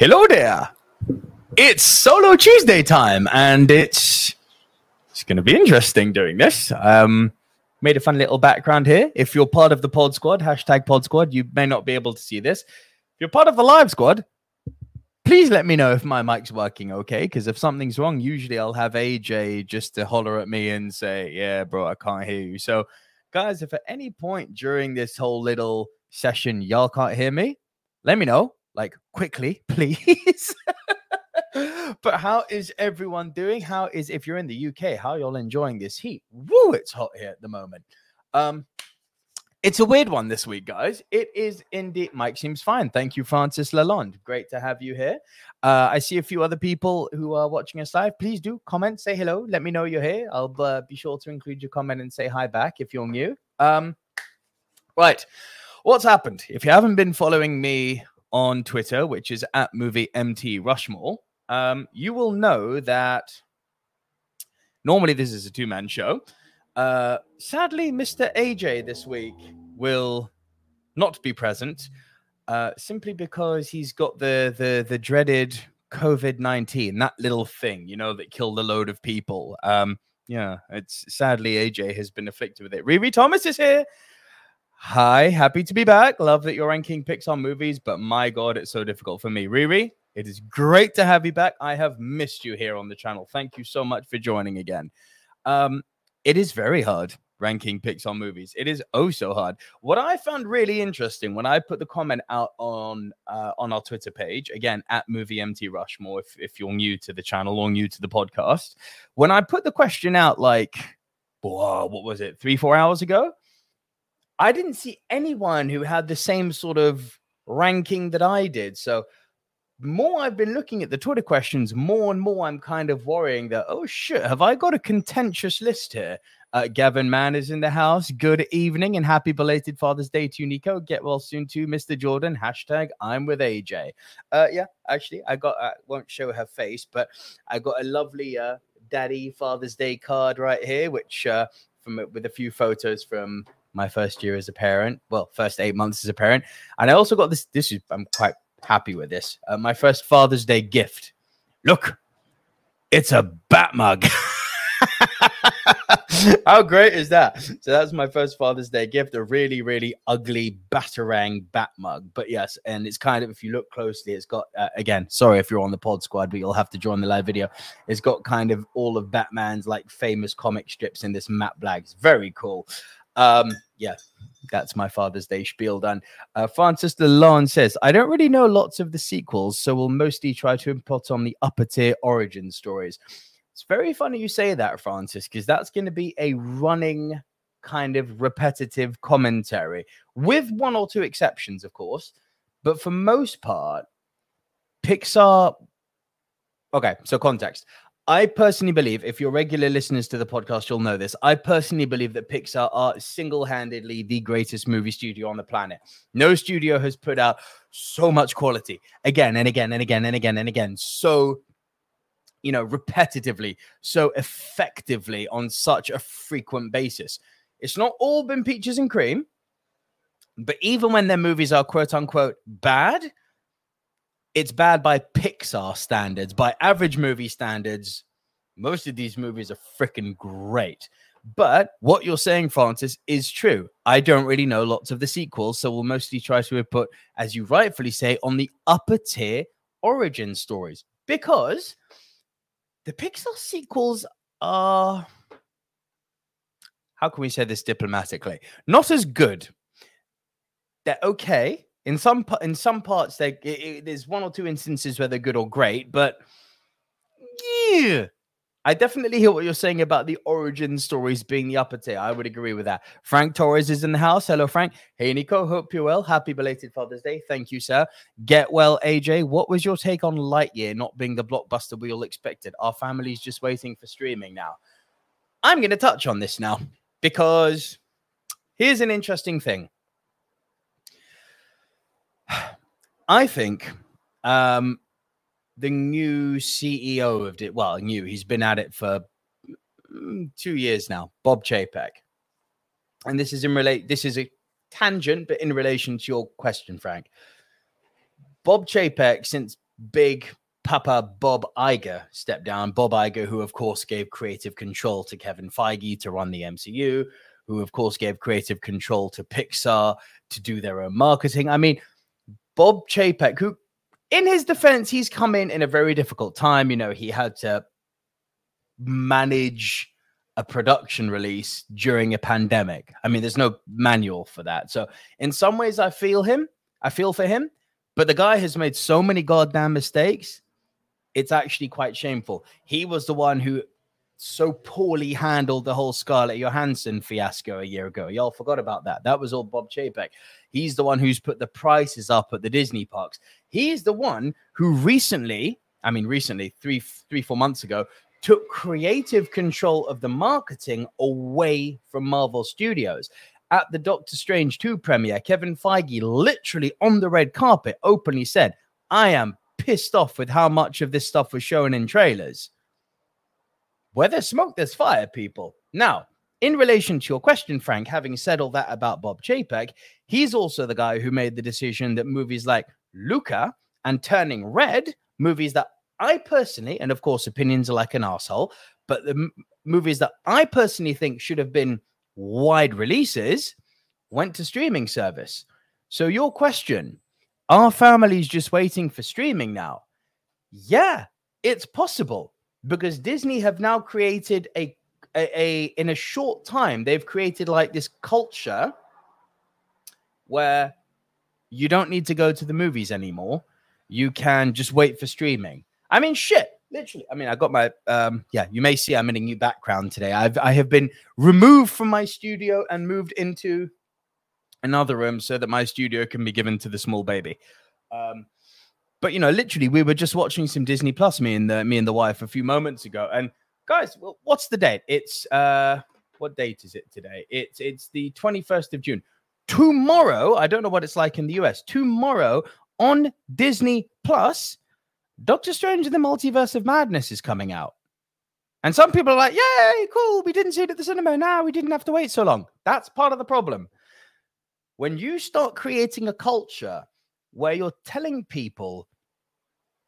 Hello there. It's Solo Tuesday time, and it's it's going to be interesting doing this. Um, made a fun little background here. If you're part of the Pod Squad, hashtag Pod Squad, you may not be able to see this. If you're part of the Live Squad, please let me know if my mic's working okay. Because if something's wrong, usually I'll have AJ just to holler at me and say, "Yeah, bro, I can't hear you." So, guys, if at any point during this whole little session y'all can't hear me, let me know like quickly, please. but how is everyone doing? How is if you're in the UK, how y'all enjoying this heat? Woo, it's hot here at the moment. Um, it's a weird one this week, guys. It is indeed. Mic seems fine. Thank you, Francis Lalonde. Great to have you here. Uh, I see a few other people who are watching us live. Please do comment, say hello, let me know you're here. I'll uh, be sure to include your comment and say hi back if you're new. Um, right, what's happened? If you haven't been following me on Twitter, which is at movie MT Rushmore, um, you will know that normally this is a two man show. Uh, sadly, Mr. AJ this week will not be present uh, simply because he's got the the the dreaded COVID nineteen, that little thing, you know, that killed a load of people. Um, yeah, it's sadly AJ has been afflicted with it. Riri Thomas is here. Hi, happy to be back. Love that you're ranking Pixar movies, but my God, it's so difficult for me. Riri, it is great to have you back. I have missed you here on the channel. Thank you so much for joining again. Um, it is very hard ranking Pixar movies. It is oh so hard. What I found really interesting when I put the comment out on uh, on our Twitter page, again at Movie MT Rushmore, if, if you're new to the channel or new to the podcast, when I put the question out like, whoa, what was it, three, four hours ago? I didn't see anyone who had the same sort of ranking that I did. So more I've been looking at the Twitter questions, more and more I'm kind of worrying that, oh shit, have I got a contentious list here? Uh, Gavin Mann is in the house. Good evening and happy belated Father's Day to Nico. Get well soon too, Mr. Jordan. Hashtag I'm with AJ. Uh, yeah, actually, I got, I won't show her face, but I got a lovely uh, Daddy Father's Day card right here, which uh, from with a few photos from my first year as a parent. Well, first eight months as a parent, and I also got this. This is I'm quite happy with this. Uh, my first Father's Day gift. Look, it's a bat mug. How great is that? So that's my first Father's Day gift, a really, really ugly Batarang bat mug. But yes, and it's kind of, if you look closely, it's got, uh, again, sorry if you're on the pod squad, but you'll have to join the live video. It's got kind of all of Batman's like famous comic strips in this matte black. It's very cool. Um, yeah, that's my Father's Day spiel done. Uh, Francis Lalonde says, I don't really know lots of the sequels, so we'll mostly try to input on the upper tier origin stories. It's very funny you say that, Francis, because that's going to be a running kind of repetitive commentary with one or two exceptions, of course. But for most part, Pixar. Okay, so context. I personally believe, if you're regular listeners to the podcast, you'll know this. I personally believe that Pixar are single handedly the greatest movie studio on the planet. No studio has put out so much quality again and again and again and again and again. So, you know, repetitively, so effectively on such a frequent basis. It's not all been peaches and cream, but even when their movies are quote unquote bad, it's bad by Pixar standards, by average movie standards. Most of these movies are freaking great. But what you're saying, Francis, is true. I don't really know lots of the sequels, so we'll mostly try to put, as you rightfully say, on the upper tier origin stories because the Pixar sequels are. How can we say this diplomatically? Not as good. They're okay in some in some parts, they it, it, there's one or two instances where they're good or great, but yeah, I definitely hear what you're saying about the origin stories being the upper tier. I would agree with that. Frank Torres is in the house. Hello, Frank. Hey, Nico. Hope you're well. Happy belated Father's Day. Thank you, sir. Get well, AJ. What was your take on Lightyear not being the blockbuster we all expected? Our family's just waiting for streaming now. I'm going to touch on this now because here's an interesting thing. I think um, the new CEO of it, well, new, he's been at it for mm, two years now, Bob Chapek. And this is in relate, this is a tangent, but in relation to your question, Frank. Bob Chapek, since big Papa Bob Iger stepped down. Bob Iger, who of course gave creative control to Kevin Feige to run the MCU, who of course gave creative control to Pixar to do their own marketing. I mean, Bob Chapek, who in his defense, he's come in in a very difficult time. You know, he had to manage a production release during a pandemic. I mean, there's no manual for that. So, in some ways, I feel him. I feel for him. But the guy has made so many goddamn mistakes. It's actually quite shameful. He was the one who so poorly handled the whole Scarlett Johansson fiasco a year ago. Y'all forgot about that. That was all Bob Chapek. He's the one who's put the prices up at the Disney parks. He's the one who recently, I mean, recently, three, three, four months ago, took creative control of the marketing away from Marvel Studios. At the Doctor Strange 2 premiere, Kevin Feige literally on the red carpet openly said, I am pissed off with how much of this stuff was shown in trailers where there's smoke, there's fire, people. Now, in relation to your question, Frank, having said all that about Bob Chapek, he's also the guy who made the decision that movies like Luca and Turning Red, movies that I personally, and of course, opinions are like an asshole, but the m- movies that I personally think should have been wide releases went to streaming service. So, your question are families just waiting for streaming now? Yeah, it's possible because Disney have now created a, a, a in a short time they've created like this culture where you don't need to go to the movies anymore. You can just wait for streaming. I mean, shit, literally. I mean, I got my um, yeah. You may see I'm in a new background today. I've I have been removed from my studio and moved into another room so that my studio can be given to the small baby. Um, but you know, literally, we were just watching some Disney Plus, me and the me and the wife, a few moments ago. And guys, well, what's the date? It's uh, what date is it today? It's it's the twenty first of June. Tomorrow, I don't know what it's like in the US. Tomorrow on Disney Plus, Doctor Strange and the Multiverse of Madness is coming out. And some people are like, "Yay, cool! We didn't see it at the cinema. Now we didn't have to wait so long." That's part of the problem. When you start creating a culture where you're telling people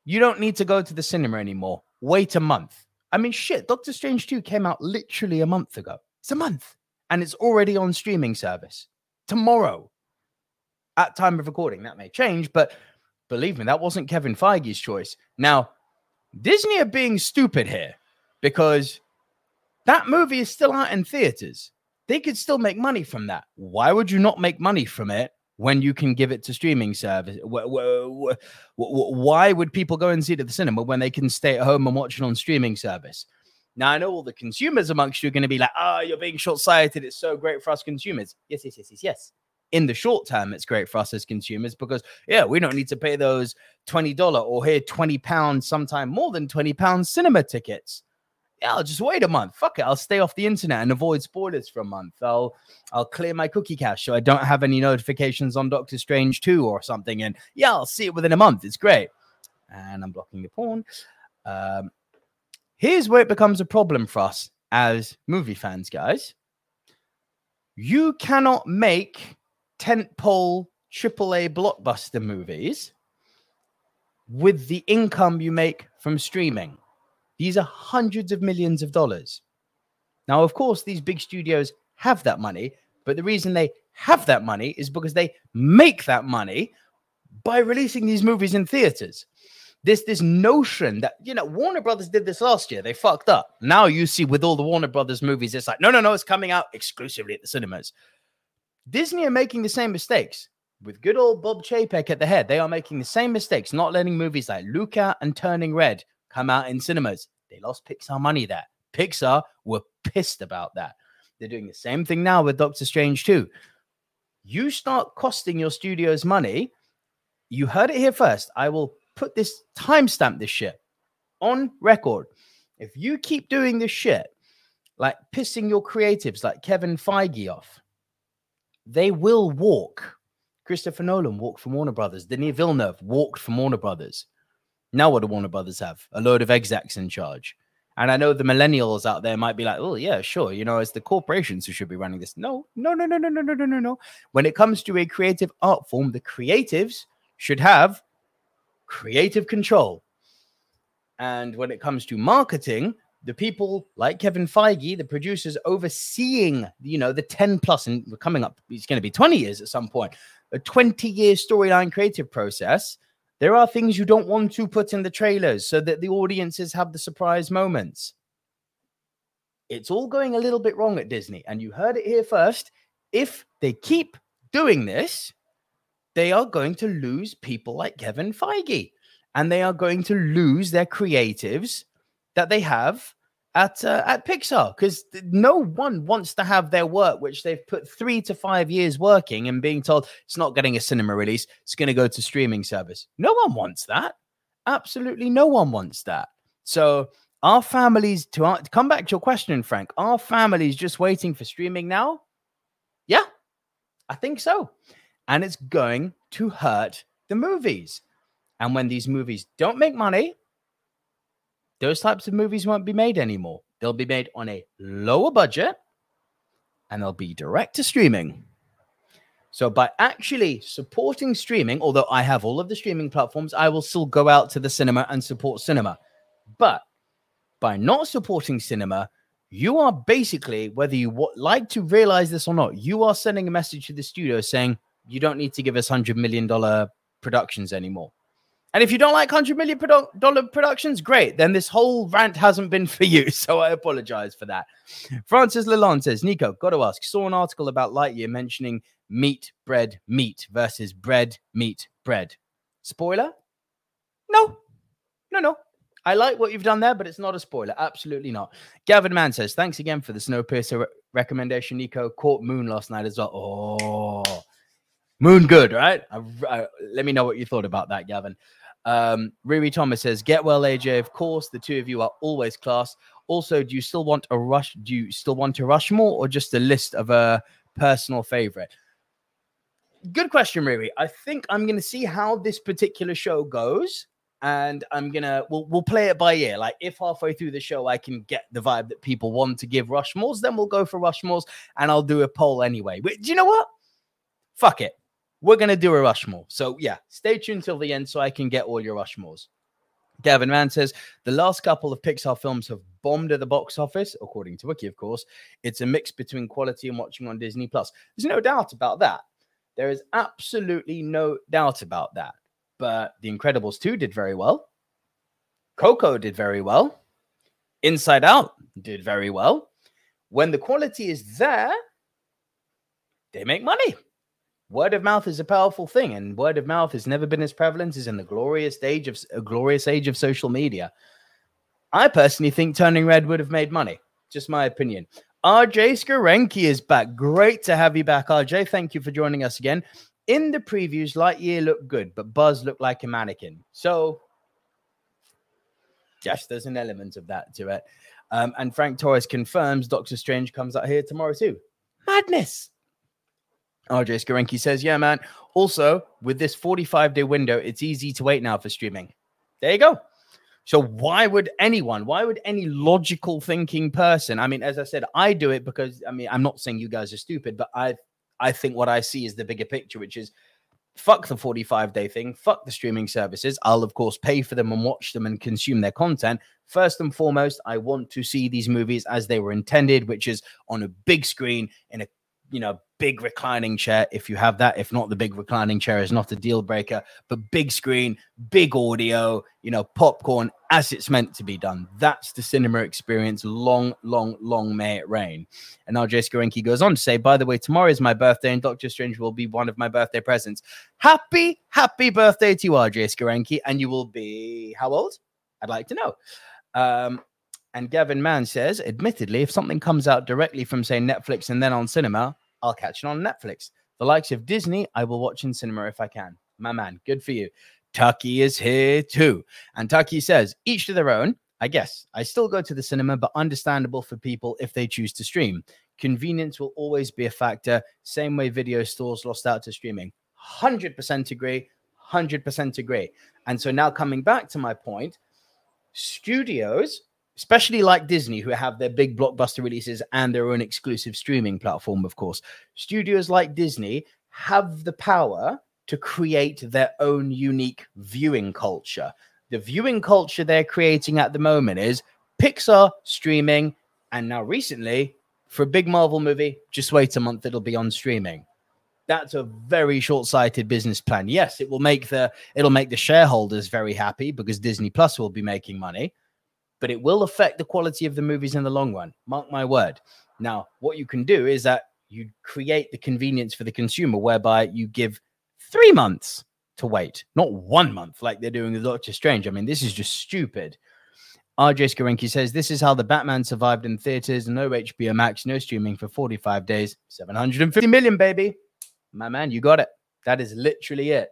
you don't need to go to the cinema anymore. Wait a month. I mean, shit, Doctor Strange 2 came out literally a month ago. It's a month. And it's already on streaming service tomorrow. At time of recording, that may change, but believe me, that wasn't Kevin Feige's choice. Now, Disney are being stupid here because that movie is still out in theaters. They could still make money from that. Why would you not make money from it when you can give it to streaming service. Why would people go and see it at the cinema when they can stay at home and watch it on streaming service? Now, I know all the consumers amongst you are going to be like, oh, you're being short sighted. It's so great for us consumers. Yes, yes, yes, yes, yes. In the short term, it's great for us as consumers because, yeah, we don't need to pay those $20 or here 20 pounds, sometime more than 20 pounds cinema tickets yeah, I'll just wait a month. Fuck it. I'll stay off the internet and avoid spoilers for a month. I'll I'll clear my cookie cache so I don't have any notifications on Doctor Strange 2 or something. And yeah, I'll see it within a month. It's great. And I'm blocking the porn. Um, here's where it becomes a problem for us as movie fans, guys. You cannot make tentpole AAA blockbuster movies with the income you make from streaming. These are hundreds of millions of dollars. Now, of course, these big studios have that money, but the reason they have that money is because they make that money by releasing these movies in theaters. This this notion that you know Warner Brothers did this last year, they fucked up. Now you see with all the Warner Brothers movies, it's like no, no, no, it's coming out exclusively at the cinemas. Disney are making the same mistakes with good old Bob Chapek at the head. They are making the same mistakes, not letting movies like Luca and Turning Red come out in cinemas. They lost Pixar money there. Pixar were pissed about that. They're doing the same thing now with Doctor Strange too. You start costing your studios money. You heard it here first. I will put this timestamp this shit on record. If you keep doing this shit, like pissing your creatives like Kevin Feige off, they will walk. Christopher Nolan walked from Warner Brothers. Denis Villeneuve walked from Warner Brothers. Now, what do Warner Brothers have? A load of execs in charge. And I know the millennials out there might be like, oh, yeah, sure. You know, it's the corporations who should be running this. No, no, no, no, no, no, no, no, no, no. When it comes to a creative art form, the creatives should have creative control. And when it comes to marketing, the people like Kevin Feige, the producers overseeing, you know, the 10 plus, and we're coming up, it's going to be 20 years at some point, a 20 year storyline creative process. There are things you don't want to put in the trailers so that the audiences have the surprise moments. It's all going a little bit wrong at Disney. And you heard it here first. If they keep doing this, they are going to lose people like Kevin Feige and they are going to lose their creatives that they have at uh, at Pixar because no one wants to have their work, which they've put three to five years working, and being told it's not getting a cinema release, it's going to go to streaming service. No one wants that. Absolutely, no one wants that. So, our families to, uh, to come back to your question, Frank. Our families just waiting for streaming now? Yeah, I think so, and it's going to hurt the movies. And when these movies don't make money, those types of movies won't be made anymore. They'll be made on a lower budget and they'll be direct to streaming. So by actually supporting streaming, although I have all of the streaming platforms, I will still go out to the cinema and support cinema. But by not supporting cinema, you are basically, whether you w- like to realize this or not, you are sending a message to the studio saying you don't need to give us $100 million productions anymore. And if you don't like hundred million dollar productions, great. Then this whole rant hasn't been for you. So I apologize for that. Francis Lalonde says, Nico, got to ask. Saw an article about Lightyear mentioning meat, bread, meat versus bread, meat, bread. Spoiler? No, no, no. I like what you've done there, but it's not a spoiler. Absolutely not. Gavin Mann says, thanks again for the Snowpiercer re- recommendation, Nico. Caught Moon last night as well. Oh, Moon good, right? I, I, let me know what you thought about that, Gavin. Um, Riri Thomas says, "Get well, AJ. Of course, the two of you are always class. Also, do you still want a rush? Do you still want a Rushmore or just a list of a personal favorite?" Good question, Riri. I think I'm going to see how this particular show goes, and I'm gonna we'll we'll play it by ear. Like if halfway through the show I can get the vibe that people want to give Rushmores, then we'll go for Rushmores, and I'll do a poll anyway. But do you know what? Fuck it we're going to do a Rushmore. So, yeah, stay tuned till the end so I can get all your Rushmores. Gavin Mann says the last couple of Pixar films have bombed at the box office, according to Wiki, of course. It's a mix between quality and watching on Disney Plus. There's no doubt about that. There is absolutely no doubt about that. But The Incredibles 2 did very well. Coco did very well. Inside Out did very well. When the quality is there, they make money word of mouth is a powerful thing, and word of mouth has never been as prevalent as in the glorious age of a glorious age of social media. I personally think Turning Red would have made money. Just my opinion. RJ Skarenki is back. Great to have you back, RJ. Thank you for joining us again. In the previews, Lightyear looked good, but Buzz looked like a mannequin. So, yes, there's an element of that to it. Um, and Frank Torres confirms Doctor Strange comes out here tomorrow too. Madness. RJ Skarenki says, Yeah, man. Also, with this 45 day window, it's easy to wait now for streaming. There you go. So, why would anyone, why would any logical thinking person? I mean, as I said, I do it because I mean, I'm not saying you guys are stupid, but I I think what I see is the bigger picture, which is fuck the 45 day thing, fuck the streaming services. I'll, of course, pay for them and watch them and consume their content. First and foremost, I want to see these movies as they were intended, which is on a big screen in a you know, big reclining chair if you have that. If not, the big reclining chair is not a deal breaker, but big screen, big audio, you know, popcorn as it's meant to be done. That's the cinema experience. Long, long, long may it reign. And now Jay Skarenki goes on to say, by the way, tomorrow is my birthday and Doctor Strange will be one of my birthday presents. Happy, happy birthday to you, RJ Skarenki. And you will be how old? I'd like to know. Um, and Gavin Mann says, admittedly, if something comes out directly from, say, Netflix and then on cinema, I'll catch it on Netflix. The likes of Disney, I will watch in cinema if I can. My man, good for you. Tucky is here too. And Tucky says, each to their own. I guess I still go to the cinema, but understandable for people if they choose to stream. Convenience will always be a factor. Same way video stores lost out to streaming. 100% agree. 100% agree. And so now coming back to my point, studios especially like Disney, who have their big blockbuster releases and their own exclusive streaming platform, of course. Studios like Disney have the power to create their own unique viewing culture. The viewing culture they're creating at the moment is Pixar streaming, and now recently, for a big Marvel movie, just wait a month, it'll be on streaming. That's a very short-sighted business plan. Yes, it will make the it'll make the shareholders very happy because Disney Plus will be making money, but it will affect the quality of the movies in the long run. Mark my word. Now, what you can do is that you create the convenience for the consumer whereby you give three months to wait, not one month like they're doing with Doctor Strange. I mean, this is just stupid. RJ Skarenki says this is how the Batman survived in theaters, no HBO Max, no streaming for 45 days, 750 million, baby. My man, you got it. That is literally it.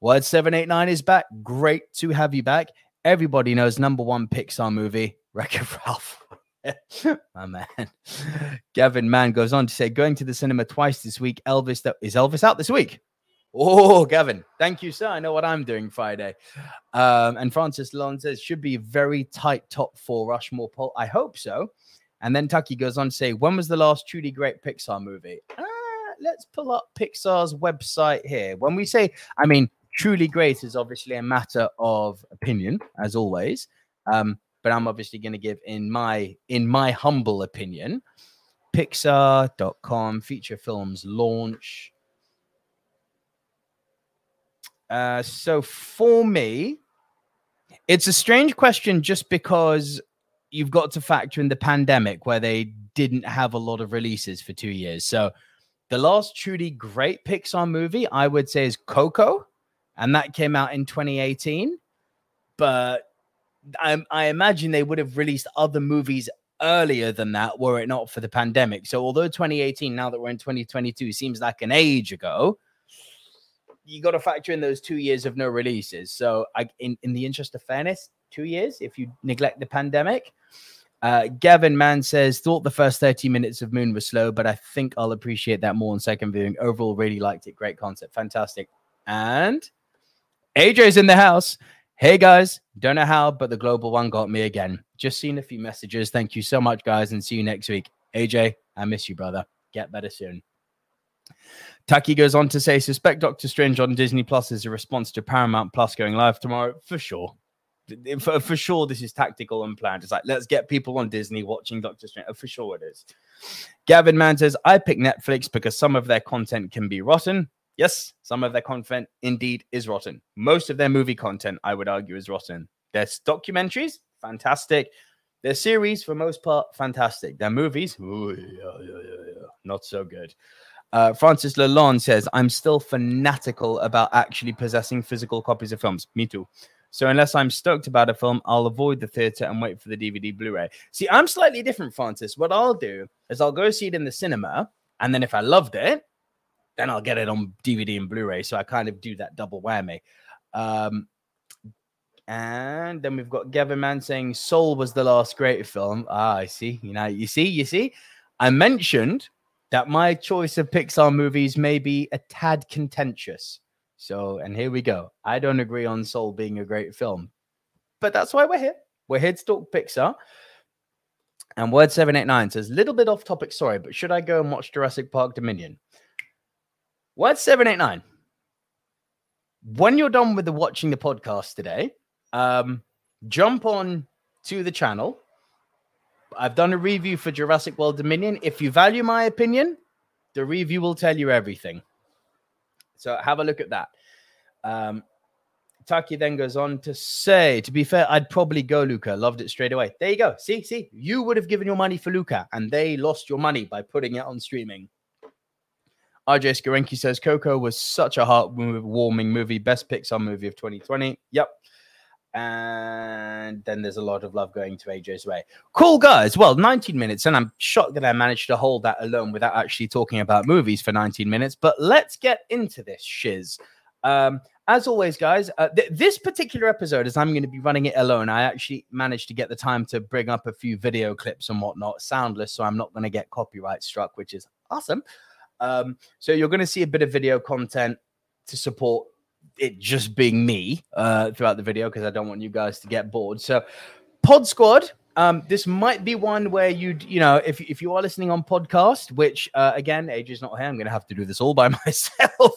Word 789 is back. Great to have you back. Everybody knows number one Pixar movie, Wreck It Ralph. My man. Gavin Mann goes on to say, going to the cinema twice this week. Elvis, is Elvis out this week? Oh, Gavin, thank you, sir. I know what I'm doing Friday. Um, and Francis Lon says, should be very tight top four Rushmore poll. I hope so. And then Tucky goes on to say, when was the last truly great Pixar movie? Uh, let's pull up Pixar's website here. When we say, I mean, truly great is obviously a matter of opinion, as always. Um, but I'm obviously going to give in my in my humble opinion, Pixar.com feature films launch. Uh, so for me, it's a strange question just because you've got to factor in the pandemic where they didn't have a lot of releases for two years. So the last truly great Pixar movie I would say is Coco, and that came out in 2018. But I, I imagine they would have released other movies earlier than that were it not for the pandemic. So although 2018, now that we're in 2022, seems like an age ago, you got to factor in those two years of no releases. So I, in, in the interest of fairness, two years if you neglect the pandemic. Uh, Gavin Mann says, thought the first 30 minutes of Moon was slow, but I think I'll appreciate that more on second viewing. Overall, really liked it. Great concept. Fantastic. And AJ's in the house. Hey guys, don't know how, but the global one got me again. Just seen a few messages. Thank you so much, guys, and see you next week. AJ, I miss you, brother. Get better soon. Taki goes on to say, suspect Doctor Strange on Disney Plus is a response to Paramount Plus going live tomorrow. For sure. For, for sure, this is tactical and planned. It's like, let's get people on Disney watching Doctor Strange. Oh, for sure, it is. Gavin Mann says, I pick Netflix because some of their content can be rotten. Yes, some of their content indeed is rotten. Most of their movie content, I would argue, is rotten. Their documentaries, fantastic. Their series, for most part, fantastic. Their movies, ooh, yeah, yeah, yeah, not so good. Uh, Francis Lalonde says, I'm still fanatical about actually possessing physical copies of films. Me too. So unless I'm stoked about a film, I'll avoid the theater and wait for the DVD Blu-ray. See, I'm slightly different, Francis. What I'll do is I'll go see it in the cinema, and then if I loved it, then I'll get it on DVD and Blu-ray. So I kind of do that double whammy. Um, and then we've got Gavin Mann saying Soul was the last great film. Ah, I see. You know, you see, you see. I mentioned that my choice of Pixar movies may be a tad contentious. So, and here we go. I don't agree on Soul being a great film, but that's why we're here. We're here to talk Pixar. And Word 789 says, little bit off topic, sorry, but should I go and watch Jurassic Park Dominion? What's 789? When you're done with the watching the podcast today, um, jump on to the channel. I've done a review for Jurassic World Dominion. If you value my opinion, the review will tell you everything. So have a look at that. Um, Taki then goes on to say, to be fair, I'd probably go Luca. Loved it straight away. There you go. See, see, you would have given your money for Luca, and they lost your money by putting it on streaming. RJ Skarenki says Coco was such a heartwarming movie, best Pixar movie of 2020. Yep. And then there's a lot of love going to AJ's way. Cool, guys. Well, 19 minutes, and I'm shocked that I managed to hold that alone without actually talking about movies for 19 minutes. But let's get into this shiz. Um, as always, guys, uh, th- this particular episode, as I'm going to be running it alone, I actually managed to get the time to bring up a few video clips and whatnot, soundless, so I'm not going to get copyright struck, which is awesome. Um, so you're going to see a bit of video content to support it just being me uh, throughout the video because I don't want you guys to get bored. So, Pod Squad, Um, this might be one where you'd, you know, if if you are listening on podcast, which uh, again, age is not here. I'm going to have to do this all by myself.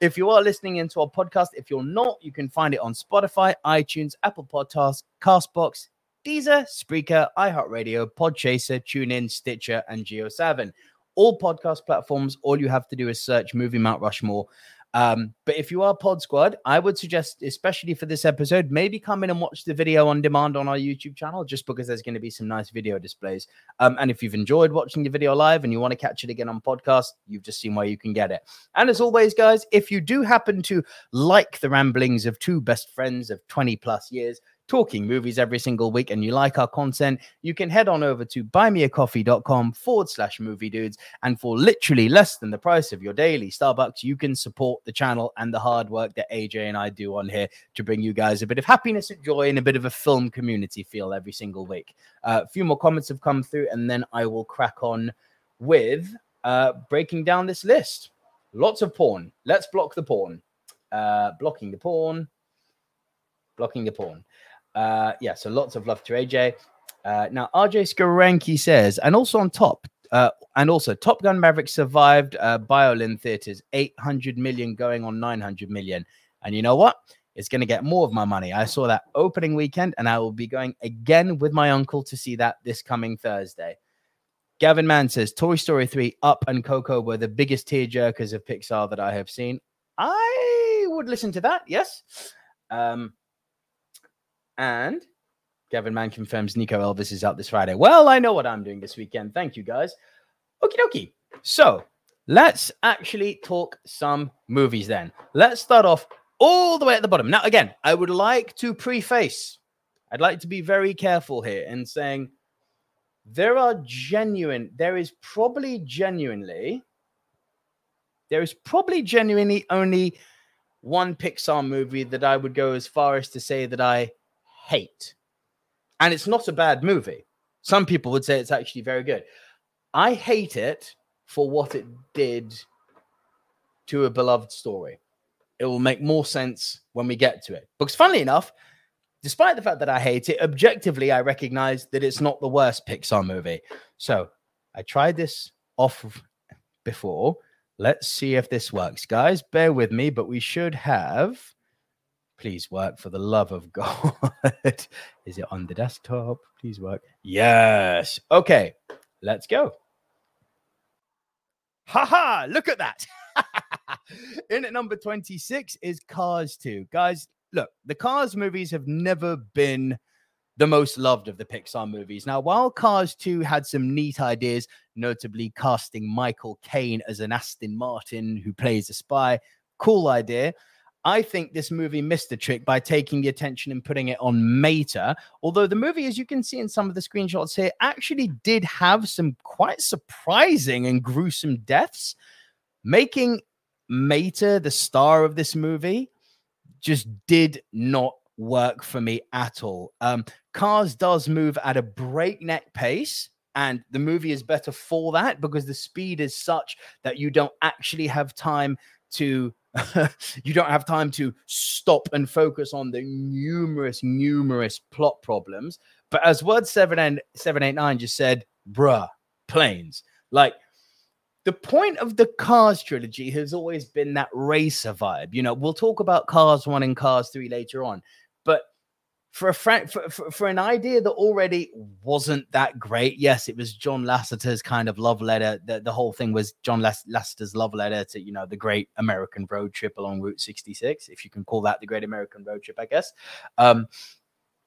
if you are listening into our podcast, if you're not, you can find it on Spotify, iTunes, Apple Podcasts, Castbox, Deezer, Spreaker, iHeartRadio, Podchaser, TuneIn, Stitcher, and Geo7. All podcast platforms. All you have to do is search Movie Mount Rushmore. Um, but if you are Pod Squad, I would suggest, especially for this episode, maybe come in and watch the video on demand on our YouTube channel, just because there's going to be some nice video displays. Um, and if you've enjoyed watching the video live and you want to catch it again on podcast, you've just seen where you can get it. And as always, guys, if you do happen to like the ramblings of two best friends of 20 plus years, talking movies every single week and you like our content, you can head on over to buymeacoffee.com forward slash movie dudes. And for literally less than the price of your daily Starbucks, you can support the channel and the hard work that AJ and I do on here to bring you guys a bit of happiness and joy and a bit of a film community feel every single week. Uh, a few more comments have come through, and then I will crack on with uh, breaking down this list. Lots of porn. Let's block the porn. Uh, blocking the porn. Blocking the porn. Uh, yeah, so lots of love to AJ. Uh, now, RJ Skarenki says, and also on top, uh, and also Top Gun Maverick survived uh, Biolin theaters, 800 million going on 900 million. And you know what? It's going to get more of my money. I saw that opening weekend, and I will be going again with my uncle to see that this coming Thursday. Gavin Mann says Toy Story 3, Up, and Coco were the biggest tearjerkers of Pixar that I have seen. I would listen to that, yes. Um, and Gavin Mann confirms Nico Elvis is out this Friday. Well, I know what I'm doing this weekend. Thank you, guys. Okie dokie. So let's actually talk some movies then. Let's start off all the way at the bottom. Now, again, I would like to preface, I'd like to be very careful here in saying there are genuine, there is probably genuinely, there is probably genuinely only one Pixar movie that I would go as far as to say that I hate. And it's not a bad movie. Some people would say it's actually very good. I hate it for what it did to a beloved story. It will make more sense when we get to it. Because, funnily enough, despite the fact that I hate it, objectively, I recognize that it's not the worst Pixar movie. So I tried this off before. Let's see if this works, guys. Bear with me, but we should have Please work for the love of God. Is it on the desktop? Please work. Yes. Okay, let's go. Haha, look at that. In at number 26 is Cars 2. Guys, look, the Cars movies have never been the most loved of the Pixar movies. Now, while Cars 2 had some neat ideas, notably casting Michael Caine as an Aston Martin who plays a spy, cool idea. I think this movie missed the trick by taking the attention and putting it on Mater. Although the movie, as you can see in some of the screenshots here, actually did have some quite surprising and gruesome deaths. Making Mater the star of this movie just did not work for me at all. Um, Cars does move at a breakneck pace. And the movie is better for that because the speed is such that you don't actually have time to you don't have time to stop and focus on the numerous, numerous plot problems. But as word 7 and 789 just said, bruh, planes. Like the point of the Cars trilogy has always been that racer vibe. You know, we'll talk about Cars 1 and Cars 3 later on. For a for, for, for, an idea that already wasn't that great. Yes, it was John Lasseter's kind of love letter. The, the whole thing was John Lass- Lasseter's love letter to, you know, the great American road trip along Route 66, if you can call that the great American road trip, I guess. Um,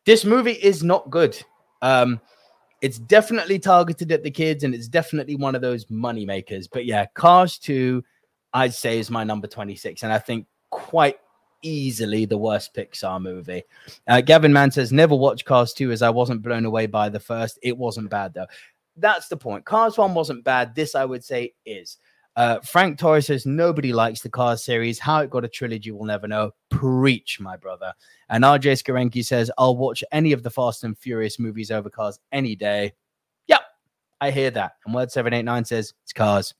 this movie is not good. Um, it's definitely targeted at the kids and it's definitely one of those money makers. But yeah, Cars 2, I'd say, is my number 26. And I think quite easily the worst Pixar movie. Uh, Gavin Mann says, never watched Cars 2 as I wasn't blown away by the first. It wasn't bad though. That's the point. Cars 1 wasn't bad. This, I would say, is. Uh, Frank Torres says, nobody likes the Cars series. How it got a trilogy, we'll never know. Preach, my brother. And RJ Skarenki says, I'll watch any of the Fast and Furious movies over Cars any day. Yep, I hear that. And Word789 says, it's Cars.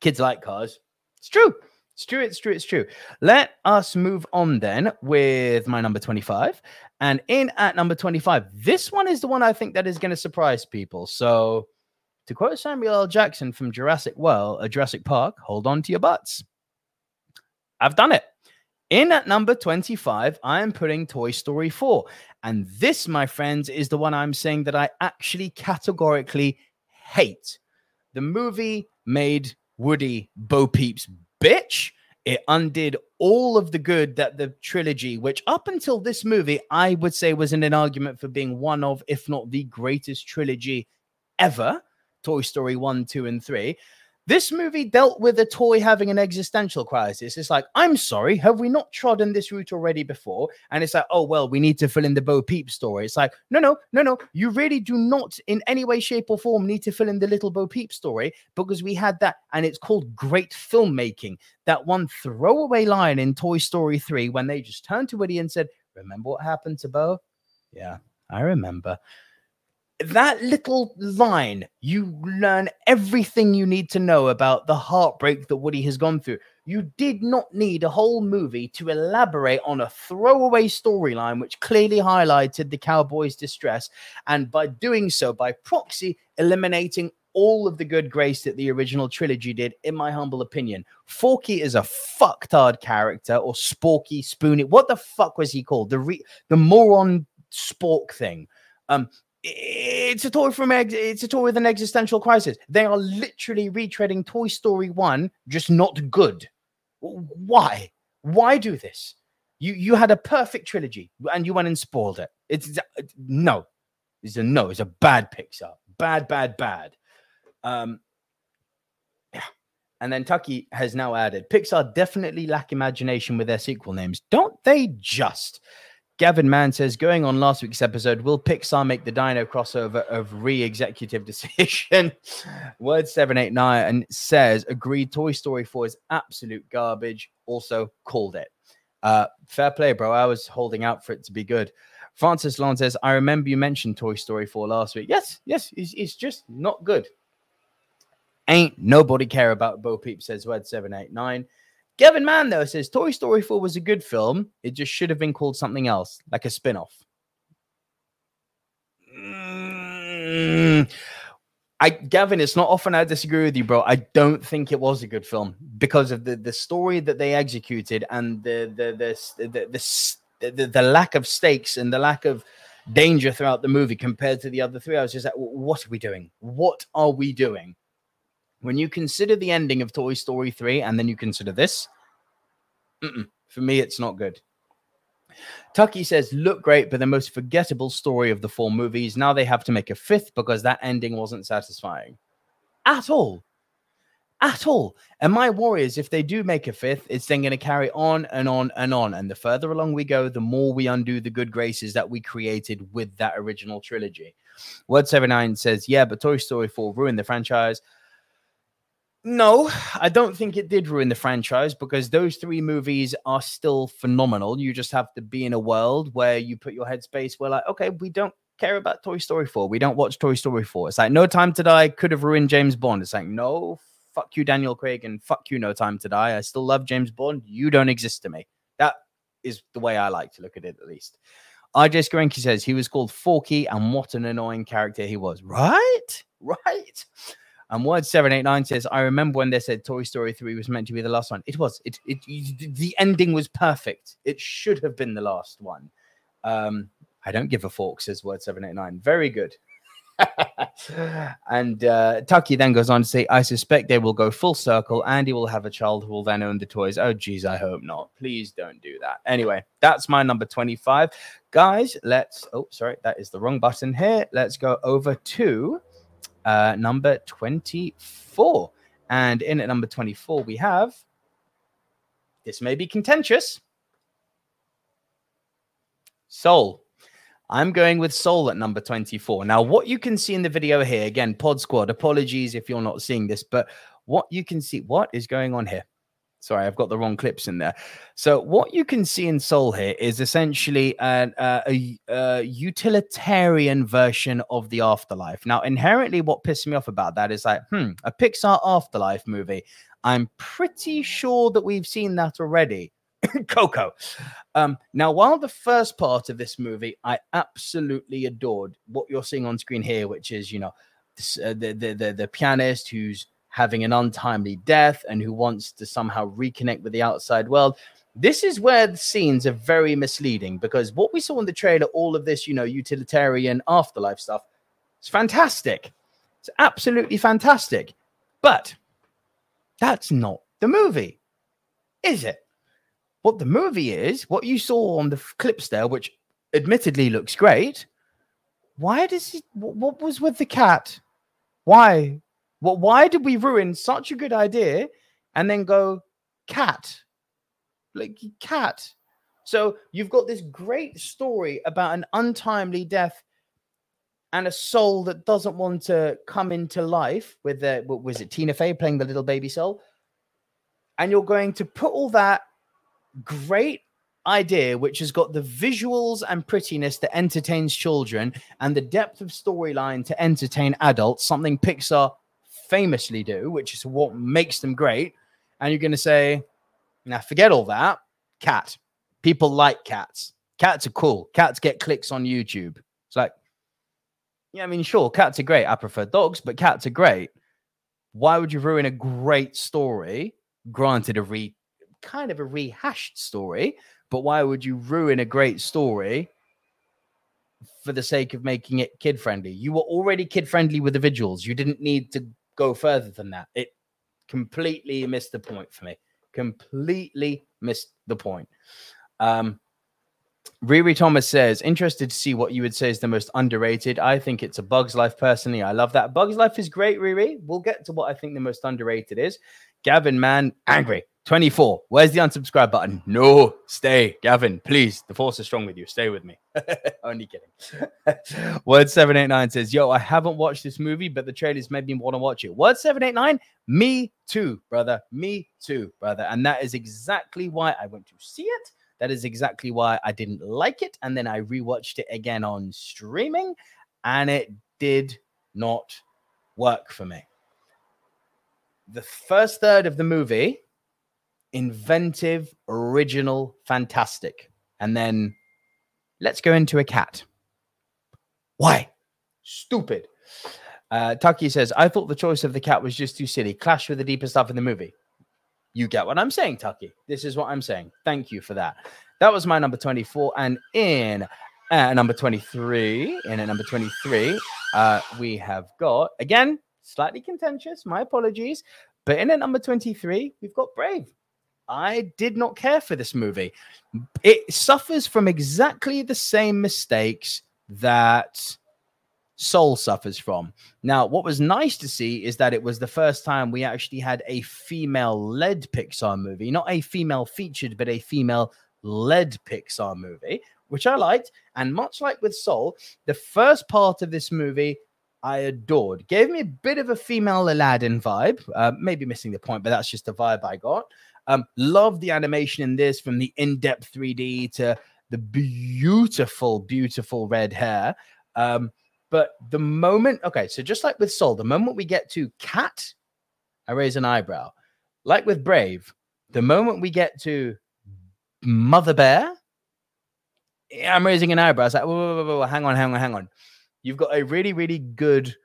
Kids like Cars. It's true. It's true, it's true, it's true. Let us move on then with my number 25. And in at number 25, this one is the one I think that is going to surprise people. So, to quote Samuel L. Jackson from Jurassic World, uh, Jurassic Park, hold on to your butts. I've done it. In at number 25, I am putting Toy Story 4. And this, my friends, is the one I'm saying that I actually categorically hate. The movie made Woody Bo Peep's bitch. It undid all of the good that the trilogy, which up until this movie, I would say was in an argument for being one of, if not the greatest trilogy ever Toy Story 1, 2, and 3. This movie dealt with a toy having an existential crisis. It's like, I'm sorry, have we not trodden this route already before? And it's like, oh, well, we need to fill in the Bo Peep story. It's like, no, no, no, no. You really do not, in any way, shape, or form, need to fill in the little Bo Peep story because we had that. And it's called great filmmaking. That one throwaway line in Toy Story 3 when they just turned to Woody and said, Remember what happened to Bo? Yeah, I remember that little line, you learn everything you need to know about the heartbreak that Woody has gone through. You did not need a whole movie to elaborate on a throwaway storyline which clearly highlighted the cowboy's distress, and by doing so, by proxy, eliminating all of the good grace that the original trilogy did, in my humble opinion. Forky is a fucktard character, or Sporky Spoony. What the fuck was he called? The re- the moron spork thing. Um, it's a toy from ex- it's a toy with an existential crisis. They are literally retreading Toy Story 1, just not good. Why? Why do this? You you had a perfect trilogy and you went and spoiled it. It's no. It's a no. It's a bad Pixar. Bad, bad, bad. Um yeah. And then Tucky has now added Pixar definitely lack imagination with their sequel names. Don't they just? Gavin Mann says, going on last week's episode, will Pixar make the Dino crossover of re-executive decision? Word seven eight nine and says, agreed. Toy Story four is absolute garbage. Also called it. Uh, fair play, bro. I was holding out for it to be good. Francis Long says, I remember you mentioned Toy Story 4 last week. Yes, yes, it's, it's just not good. Ain't nobody care about Bo Peep, says Word 789. Gavin Mann, though, says Toy Story 4 was a good film. It just should have been called something else, like a spin off. Mm, I, Gavin, it's not often I disagree with you, bro. I don't think it was a good film because of the, the story that they executed and the the the the, the, the, the lack of stakes and the lack of danger throughout the movie compared to the other three. I was just like, what are we doing? What are we doing? When you consider the ending of Toy Story 3 and then you consider this, for me, it's not good. Tucky says, look great, but the most forgettable story of the four movies. Now they have to make a fifth because that ending wasn't satisfying at all. At all. And my worry is if they do make a fifth, it's then going to carry on and on and on. And the further along we go, the more we undo the good graces that we created with that original trilogy. Word 79 says, yeah, but Toy Story 4 ruined the franchise. No, I don't think it did ruin the franchise because those three movies are still phenomenal. You just have to be in a world where you put your headspace where, like, okay, we don't care about Toy Story 4. We don't watch Toy Story 4. It's like No Time to Die could have ruined James Bond. It's like, no, fuck you, Daniel Craig, and fuck you, No Time to Die. I still love James Bond. You don't exist to me. That is the way I like to look at it, at least. RJ Skarenki says he was called Forky, and what an annoying character he was. Right? Right? And word seven eight nine says, "I remember when they said Toy Story three was meant to be the last one. It was. It, it, it the ending was perfect. It should have been the last one. Um, I don't give a fork," says word seven eight nine. Very good. and uh, Tucky then goes on to say, I suspect they will go full circle. Andy will have a child who will then own the toys. Oh, geez, I hope not. Please don't do that. Anyway, that's my number 25. Guys, let's. Oh, sorry, that is the wrong button here. Let's go over to uh, number 24. And in at number 24, we have this may be contentious. Soul. I'm going with Soul at number 24. Now, what you can see in the video here, again, Pod Squad, apologies if you're not seeing this, but what you can see, what is going on here? Sorry, I've got the wrong clips in there. So what you can see in Soul here is essentially an, uh, a, a, utilitarian version of the afterlife. Now, inherently, what pissed me off about that is like, hmm, a Pixar afterlife movie. I'm pretty sure that we've seen that already. Coco. Um, now, while the first part of this movie I absolutely adored, what you're seeing on screen here, which is you know this, uh, the, the the the pianist who's having an untimely death and who wants to somehow reconnect with the outside world. This is where the scenes are very misleading because what we saw in the trailer, all of this, you know, utilitarian afterlife stuff, it's fantastic. It's absolutely fantastic. But that's not the movie, is it? What the movie is, what you saw on the clips there, which admittedly looks great. Why does he? What was with the cat? Why? Well, why did we ruin such a good idea and then go cat? Like cat. So you've got this great story about an untimely death and a soul that doesn't want to come into life with the what was it Tina Fey playing the little baby soul and you're going to put all that great idea which has got the visuals and prettiness that entertains children and the depth of storyline to entertain adults something Pixar famously do, which is what makes them great. And you're going to say, now forget all that. Cat. People like cats. Cats are cool. Cats get clicks on YouTube. It's like, yeah, I mean, sure, cats are great. I prefer dogs, but cats are great. Why would you ruin a great story? Granted, a re kind of a rehashed story, but why would you ruin a great story for the sake of making it kid friendly? You were already kid friendly with the visuals. You didn't need to go further than that. It completely missed the point for me. Completely missed the point. Um, Riri Thomas says, interested to see what you would say is the most underrated. I think it's a Bug's Life personally. I love that. Bug's Life is great, Riri. We'll get to what I think the most underrated is. Gavin, man, angry. 24. Where's the unsubscribe button? No, stay. Gavin, please. The force is strong with you. Stay with me. Only kidding. Word 789 says, Yo, I haven't watched this movie, but the trailers made me want to watch it. Word 789, me too, brother. Me too, brother. And that is exactly why I went to see it. That is exactly why I didn't like it. And then I rewatched it again on streaming, and it did not work for me. The first third of the movie inventive, original, fantastic. And then let's go into a cat. Why? Stupid. Uh, Tucky says, I thought the choice of the cat was just too silly. Clash with the deeper stuff in the movie. You get what I'm saying, Tucky. This is what I'm saying. Thank you for that. That was my number 24. And in uh, number 23, in at number 23, uh, we have got, again, slightly contentious. My apologies. But in at number 23, we've got Brave. I did not care for this movie. It suffers from exactly the same mistakes that Soul suffers from. Now, what was nice to see is that it was the first time we actually had a female led Pixar movie, not a female featured, but a female led Pixar movie, which I liked. And much like with Soul, the first part of this movie I adored. Gave me a bit of a female Aladdin vibe. Uh, maybe missing the point, but that's just the vibe I got. Um, love the animation in this from the in depth 3D to the beautiful, beautiful red hair. Um, but the moment, okay, so just like with Soul, the moment we get to Cat, I raise an eyebrow. Like with Brave, the moment we get to Mother Bear, I'm raising an eyebrow. It's like, whoa, whoa, whoa, whoa, hang on, hang on, hang on. You've got a really, really good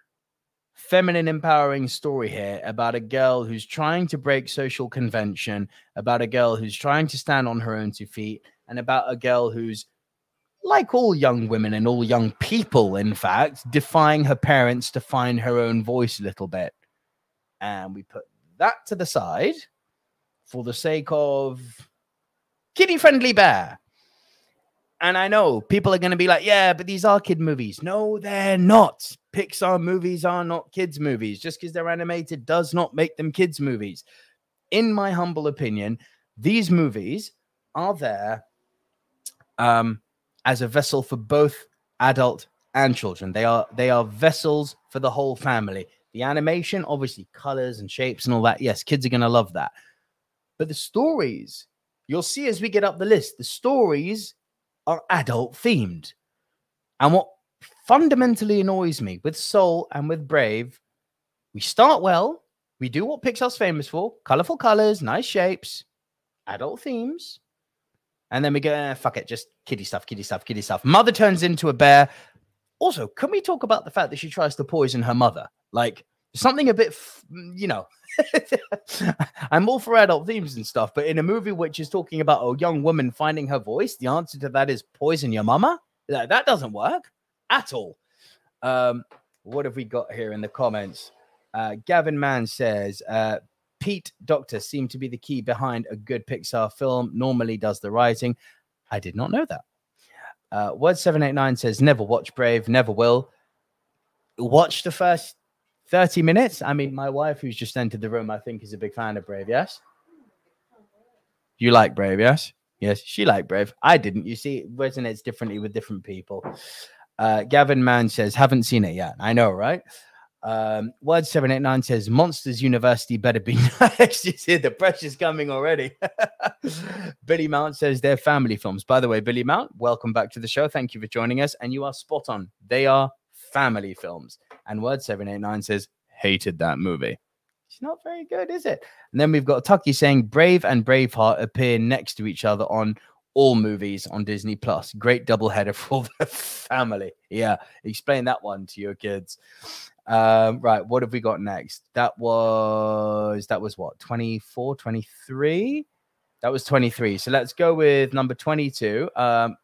feminine empowering story here about a girl who's trying to break social convention, about a girl who's trying to stand on her own two feet, and about a girl who's like all young women and all young people, in fact, defying her parents to find her own voice a little bit. And we put that to the side for the sake of kitty friendly bear. And I know people are going to be like, yeah, but these are kid movies. No, they're not. Pixar movies are not kids' movies. Just because they're animated does not make them kids' movies. In my humble opinion, these movies are there um, as a vessel for both adult and children. They are they are vessels for the whole family. The animation, obviously, colors and shapes and all that. Yes, kids are going to love that. But the stories, you'll see as we get up the list, the stories are adult themed. And what fundamentally annoys me with Soul and with Brave, we start well, we do what Pixar's famous for colorful colors, nice shapes, adult themes. And then we go, eh, fuck it, just kiddie stuff, kiddie stuff, kiddie stuff. Mother turns into a bear. Also, can we talk about the fact that she tries to poison her mother? Like something a bit, you know, I'm all for adult themes and stuff, but in a movie which is talking about a young woman finding her voice, the answer to that is poison your mama. That, that doesn't work at all. Um, what have we got here in the comments? Uh, Gavin Mann says, uh, Pete Docter seemed to be the key behind a good Pixar film, normally does the writing. I did not know that. Uh, Word 789 says, never watch Brave, never will. Watch the first 30 minutes. I mean, my wife, who's just entered the room, I think is a big fan of Brave, yes? You like Brave, yes? Yes, she liked Brave. I didn't. You see, it resonates differently with different people. Uh, Gavin Mann says, haven't seen it yet. I know, right? Um, Word 789 says, Monsters University better be next. you see, the pressure's coming already. Billy Mount says, they're family films. By the way, Billy Mount, welcome back to the show. Thank you for joining us. And you are spot on. They are family films. And Word 789 says, hated that movie. It's not very good, is it? And then we've got Tucky saying, Brave and Braveheart appear next to each other on all movies on Disney Plus. Great double header for the family. Yeah, explain that one to your kids. Um, right, what have we got next? That was that was what 24, 23? That was 23. So let's go with number 22. Um,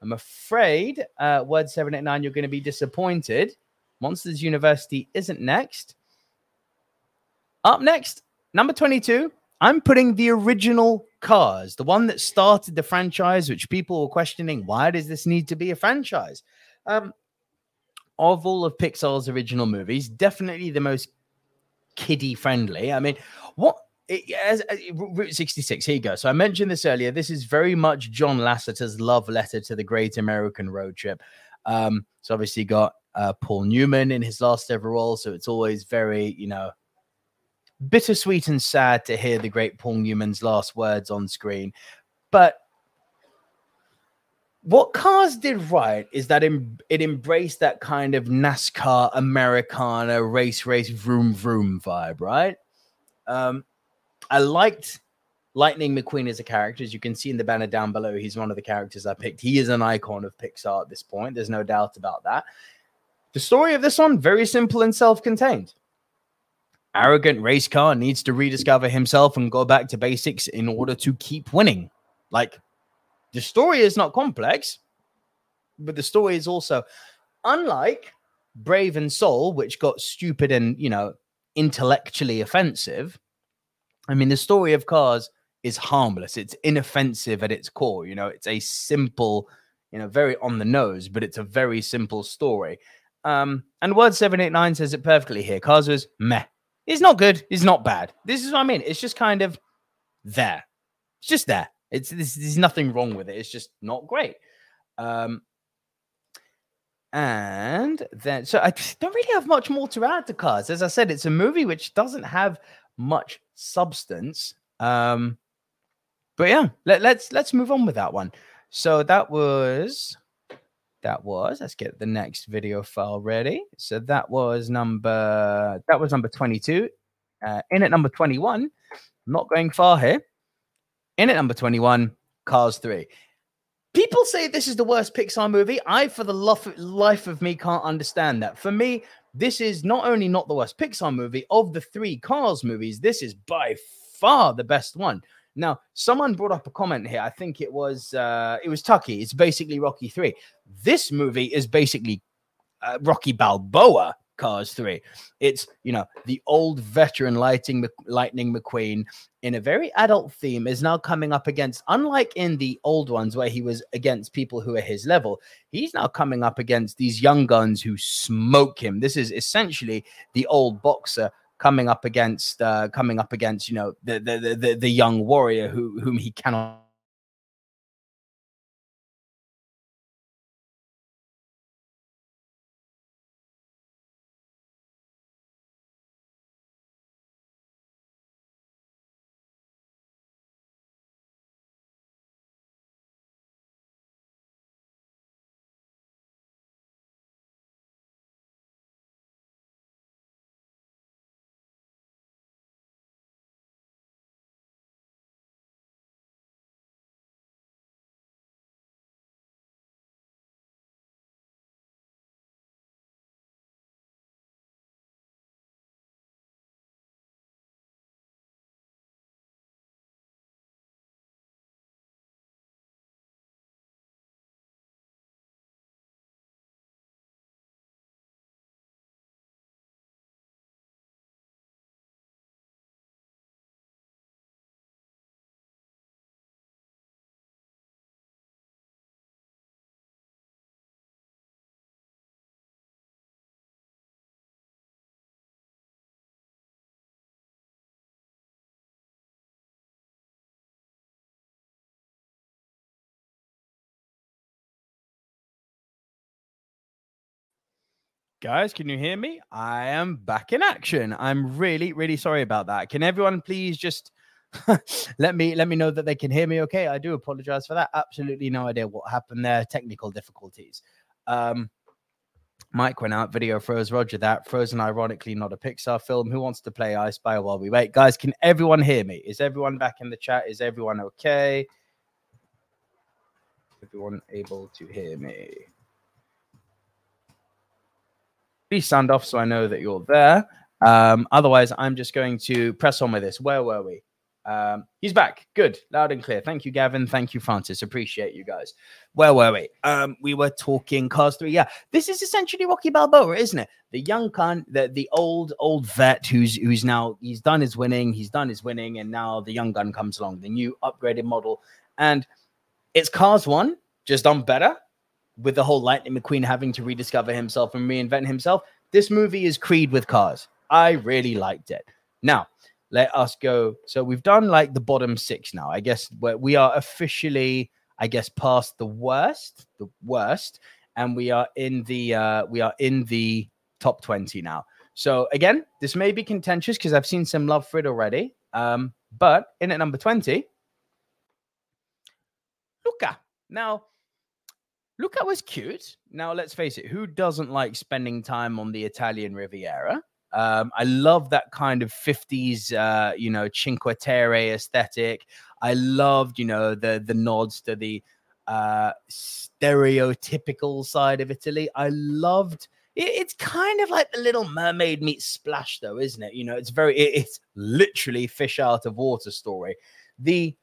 I'm afraid, uh, word 789, you're going to be disappointed. Monsters University isn't next. Up next, number 22, I'm putting the original Cars, the one that started the franchise, which people were questioning why does this need to be a franchise? Um, of all of Pixar's original movies, definitely the most kiddie friendly. I mean, what it, as, as, Route 66, here you go. So I mentioned this earlier. This is very much John Lasseter's love letter to the Great American Road Trip. Um, obviously got uh, Paul Newman in his last ever role, so it's always very, you know, bittersweet and sad to hear the great Paul Newman's last words on screen. But what Cars did right is that it embraced that kind of NASCAR Americana race, race, vroom, vroom vibe, right? Um, I liked Lightning McQueen as a character. As you can see in the banner down below, he's one of the characters I picked. He is an icon of Pixar at this point. There's no doubt about that. The story of this one, very simple and self contained arrogant race car needs to rediscover himself and go back to basics in order to keep winning. Like the story is not complex, but the story is also unlike Brave and Soul, which got stupid and you know intellectually offensive. I mean, the story of Cars is harmless. It's inoffensive at its core. You know, it's a simple, you know, very on the nose, but it's a very simple story. Um, and Word 789 says it perfectly here. Cars was meh. It's not good. It's not bad. This is what I mean. It's just kind of there. It's just there. It's this, there's nothing wrong with it. It's just not great. Um, and then so I don't really have much more to add to Cars. As I said, it's a movie which doesn't have much substance. Um, but yeah, let, let's let's move on with that one. So that was that was. Let's get the next video file ready. So that was number that was number 22 uh, in at number 21 i'm not going far here. In at number 21 cars 3 people say this is the worst pixar movie. I for the life of me can't understand that. For me this is not only not the worst pixar movie of the three cars movies this is by far the best one now, someone brought up a comment here. I think it was uh, it was Tucky. It's basically Rocky Three. This movie is basically uh, Rocky Balboa. Cars 3. It's, you know, the old veteran Lightning, Lightning McQueen in a very adult theme is now coming up against, unlike in the old ones where he was against people who are his level, he's now coming up against these young guns who smoke him. This is essentially the old boxer coming up against uh, coming up against you know the the the, the young warrior who whom he cannot Guys, can you hear me? I am back in action. I'm really, really sorry about that. Can everyone please just let me let me know that they can hear me okay? I do apologize for that. Absolutely no idea what happened there. Technical difficulties. Um Mic went out, video froze, Roger that. Frozen, ironically, not a Pixar film. Who wants to play I Spy while we wait? Guys, can everyone hear me? Is everyone back in the chat? Is everyone okay? Everyone able to hear me? Please sound off so I know that you're there. Um, otherwise, I'm just going to press on with this. Where were we? Um, he's back. Good. Loud and clear. Thank you, Gavin. Thank you, Francis. Appreciate you guys. Where were we? Um, we were talking Cars 3. Yeah. This is essentially Rocky Balboa, isn't it? The young cunt, the, the old, old vet who's who's now he's done his winning, he's done his winning, and now the young gun comes along, the new upgraded model. And it's Cars 1, just done better with the whole Lightning McQueen having to rediscover himself and reinvent himself. This movie is Creed with cars. I really liked it. Now, let us go. So we've done like the bottom six now. I guess we are officially, I guess, past the worst, the worst, and we are in the uh, we are in the top twenty now. So again, this may be contentious because I've seen some love for it already. Um, but in at number twenty, Luca. Now, Luca was cute. Now, let's face it, who doesn't like spending time on the Italian Riviera? Um, I love that kind of 50s, uh, you know, Cinque Terre aesthetic. I loved, you know, the the nods to the uh, stereotypical side of Italy. I loved. It, it's kind of like the Little Mermaid meets Splash, though, isn't it? You know, it's very. It, it's literally fish out of water story. The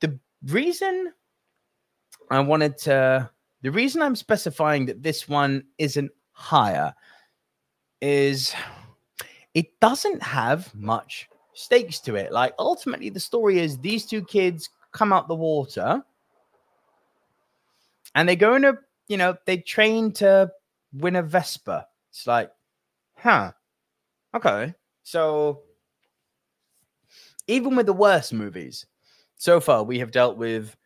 the reason I wanted to. The reason I'm specifying that this one isn't higher is it doesn't have much stakes to it. Like ultimately, the story is these two kids come out the water and they go in a, you know, they train to win a Vespa. It's like, huh, okay. So even with the worst movies, so far we have dealt with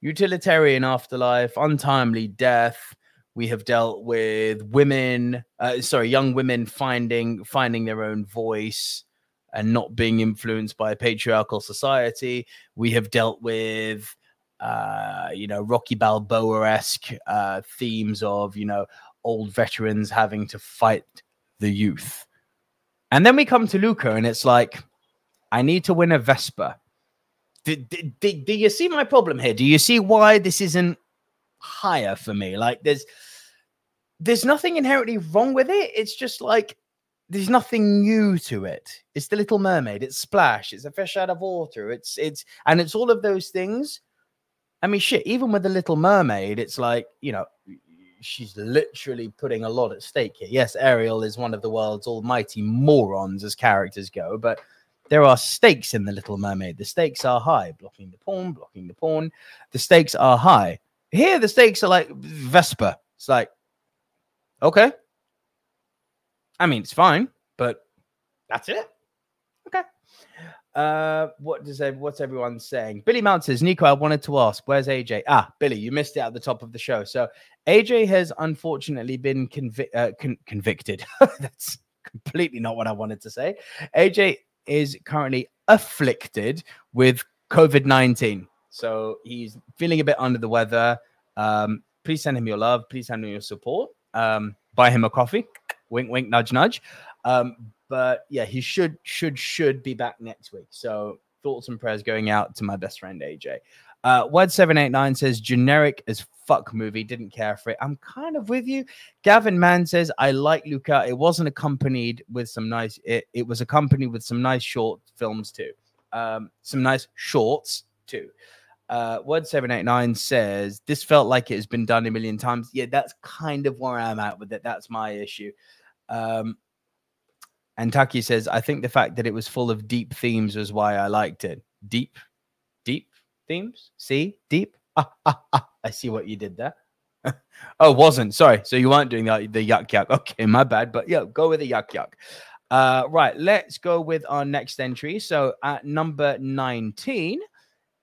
utilitarian afterlife, untimely death, we have dealt with women, uh, sorry, young women finding finding their own voice and not being influenced by a patriarchal society. We have dealt with, uh, you know, Rocky Balboa esque uh, themes of, you know, old veterans having to fight the youth. And then we come to Luca, and it's like, I need to win a Vespa. Do, do, do, you see my problem here? Do you see why this isn't higher for me. Like there's there's nothing inherently wrong with it. It's just like there's nothing new to it. It's the Little Mermaid. It's Splash. It's a fish out of water. It's it's and it's all of those things. I mean, shit. Even with the Little Mermaid, it's like you know, she's literally putting a lot at stake here. Yes, Ariel is one of the world's almighty morons as characters go, but there are stakes in the Little Mermaid. The stakes are high. Blocking the pawn, blocking the pawn. The stakes are high. Here, the stakes are like Vespa. It's like, okay. I mean, it's fine, but that's it. Okay. Uh, what does what's everyone saying? Billy Mount says, Nico, I wanted to ask, where's AJ? Ah, Billy, you missed it at the top of the show. So AJ has unfortunately been convi- uh, con- convicted. That's completely not what I wanted to say. AJ is currently afflicted with COVID 19. So he's feeling a bit under the weather. Um, please send him your love. Please send him your support. Um, buy him a coffee. Wink, wink, nudge, nudge. Um, but yeah, he should, should, should be back next week. So thoughts and prayers going out to my best friend AJ. Uh, Word seven eight nine says generic as fuck movie. Didn't care for it. I'm kind of with you. Gavin Mann says I like Luca. It wasn't accompanied with some nice. It, it was accompanied with some nice short films too. Um, some nice shorts too. Uh, Word seven eight nine says this felt like it has been done a million times. Yeah, that's kind of where I'm at with it. That's my issue. Um, and Taki says I think the fact that it was full of deep themes was why I liked it. Deep, deep themes. See, deep. I see what you did there. oh, wasn't sorry. So you weren't doing the, the yuck yuck. Okay, my bad. But yeah, go with the yuck yuck. Uh, right, let's go with our next entry. So at number 19,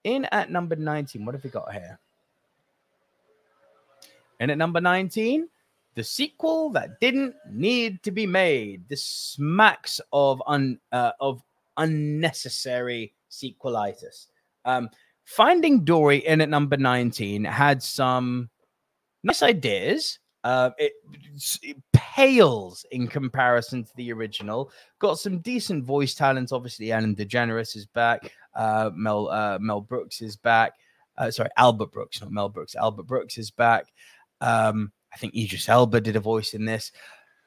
in at number 19, what have we got here? And at number 19, the sequel that didn't need to be made. This smacks of un uh, of unnecessary sequelitis. Um, Finding Dory in at number 19 had some nice ideas. Uh, it, it, pales in comparison to the original. Got some decent voice talent. Obviously, Ellen DeGeneres is back. Uh, Mel uh, Mel Brooks is back. Uh, sorry, Albert Brooks, not Mel Brooks. Albert Brooks is back. Um, I think Idris Elba did a voice in this,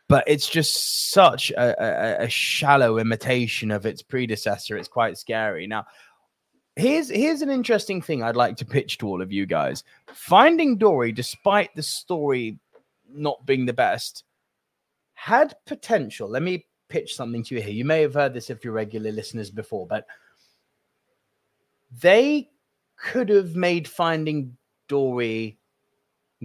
but it's just such a, a, a shallow imitation of its predecessor. It's quite scary. Now, here's here's an interesting thing I'd like to pitch to all of you guys. Finding Dory, despite the story not being the best, had potential. Let me pitch something to you here. You may have heard this if you're regular listeners before, but they could have made Finding Dory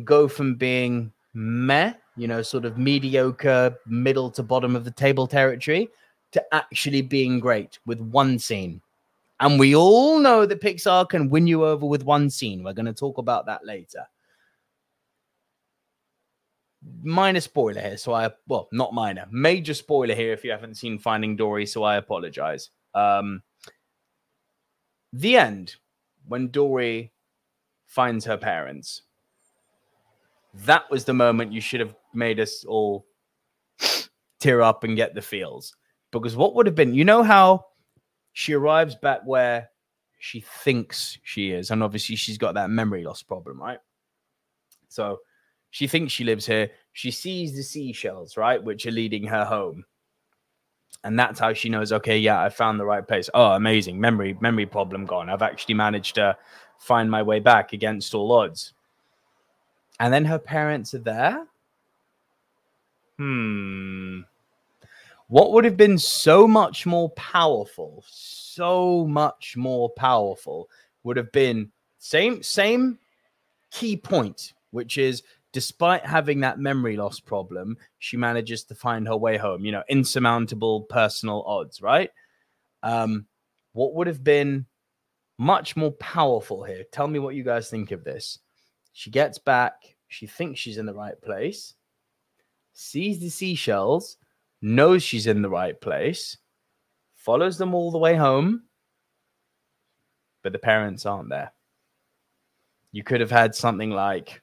go from being meh, you know, sort of mediocre, middle to bottom of the table territory, to actually being great with one scene and we all know that Pixar can win you over with one scene. We're going to talk about that later. Minor spoiler here, so I well, not minor, major spoiler here if you haven't seen Finding Dory, so I apologize. Um, the end when Dory finds her parents. That was the moment you should have made us all tear up and get the feels. Because what would have been, you know how she arrives back where she thinks she is. And obviously, she's got that memory loss problem, right? So she thinks she lives here. She sees the seashells, right, which are leading her home. And that's how she knows, okay, yeah, I found the right place. Oh, amazing. Memory, memory problem gone. I've actually managed to find my way back against all odds. And then her parents are there. Hmm. What would have been so much more powerful, so much more powerful, would have been same same key point, which is despite having that memory loss problem, she manages to find her way home. You know, insurmountable personal odds, right? Um, what would have been much more powerful here? Tell me what you guys think of this. She gets back, she thinks she's in the right place, sees the seashells, knows she's in the right place, follows them all the way home, but the parents aren't there. You could have had something like,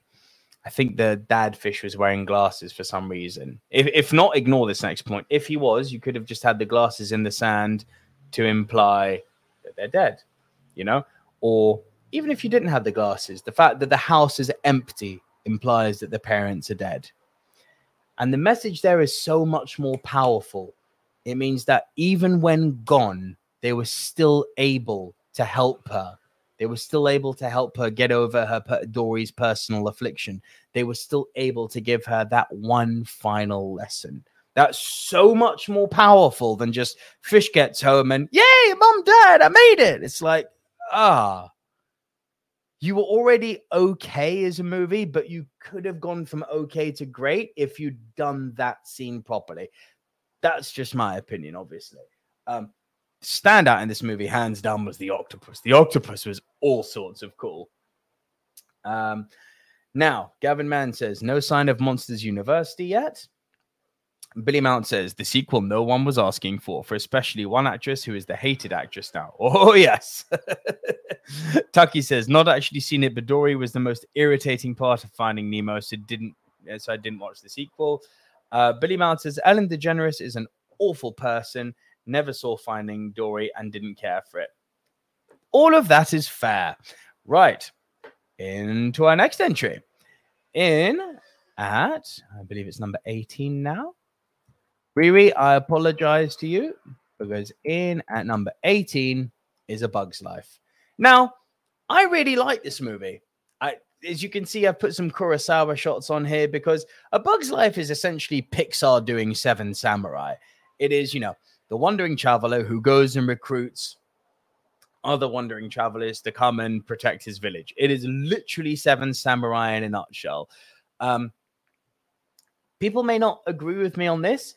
I think the dad fish was wearing glasses for some reason. If, if not, ignore this next point. If he was, you could have just had the glasses in the sand to imply that they're dead, you know? Or even if you didn't have the glasses, the fact that the house is empty implies that the parents are dead. And the message there is so much more powerful. It means that even when gone, they were still able to help her. They were still able to help her get over her Dory's personal affliction. They were still able to give her that one final lesson. That's so much more powerful than just fish gets home and yay, mom, dad, I made it. It's like, ah, you were already okay as a movie, but you could have gone from okay to great if you'd done that scene properly. That's just my opinion, obviously. Um, standout in this movie, hands down, was the octopus. The octopus was all sorts of cool. Um, now, Gavin Mann says, no sign of Monsters University yet. Billy Mount says the sequel no one was asking for, for especially one actress who is the hated actress now. Oh, yes. Tucky says, not actually seen it, but Dory was the most irritating part of Finding Nemo, so didn't so I didn't watch the sequel. Uh, Billy Mount says Ellen DeGeneres is an awful person, never saw Finding Dory and didn't care for it. All of that is fair. Right. Into our next entry. In at, I believe it's number 18 now. Riri, I apologize to you because in at number 18 is A Bug's Life. Now, I really like this movie. I, as you can see, I've put some Kurosawa shots on here because A Bug's Life is essentially Pixar doing Seven Samurai. It is, you know, the wandering traveler who goes and recruits other wandering travelers to come and protect his village. It is literally Seven Samurai in a nutshell. Um, people may not agree with me on this,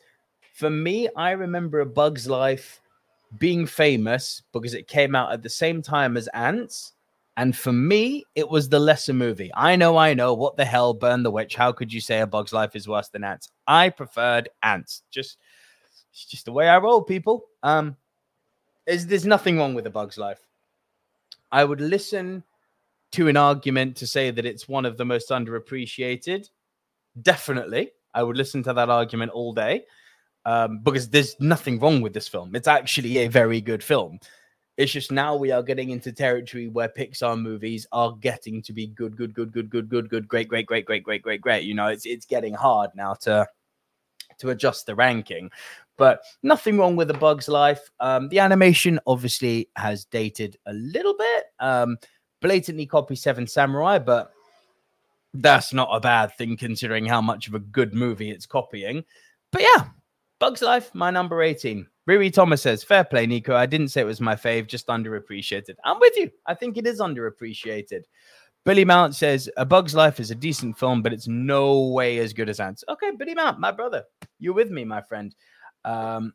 for me, I remember A Bug's Life being famous because it came out at the same time as Antz And for me, it was the lesser movie. I know, I know. What the hell, Burn the Witch? How could you say A Bug's Life is worse than Antz? I preferred Antz. Just, it's just the way I roll, people. Um, there's, there's nothing wrong with A Bug's Life. I would listen to an argument to say that it's one of the most underappreciated. Definitely, I would listen to that argument all day um, because there's nothing wrong with this film. It's actually a very good film. It's just now we are getting into territory where Pixar movies are getting to be good, good, good, good, good, good, good, great, great, great, great, great, great, great. You know, it's it's getting hard now to to adjust the ranking. But nothing wrong with the Bug's Life. Um, the animation obviously has dated a little bit. Um, blatantly copy Seven Samurai, but that's not a bad thing considering how much of a good movie it's copying. But yeah, Bug's Life, my number 18. Riri Thomas says, Fair play, Nico. I didn't say it was my fave, just underappreciated. I'm with you. I think it is underappreciated. Billy Mount says, A Bug's Life is a decent film, but it's no way as good as Antz. Okay, Billy Mount, my brother. You're with me, my friend. Um,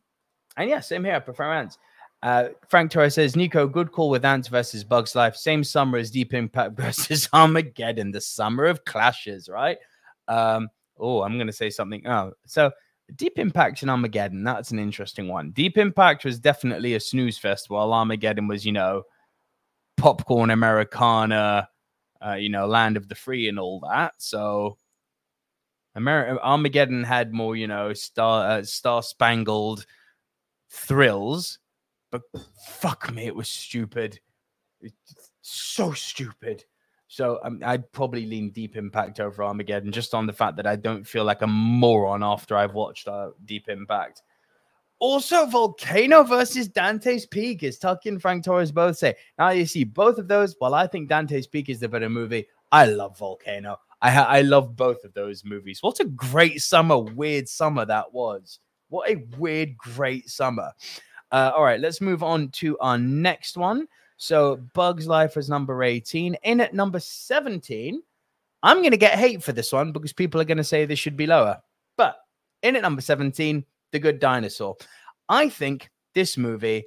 and yeah, same here. I prefer Antz. Uh, Frank Torres says, Nico, good call with Antz versus Bugs Life. Same summer as Deep Impact versus Armageddon, the summer of clashes, right? Um, oh, I'm going to say something. Oh, so Deep Impact and Armageddon, that's an interesting one. Deep Impact was definitely a snooze fest, while Armageddon was, you know, popcorn Americana, uh, you know, land of the free and all that. So Amer- Armageddon had more, you know, star uh, star spangled thrills, but fuck me, it was stupid. It's so stupid. So um, I'd probably lean Deep Impact over Armageddon just on the fact that I don't feel like a moron after I've watched uh, Deep Impact. Also, Volcano versus Dante's Peak, as Tucky and Frank Torres both say. Now, you see, both of those, while I think Dante's Peak is the better movie, I love Volcano. I, ha- I love both of those movies. What a great summer, weird summer that was. What a weird, great summer. Uh, all right, let's move on to our next one. So Bugs Life is number 18. In at number 17, I'm going to get hate for this one because people are going to say this should be lower. But in at number 17, The Good Dinosaur. I think this movie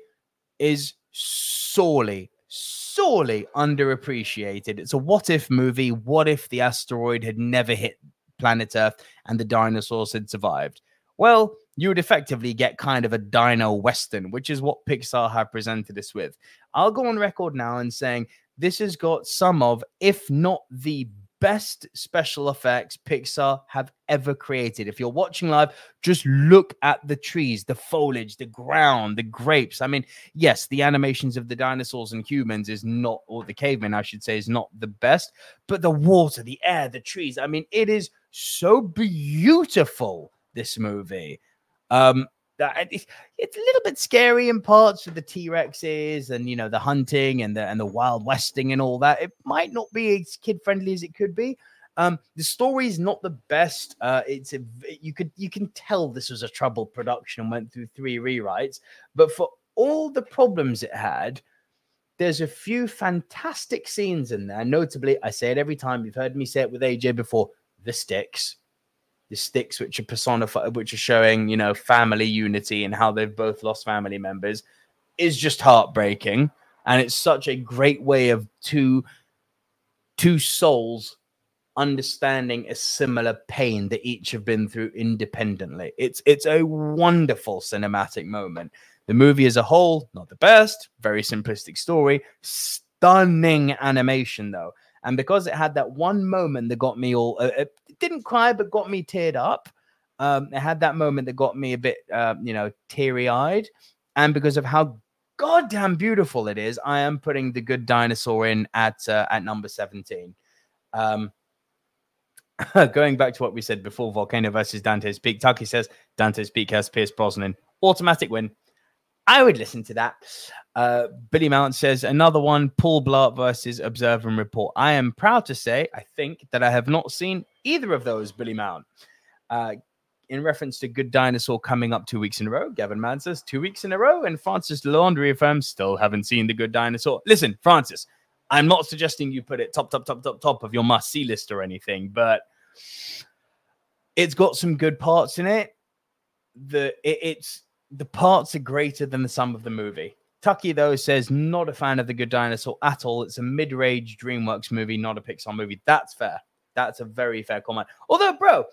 is sorely, sorely underappreciated. It's a what if movie. What if the asteroid had never hit planet Earth and the dinosaurs had survived? Well, you would effectively get kind of a dino western, which is what Pixar have presented us with. I'll go on record now and saying this has got some of, if not the best special effects Pixar have ever created. If you're watching live, just look at the trees, the foliage, the ground, the grapes. I mean, yes, the animations of the dinosaurs and humans is not, or the cavemen, I should say, is not the best, but the water, the air, the trees. I mean, it is so beautiful, this movie. Um, it's, it's a little bit scary in parts of the T Rexes and you know the hunting and the and the wild westing and all that. It might not be as kid friendly as it could be. Um, the story is not the best. Uh, it's a you could you can tell this was a troubled production and went through three rewrites. But for all the problems it had, there's a few fantastic scenes in there. Notably, I say it every time. You've heard me say it with AJ before. The sticks the sticks which are personified which are showing you know family unity and how they've both lost family members is just heartbreaking. And it's such a great way of two two souls understanding a similar pain that each have been through independently. It's it's a wonderful cinematic moment. The movie as a whole not the best very simplistic story. Stunning animation though and because it had that one moment that got me all, uh, it didn't cry, but got me teared up. Um, it had that moment that got me a bit, uh, you know, teary eyed. And because of how goddamn beautiful it is, I am putting the good dinosaur in at uh, at number 17. Um, going back to what we said before, Volcano versus Dante's Peak. Taki says Dante's Peak has Pierce Brosnan. Automatic win. I would listen to that. Uh, Billy Mount says another one Paul Blart versus Observe and Report. I am proud to say, I think, that I have not seen either of those, Billy Mount. Uh, in reference to Good Dinosaur coming up two weeks in a row, Gavin Mann says two weeks in a row, and Francis Lalonde affirms still haven't seen The Good Dinosaur. Listen, Francis, I'm not suggesting you put it top, top, top, top, top of your must see list or anything, but it's got some good parts in it. The it, it's the parts are greater than the sum of the movie Tucky though says not a fan of the Good Dinosaur at all. It's a mid-range DreamWorks movie, not a Pixar movie. That's fair. That's a very fair comment. Although, bro,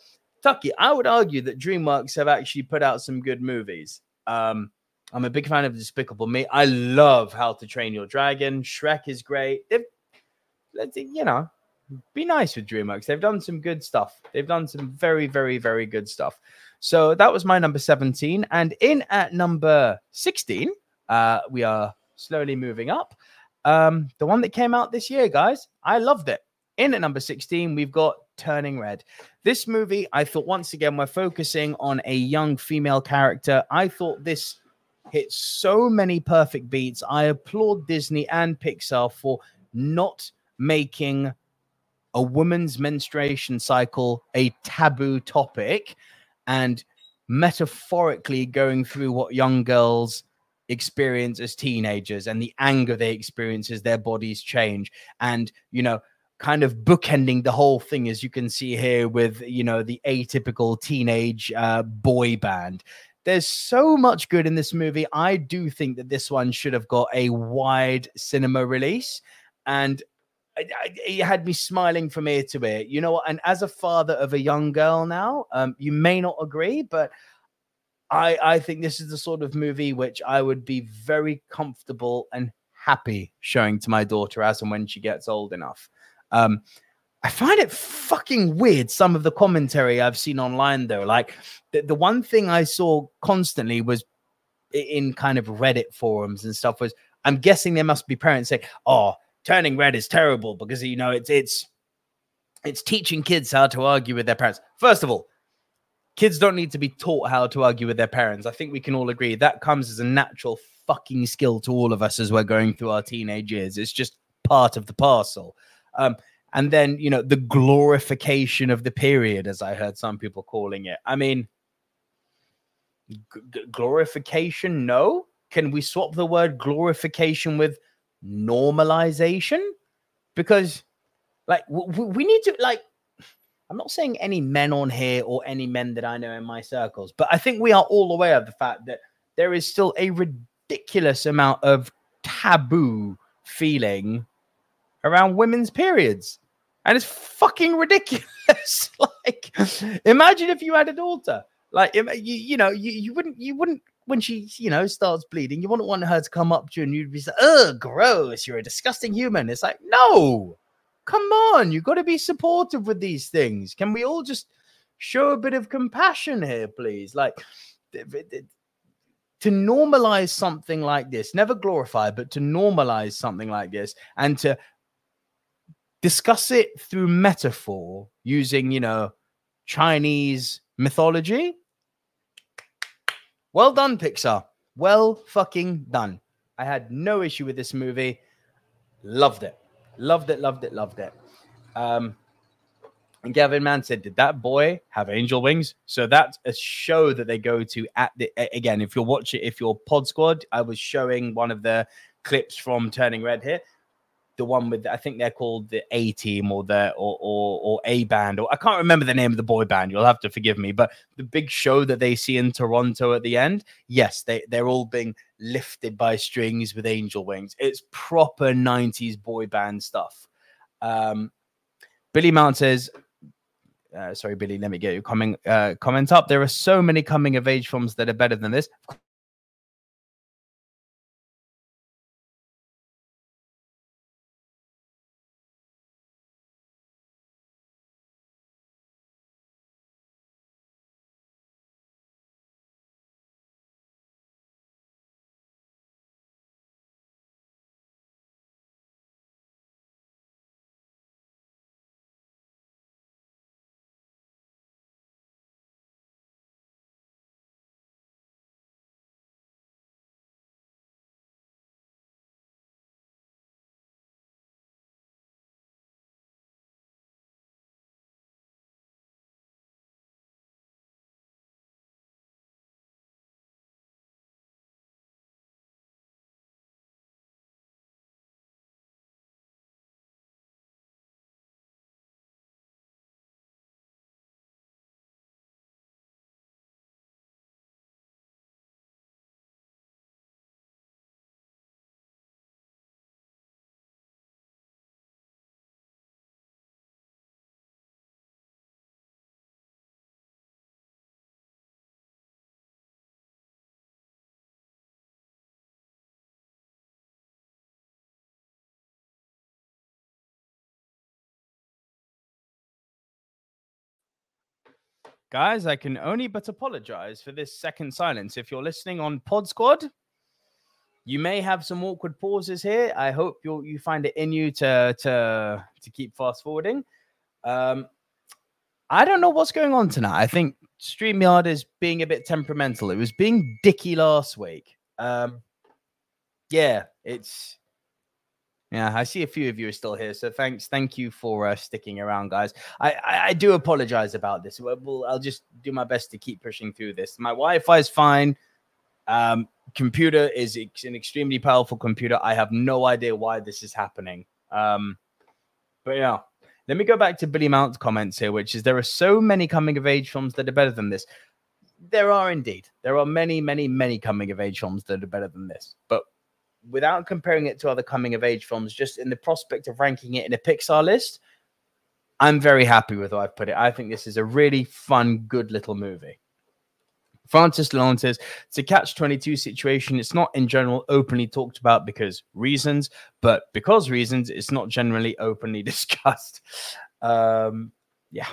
Tucky, I would argue that DreamWorks have actually put out some good movies. Um, I'm a big fan of Despicable Me. I love How to Train Your Dragon. Shrek is great. They've, you know, be nice with DreamWorks. They've done some good stuff. They've done some very, very, very good stuff. So that was my number 17. And in at number 16, uh, we are slowly moving up. Um, the one that came out this year, guys, I loved it. In at number 16, we've got Turning Red. This movie, I thought once again, we're focusing on a young female character. I thought this hit so many perfect beats. I applaud Disney and Pixar for not making a woman's menstruation cycle a taboo topic and metaphorically going through what young girls experience as teenagers and the anger they experience as their bodies change. And you know kind of bookending the whole thing as you can see here with you know the atypical teenage uh, boy band. There's so much good in this movie. I do think that this one should have got a wide cinema release. And it had me smiling from ear to ear. You know what? And as a father of a young girl now, um, you may not agree, but I I think this is the sort of movie which I would be very comfortable and happy showing to my daughter as and when she gets old enough. Um, I find it fucking weird some of the commentary I've seen online though. Like the, the one thing I saw constantly was in kind of Reddit forums and stuff was I'm guessing there must be parents saying, "Oh, turning red is terrible because you know it's it's it's teaching kids how to argue with their parents. First of all, kids don't need to be taught how to argue with their parents. I think we can all agree that comes as a natural fucking skill to all of us as we're going through our teenage years. It's just part of the parcel. Um, and then you know the glorification of the period, as I heard some people calling it. I mean, g- glorification? No. Can we swap the word glorification with normalization? Because like w- we need to like i'm not saying any men on here or any men that i know in my circles but i think we are all aware of the fact that there is still a ridiculous amount of taboo feeling around women's periods. And it's fucking ridiculous. Like imagine if you had a daughter. Like you, you know you, you wouldn't you wouldn't when she, you know, starts bleeding, you wouldn't want her to come up to you and you'd be like, oh, gross, you're a disgusting human. It's like, no, come on, you've got to be supportive with these things. Can we all just show a bit of compassion here, please? Like, to normalize something like this, never glorify, but to normalize something like this and to discuss it through metaphor using, you know, Chinese mythology well done, Pixar. Well fucking done. I had no issue with this movie. Loved it. Loved it, loved it, loved it. Um, and Gavin Mann said, Did that boy have angel wings? So that's a show that they go to at the again. If you're watching, if you're Pod Squad, I was showing one of the clips from Turning Red here the one with I think they're called the A team or the or, or or A band or I can't remember the name of the boy band. You'll have to forgive me, but the big show that they see in Toronto at the end, yes, they they're all being lifted by strings with angel wings. It's proper '90s boy band stuff. Um, Billy Mount says. Uh, sorry, Billy. Let me get your comment uh, comment up. There are so many coming of age films that are better than this. Guys, I can only but apologize for this second silence. If you're listening on Pod Squad, you may have some awkward pauses here. I hope you you find it in you to to to keep fast forwarding. Um, I don't know what's going on tonight. I think StreamYard is being a bit temperamental. It was being dicky last week. Um, yeah, it's yeah. I see a few of you are still here, so thanks. Thank you for uh, sticking around, guys. I, I, I do apologize about this. Well, I'll just do my best to keep pushing through this. My Wi-Fi is fine. Um, computer is an extremely powerful computer. I have no idea why this is happening. Um, but yeah, let me go back to Billy Mount's comments here, which is there are so many coming of age films that are better than this. There are indeed. There are many, many, many coming of age films that are better than this. But without comparing it to other coming of age films, just in the prospect of ranking it in a Pixar list, I'm very happy with how I've put it. I think this is a really fun, good little movie. Francis Lalonde says it's a catch 22 situation. It's not in general openly talked about because reasons, but because reasons, it's not generally openly discussed. Um, yeah.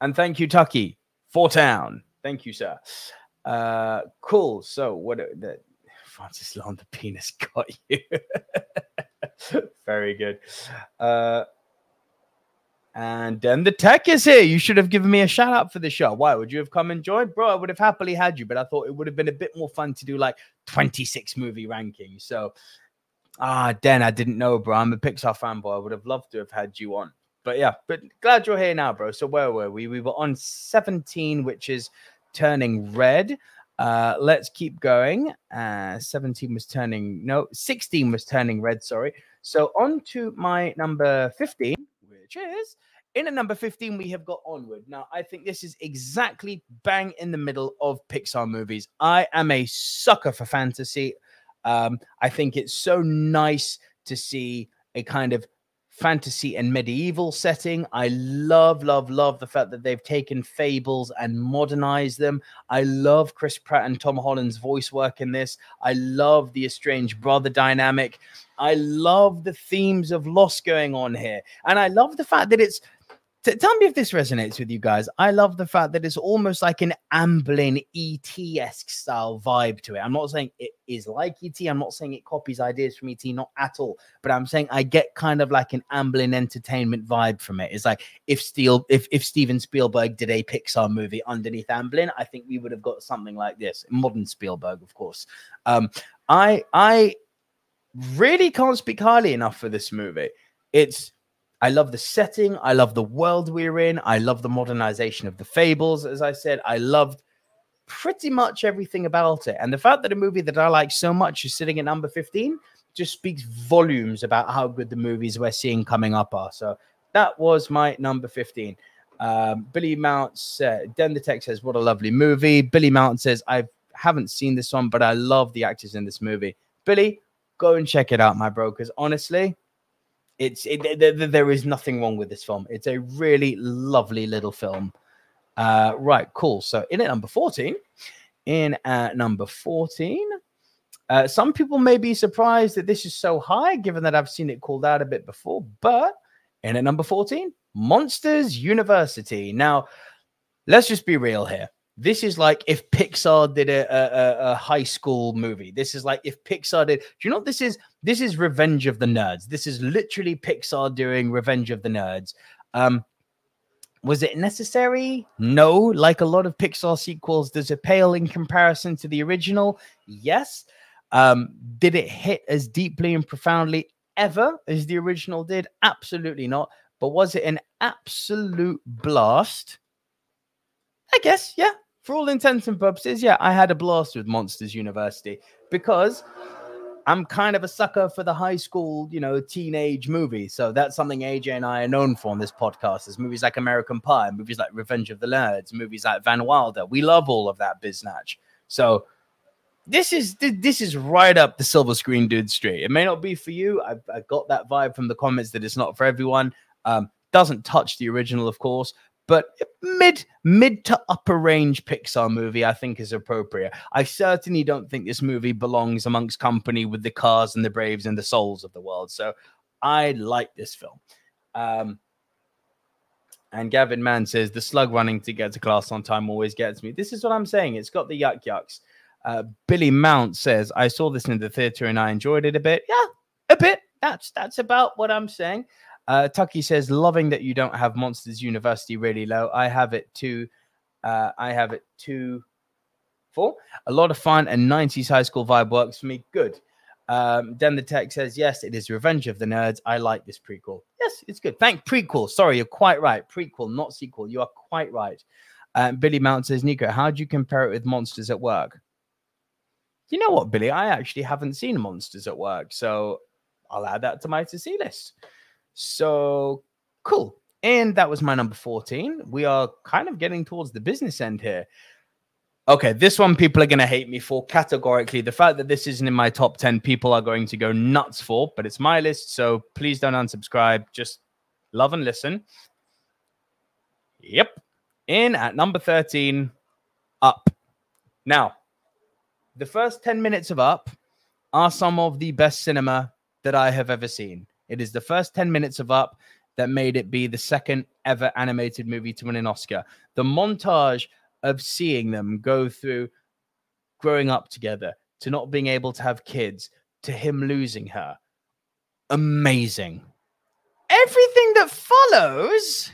And thank you, Tucky, for town. Thank you, sir. Uh, cool. So, what the Francis Lalonde, the penis got you. Very good. Uh, and Den the Tech is here. You should have given me a shout out for the show. Why would you have come and joined? Bro, I would have happily had you, but I thought it would have been a bit more fun to do like 26 movie rankings. So, ah, Den, I didn't know, bro. I'm a Pixar fanboy. I would have loved to have had you on. But yeah, but glad you're here now, bro. So, where were we? We were on 17, which is turning red. Uh, let's keep going. Uh, 17 was turning, no, 16 was turning red. Sorry. So, on to my number 15 which is in at number 15, we have got Onward. Now, I think this is exactly bang in the middle of Pixar movies. I am a sucker for fantasy. Um, I think it's so nice to see a kind of fantasy and medieval setting. I love, love, love the fact that they've taken fables and modernized them. I love Chris Pratt and Tom Holland's voice work in this. I love the estranged brother dynamic. I love the themes of loss going on here. And I love the fact that it's T- tell me if this resonates with you guys. I love the fact that it's almost like an Amblin ET esque style vibe to it. I'm not saying it is like ET. I'm not saying it copies ideas from ET, not at all. But I'm saying I get kind of like an Amblin Entertainment vibe from it. It's like if Steel, if if Steven Spielberg did a Pixar movie underneath Amblin, I think we would have got something like this. Modern Spielberg, of course. Um, I I really can't speak highly enough for this movie. It's I love the setting. I love the world we're in. I love the modernization of the fables. As I said, I loved pretty much everything about it. And the fact that a movie that I like so much is sitting at number 15 just speaks volumes about how good the movies we're seeing coming up are. So that was my number 15. Um, Billy Mount said, Den the Tech says, What a lovely movie. Billy Mount says, I haven't seen this one, but I love the actors in this movie. Billy, go and check it out, my bro, because honestly, it's it, there is nothing wrong with this film. It's a really lovely little film. Uh, right, cool. So in at number 14, in at number 14, uh, some people may be surprised that this is so high, given that I've seen it called out a bit before. But in at number 14, Monsters University. Now, let's just be real here. This is like if Pixar did a, a, a, high school movie. This is like if Pixar did. Do you know what this is? This is Revenge of the Nerds. This is literally Pixar doing Revenge of the Nerds. Um, was it necessary? No. Like a lot of Pixar sequels, does it pale in comparison to the original? Yes. Um, did it hit as deeply and profoundly ever as the original did? Absolutely not. But was it an absolute blast? I guess, yeah for all intents and purposes, yeah, I had a blast with Monsters University because I'm kind of a sucker for the high school, you know, teenage movie. So that's something AJ and I are known for on this podcast. There's movies like American Pie, movies like Revenge of the Nerds, movies like Van Wilder. We love all of that biznatch. So this is this is right up the silver screen dude street. It may not be for you. I, I got that vibe from the comments that it's not for everyone. Um, doesn't touch the original, of course, but mid mid to upper range Pixar movie, I think is appropriate. I certainly don't think this movie belongs amongst company with the Cars and the Braves and the Souls of the world. So I like this film. Um, And Gavin Mann says the slug running to get to class on time always gets me. This is what I'm saying. It's got the yuck yucks. Uh, Billy Mount says I saw this in the theater and I enjoyed it a bit. Yeah, a bit. That's that's about what I'm saying. Uh, Tucky says loving that you don't have Monsters University really low. I have it too. Uh, I have it too. Four. A lot of fun and 90s high school vibe works for me. Good. Um, Den the Tech says, Yes, it is Revenge of the Nerds. I like this prequel. Yes, it's good. Thank prequel. Sorry, you're quite right. Prequel, not sequel. You are quite right. Um, Billy Mount says, Nico, how do you compare it with Monsters at Work? You know what, Billy? I actually haven't seen Monsters at Work. So I'll add that to my to see list. So cool. And that was my number 14. We are kind of getting towards the business end here. Okay, this one people are going to hate me for categorically. The fact that this isn't in my top 10, people are going to go nuts for, but it's my list. So please don't unsubscribe. Just love and listen. Yep. In at number 13, Up. Now, the first 10 minutes of Up are some of the best cinema that I have ever seen. It is the first 10 minutes of Up that made it be the second ever animated movie to win an Oscar. The montage of seeing them go through growing up together to not being able to have kids to him losing her. Amazing. Everything that follows.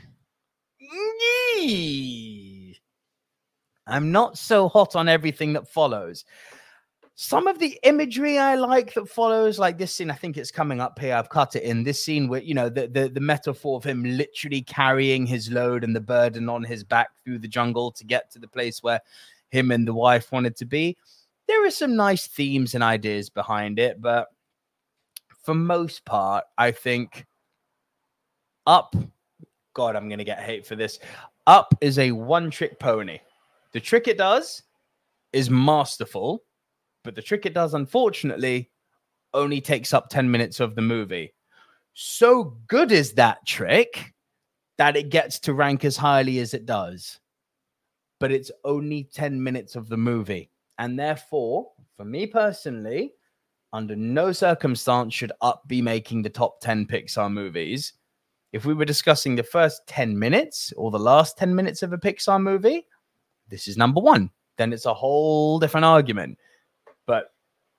I'm not so hot on everything that follows. Some of the imagery I like that follows, like this scene, I think it's coming up here. I've cut it in this scene where you know the, the the metaphor of him literally carrying his load and the burden on his back through the jungle to get to the place where him and the wife wanted to be. There are some nice themes and ideas behind it, but for most part, I think up. God, I'm gonna get hate for this. Up is a one-trick pony. The trick it does is masterful but the trick it does, unfortunately, only takes up 10 minutes of the movie. So good is that trick that it gets to rank as highly as it does. But it's only 10 minutes of the movie. And therefore, for me personally, under no circumstance should Up be making the top 10 Pixar movies. If we were discussing the first 10 minutes or the last 10 minutes of a Pixar movie, this is number one. Then it's a whole different argument. But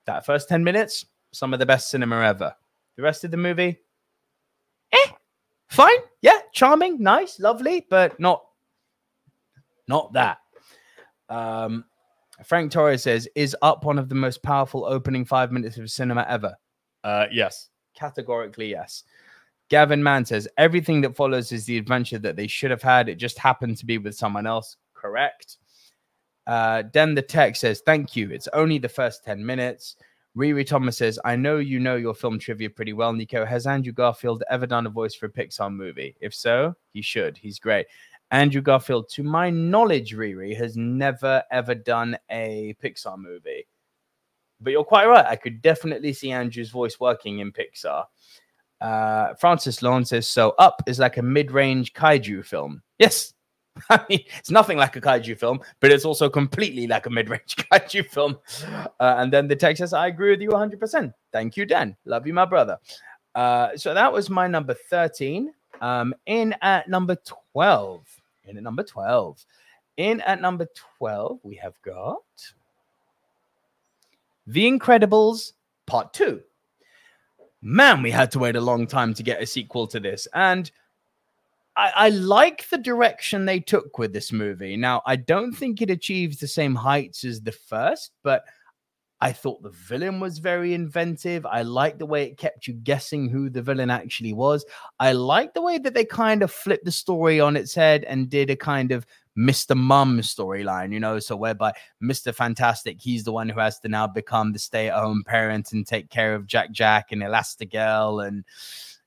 that first 10 minutes, some of the best cinema ever. The rest of the movie, eh, fine. Yeah, charming, nice, lovely, but not not that. Um, Frank Torres says, is up one of the most powerful opening five minutes of cinema ever? Uh, yes, categorically, yes. Gavin Mann says, everything that follows is the adventure that they should have had. It just happened to be with someone else. Correct. Uh, Den the Tech says, Thank you. It's only the first 10 minutes. Riri Thomas says, I know you know your film trivia pretty well, Nico. Has Andrew Garfield ever done a voice for a Pixar movie? If so, he should. He's great. Andrew Garfield, to my knowledge, Riri has never ever done a Pixar movie. But you're quite right. I could definitely see Andrew's voice working in Pixar. Uh, Francis Lawn says, So Up is like a mid range kaiju film. Yes, I mean, it's nothing like a kaiju film, but it's also completely like a mid-range kaiju film. Uh, and then the text says, "I agree with you 100. percent Thank you, Dan. Love you, my brother." Uh, so that was my number 13. Um, in at number 12. In at number 12. In at number 12, we have got The Incredibles Part Two. Man, we had to wait a long time to get a sequel to this, and I, I, like the direction they took with this movie. Now, I don't think it achieves the same heights as the first, but I thought the villain was very inventive. I liked the way it kept you guessing who the villain actually was. I liked the way that they kind of flipped the story on its head and did a kind of Mr. Mum storyline, you know, so whereby Mr. Fantastic, he's the one who has to now become the stay-at-home parent and take care of Jack Jack and Elastigirl and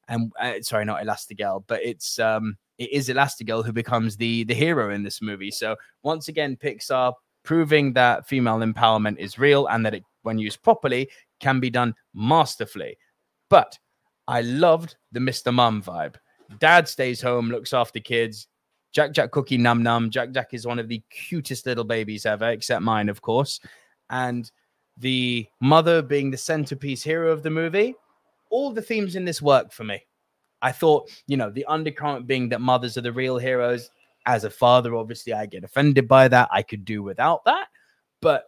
and uh, sorry, not Elastigirl, but it's um it is Elastigirl who becomes the the hero in this movie. So once again, Pixar proving that female empowerment is real and that it, when used properly, can be done masterfully. But I loved the Mr. Mum vibe. Dad stays home, looks after kids. Jack Jack Cookie Num Num. Jack Jack is one of the cutest little babies ever, except mine, of course. And the mother being the centerpiece hero of the movie all the themes in this work for me. I thought, you know, the undercurrent being that mothers are the real heroes. As a father, obviously, I get offended by that. I could do without that. But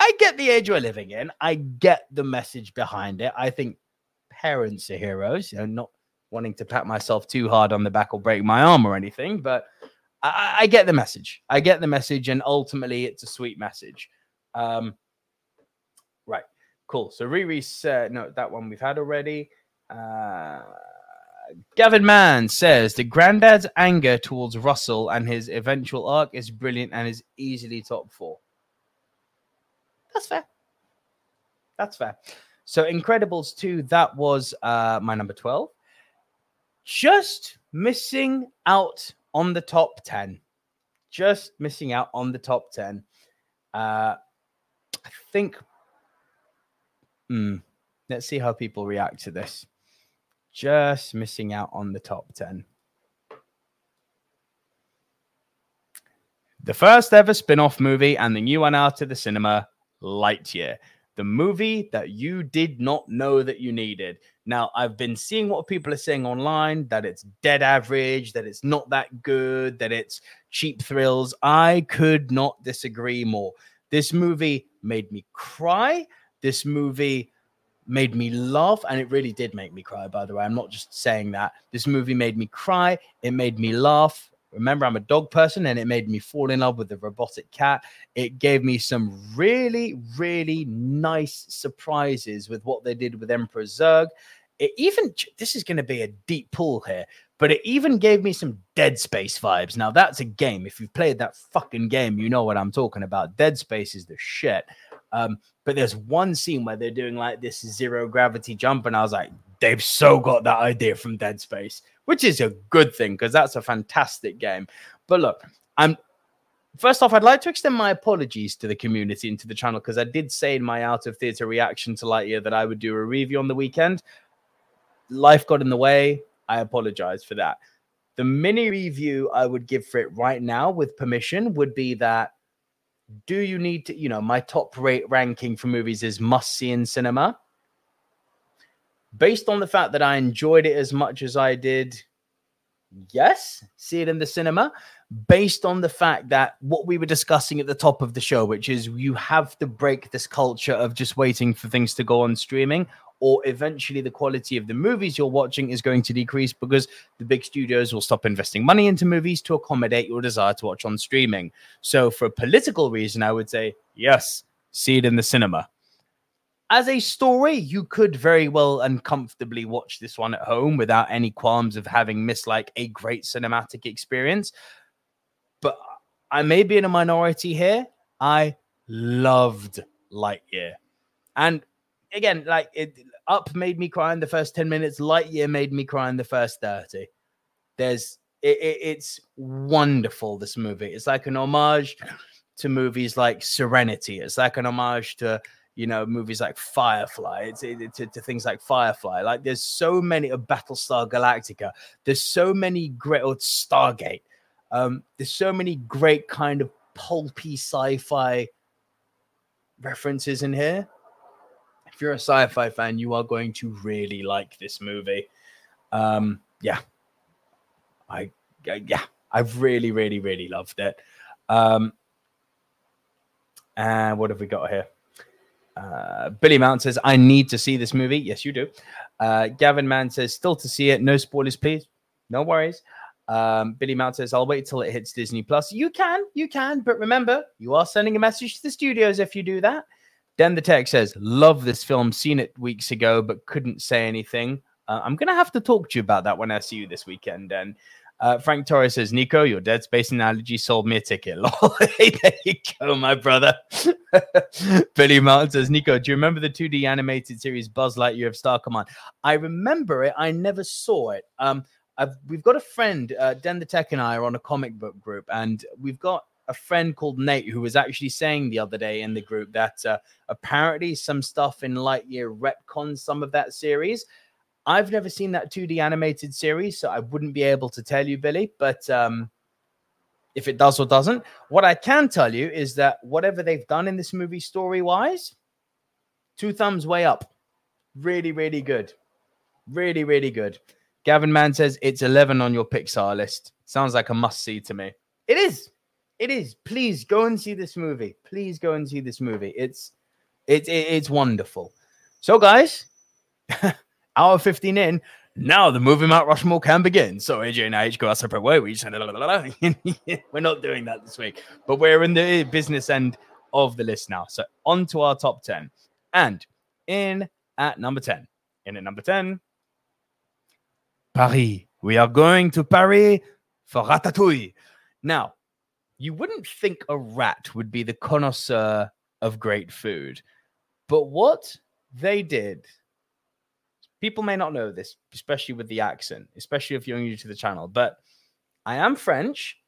I get the age we're living in. I get the message behind it. I think parents are heroes. You know, not wanting to pat myself too hard on the back or break my arm or anything, but I, I get the message. I get the message, and ultimately, it's a sweet message. Um, right, cool. So Riri said, no, that one we've had already. Uh, Gavin Mann says the granddad's anger towards Russell and his eventual arc is brilliant and is easily top four. That's fair. That's fair. So Incredibles 2, that was uh, my number 12. Just missing out on the top 10. Just missing out on the top 10. Uh, I think. Hmm, let's see how people react to this. Just missing out on the top 10. The first ever spin off movie and the new one out of the cinema, Lightyear the movie that you did not know that you needed. Now, I've been seeing what people are saying online that it's dead average, that it's not that good, that it's cheap thrills. I could not disagree more. This movie made me cry. This movie made me laugh, and it really did make me cry, by the way. I'm not just saying that. This movie made me cry. It made me laugh. Remember, I'm a dog person and it made me fall in love with the robotic cat. It gave me some really, really nice surprises with what they did with Emperor Zurg. It even, this is going to be a deep pull here, but it even gave me some Dead Space vibes. Now, that's a game. If you've played that fucking game, you know what I'm talking about. Dead Space is the shit. Um, but there's one scene where they're doing like this zero gravity jump, and I was like, they've so got that idea from Dead Space which is a good thing because that's a fantastic game. But look, I'm first off, I'd like to extend my apologies to the community and to the channel because I did say in my out of theater reaction to Lightyear that I would do a review on the weekend. Life got in the way. I apologize for that. The mini review I would give for it right now, with permission, would be that do you need to, you know, my top rate ranking for movies is must see in cinema based on the fact that I enjoyed it as much as I did, yes, see it in the cinema. Based on the fact that what we were discussing at the top of the show, which is you have to break this culture of just waiting for things to go on streaming, or eventually the quality of the movies you're watching is going to decrease because the big studios will stop investing money into movies to accommodate your desire to watch on streaming. So, for a political reason, I would say yes, see it in the cinema as a story, you could very well and comfortably watch this one at home without any qualms of having missed like a great cinematic experience. But I may be in a minority here. I loved Lightyear. And again, like it up made me cry in the first 10 minutes, Lightyear made me cry in the first 30. There's it, it, it's wonderful, this movie. It's like an homage to movies like Serenity. It's like an homage to you know movies like Firefly, it's, it, to, to, things like Firefly. Like there's so many of Battlestar Galactica. There's so many great or Stargate. Um, there's so many great kind of pulpy sci-fi references in here. If you're a sci-fi fan, you are going to really like this movie. Um, yeah, I, I yeah, I've really, really, really loved it. Um, and what have we got here? Uh, Billy Mount says, I need to see this movie. Yes, you do. Uh, Gavin Mann says, still to see it. No spoilers, please. No worries. Um, Billy Mount says, I'll wait till it hits Disney Plus. You can, you can, but remember, you are sending a message to the studios if you do that. Den the Tech says, Love this film, seen it weeks ago, but couldn't say anything. Uh, I'm going to have to talk to you about that when I see you this weekend. And uh, Frank Torres says, Nico, your Dead Space analogy sold me a ticket. hey, there you go, my brother. Billy Martin says, Nico, do you remember the 2D animated series Buzz Lightyear of Star Command? I remember it. I never saw it. Um, I've, we've got a friend, uh, Den the Tech and I are on a comic book group, and we've got a friend called Nate who was actually saying the other day in the group that uh, apparently some stuff in Lightyear retcons some of that series. I've never seen that 2D animated series, so I wouldn't be able to tell you, Billy. But um, if it does or doesn't, what I can tell you is that whatever they've done in this movie story wise, two thumbs way up. Really, really good. Really, really good. Gavin Mann says it's 11 on your Pixar list. Sounds like a must see to me. It is. It is. Please go and see this movie. Please go and see this movie. It's it's it's wonderful. So guys, hour 15 in, now the movie Mount Rushmore can begin. So AJ and I each go our separate way. We we're not doing that this week, but we're in the business end of the list now. So on to our top 10. And in at number 10. In at number 10, Paris. We are going to Paris for Ratatouille. Now, you wouldn't think a rat would be the connoisseur of great food, but what they did, people may not know this, especially with the accent, especially if you're new to the channel, but I am French.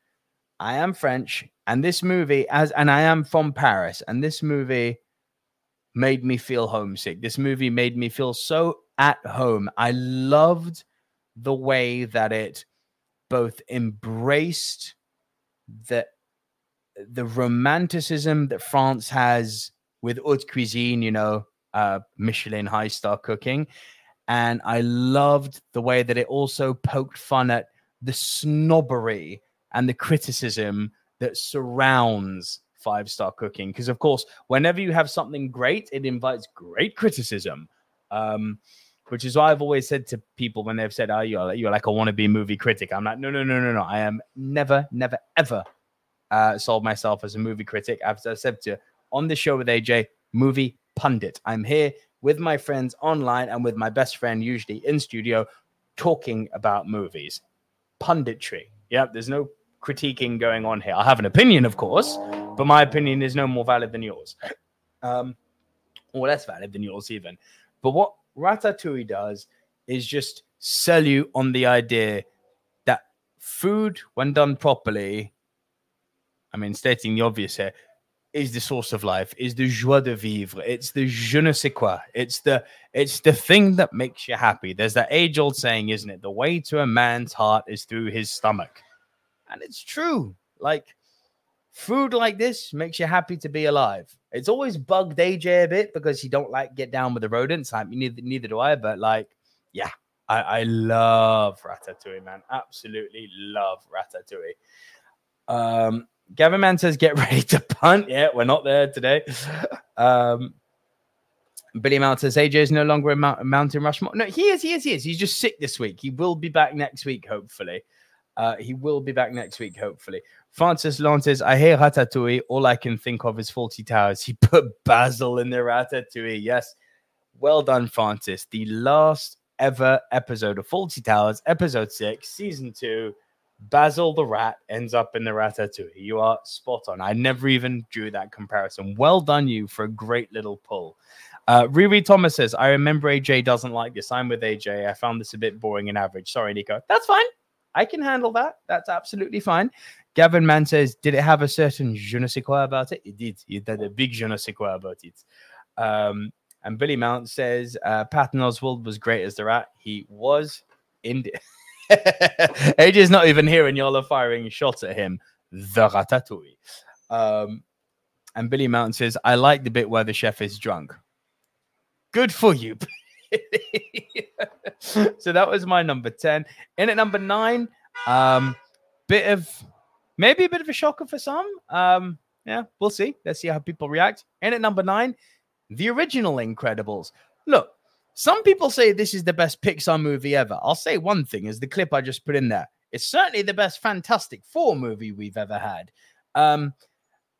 I am French, and this movie, as and I am from Paris, and this movie made me feel homesick. This movie made me feel so at home. I loved the way that it both embraced the the romanticism that France has with haute cuisine, you know, uh, Michelin high star cooking, and I loved the way that it also poked fun at the snobbery and the criticism that surrounds five star cooking. Because of course, whenever you have something great, it invites great criticism. Um, which is why I've always said to people when they've said, "Oh, you're you're like a wannabe movie critic." I'm like, no, no, no, no, no. I am never, never, ever uh, sold myself as a movie critic. As I said to on the show with AJ, movie pundit. I'm here with my friends online and with my best friend, usually in studio, talking about movies. Punditry. Yeah, there's no critiquing going on here. I have an opinion, of course, but my opinion is no more valid than yours, um, or less valid than yours even. But what Ratatouille does is just sell you on the idea that food, when done properly, I mean, stating the obvious here, is the source of life, is the joie de vivre. It's the je ne sais quoi. It's the it's the thing that makes you happy. There's that age old saying, isn't it? The way to a man's heart is through his stomach. And it's true. Like food like this makes you happy to be alive. It's always bugged AJ a bit because he don't like get down with the rodents. I mean, neither, neither do I. But like, yeah, I, I love Ratatouille, man. Absolutely love Ratatouille. Um, Gavin Mann says, "Get ready to punt." Yeah, we're not there today. Um, Billy Mount says AJ is no longer a Mount- Mountain Rushmore. No, he is. He is. He is. He's just sick this week. He will be back next week, hopefully. Uh, he will be back next week, hopefully. Francis Lantes, I hear Ratatouille. All I can think of is Fawlty Towers. He put Basil in the Ratatouille. Yes. Well done, Francis. The last ever episode of Fawlty Towers, episode six, season two. Basil the rat ends up in the Ratatouille. You are spot on. I never even drew that comparison. Well done, you, for a great little pull. Uh, Riri Thomas says, I remember AJ doesn't like this. I'm with AJ. I found this a bit boring and average. Sorry, Nico. That's fine. I can handle that. That's absolutely fine. Gavin Mann says, Did it have a certain je ne sais quoi about it? It did. It had a big je ne sais quoi about it. Um, and Billy Mount says, uh, Patton Oswalt was great as the rat. He was indeed. AJ's not even here, and y'all are firing shots at him. The ratatouille. Um, and Billy Mountain says, I like the bit where the chef is drunk. Good for you. so that was my number 10. In at number nine, um, bit of maybe a bit of a shocker for some. Um, yeah, we'll see. Let's see how people react. In at number nine, the original Incredibles. Look, some people say this is the best Pixar movie ever. I'll say one thing is the clip I just put in there. It's certainly the best Fantastic Four movie we've ever had. Um,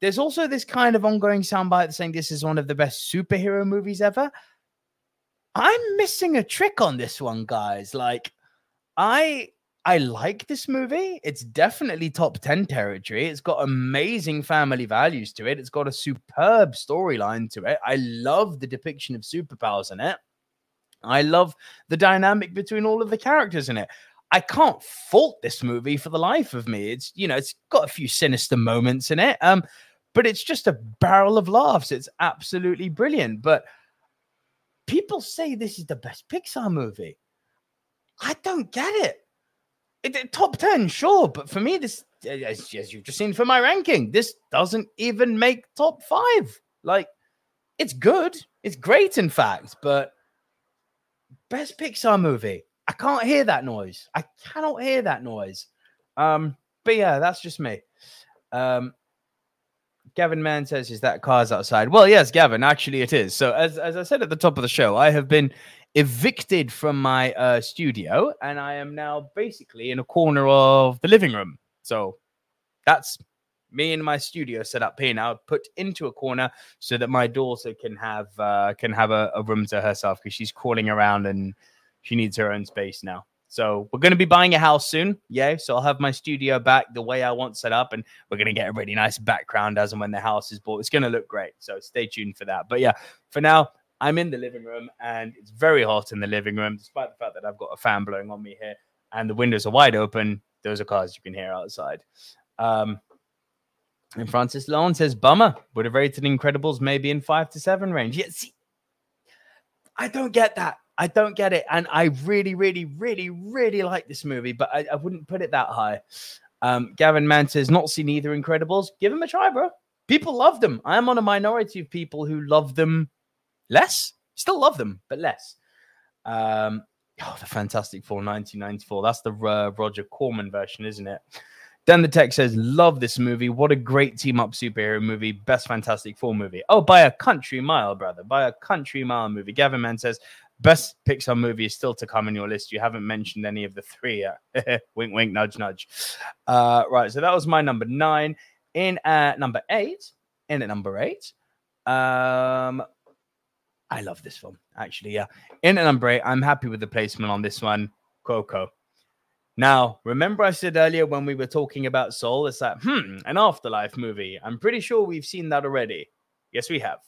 there's also this kind of ongoing soundbite saying this is one of the best superhero movies ever. I'm missing a trick on this one, guys. Like, I I like this movie. It's definitely top 10 territory. It's got amazing family values to it. It's got a superb storyline to it. I love the depiction of superpowers in it. I love the dynamic between all of the characters in it. I can't fault this movie for the life of me. It's, you know, it's got a few sinister moments in it. Um, but it's just a barrel of laughs. It's absolutely brilliant. But people say this is the best Pixar movie. I don't get it. it, it top 10, sure. But for me, this, as, as you've just seen for my ranking, this doesn't even make top five. Like, it's good. It's great, in fact. But best Pixar movie. I can't hear that noise. I cannot hear that noise. Um, but yeah, that's just me. Um, Gavin Mann says, "Is that cars outside?" Well, yes, Gavin. Actually, it is. So, as as I said at the top of the show, I have been evicted from my uh, studio, and I am now basically in a corner of the living room. So, that's me and my studio set up here now, put into a corner so that my daughter can have uh, can have a, a room to herself because she's crawling around and she needs her own space now. So we're going to be buying a house soon. Yeah. So I'll have my studio back the way I want set up, and we're going to get a really nice background as and when the house is bought. It's going to look great. So stay tuned for that. But yeah, for now, I'm in the living room and it's very hot in the living room, despite the fact that I've got a fan blowing on me here and the windows are wide open. Those are cars you can hear outside. Um, and Francis Lone says, Bummer would have rated Incredibles maybe in five to seven range. Yeah, see, I don't get that. I don't get it. And I really, really, really, really like this movie, but I, I wouldn't put it that high. Um, Gavin Mann says, not seen either Incredibles. Give them a try, bro. People love them. I am on a minority of people who love them less. Still love them, but less. Um, oh, the Fantastic Four 1994. That's the uh, Roger Corman version, isn't it? Dan the Tech says, Love this movie. What a great team up superhero movie. Best Fantastic Four movie. Oh, by a country mile, brother. By a country mile movie. Gavin Mann says, Best Pixar movie is still to come in your list. You haven't mentioned any of the three yet. wink, wink, nudge, nudge. Uh, right. So that was my number nine. In at number eight, in at number eight, um, I love this film, actually. Yeah. In at number eight, I'm happy with the placement on this one. Coco. Now, remember I said earlier when we were talking about Soul, it's like, hmm, an afterlife movie. I'm pretty sure we've seen that already. Yes, we have.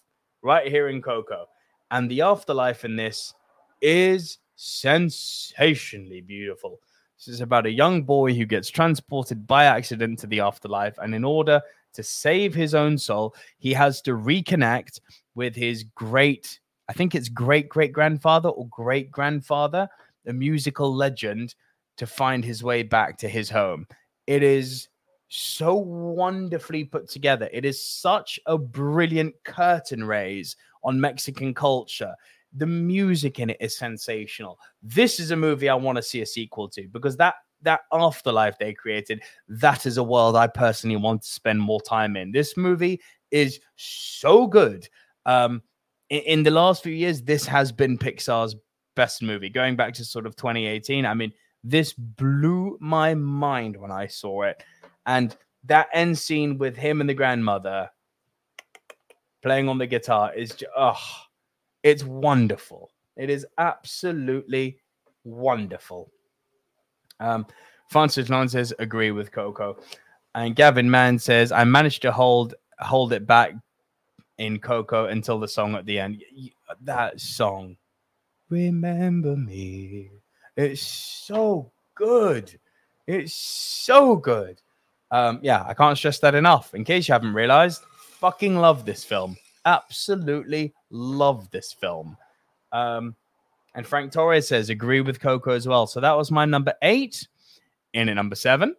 Right here in Coco. And the afterlife in this is sensationally beautiful. This is about a young boy who gets transported by accident to the afterlife. And in order to save his own soul, he has to reconnect with his great, I think it's great great grandfather or great grandfather, a musical legend, to find his way back to his home. It is so wonderfully put together. It is such a brilliant curtain raise on Mexican culture. The music in it is sensational. This is a movie I want to see a sequel to because that that afterlife they created, that is a world I personally want to spend more time in. This movie is so good. Um, in, in the last few years, this has been Pixar's best movie. Going back to sort of 2018, I mean, this blew my mind when I saw it. And that end scene with him and the grandmother playing on the guitar is just, oh, it's wonderful. It is absolutely wonderful. Um, Francis Lon says, agree with Coco. And Gavin Mann says, I managed to hold hold it back in Coco until the song at the end. That song, Remember Me. It's so good. It's so good. Um, yeah, I can't stress that enough. In case you haven't realized, fucking love this film. Absolutely love this film. Um, and Frank Torres says, agree with Coco as well. So that was my number eight. In at number seven.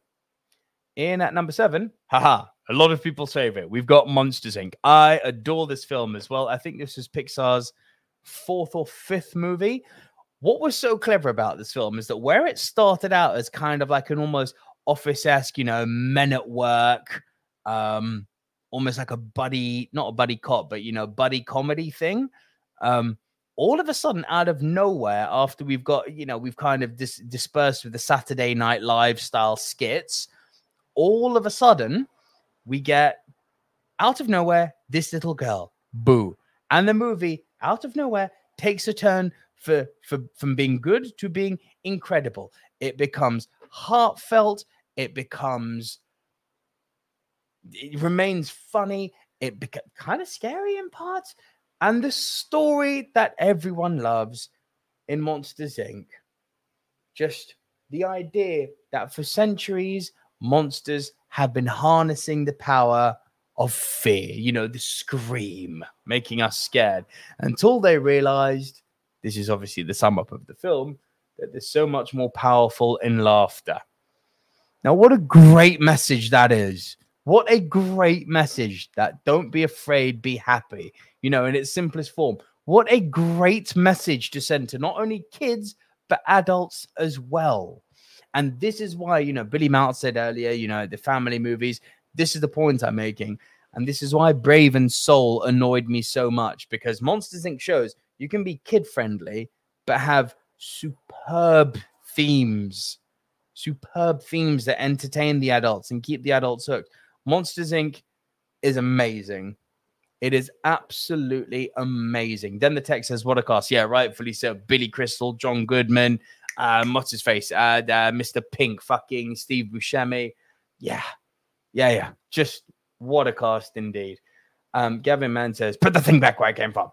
In at number seven, haha, a lot of people people's favorite. We've got Monsters Inc. I adore this film as well. I think this is Pixar's fourth or fifth movie. What was so clever about this film is that where it started out as kind of like an almost office esque, you know, men at work, um, almost like a buddy, not a buddy cop, but you know, buddy comedy thing. Um, all of a sudden, out of nowhere, after we've got, you know, we've kind of dis- dispersed with the Saturday Night Live style skits, all of a sudden, we get out of nowhere this little girl, Boo. And the movie, out of nowhere, takes a turn for, for from being good to being incredible. It becomes heartfelt. It becomes it remains funny. It becomes kind of scary in parts. And the story that everyone loves in Monsters Inc. Just the idea that for centuries, monsters have been harnessing the power of fear, you know, the scream, making us scared until they realized this is obviously the sum up of the film that there's so much more powerful in laughter. Now, what a great message that is. What a great message that don't be afraid, be happy, you know, in its simplest form. What a great message to send to not only kids, but adults as well. And this is why, you know, Billy Mount said earlier, you know, the family movies, this is the point I'm making. And this is why Brave and Soul annoyed me so much because Monsters Inc. shows you can be kid friendly, but have superb themes, superb themes that entertain the adults and keep the adults hooked. Monsters Inc. is amazing. It is absolutely amazing. Then the text says, What a cast. Yeah, rightfully so. Billy Crystal, John Goodman, uh, what's his face? Uh, uh, Mr. Pink, fucking Steve Buscemi. Yeah, yeah, yeah. Just what a cast indeed. Um, Gavin Mann says, Put the thing back where I came from.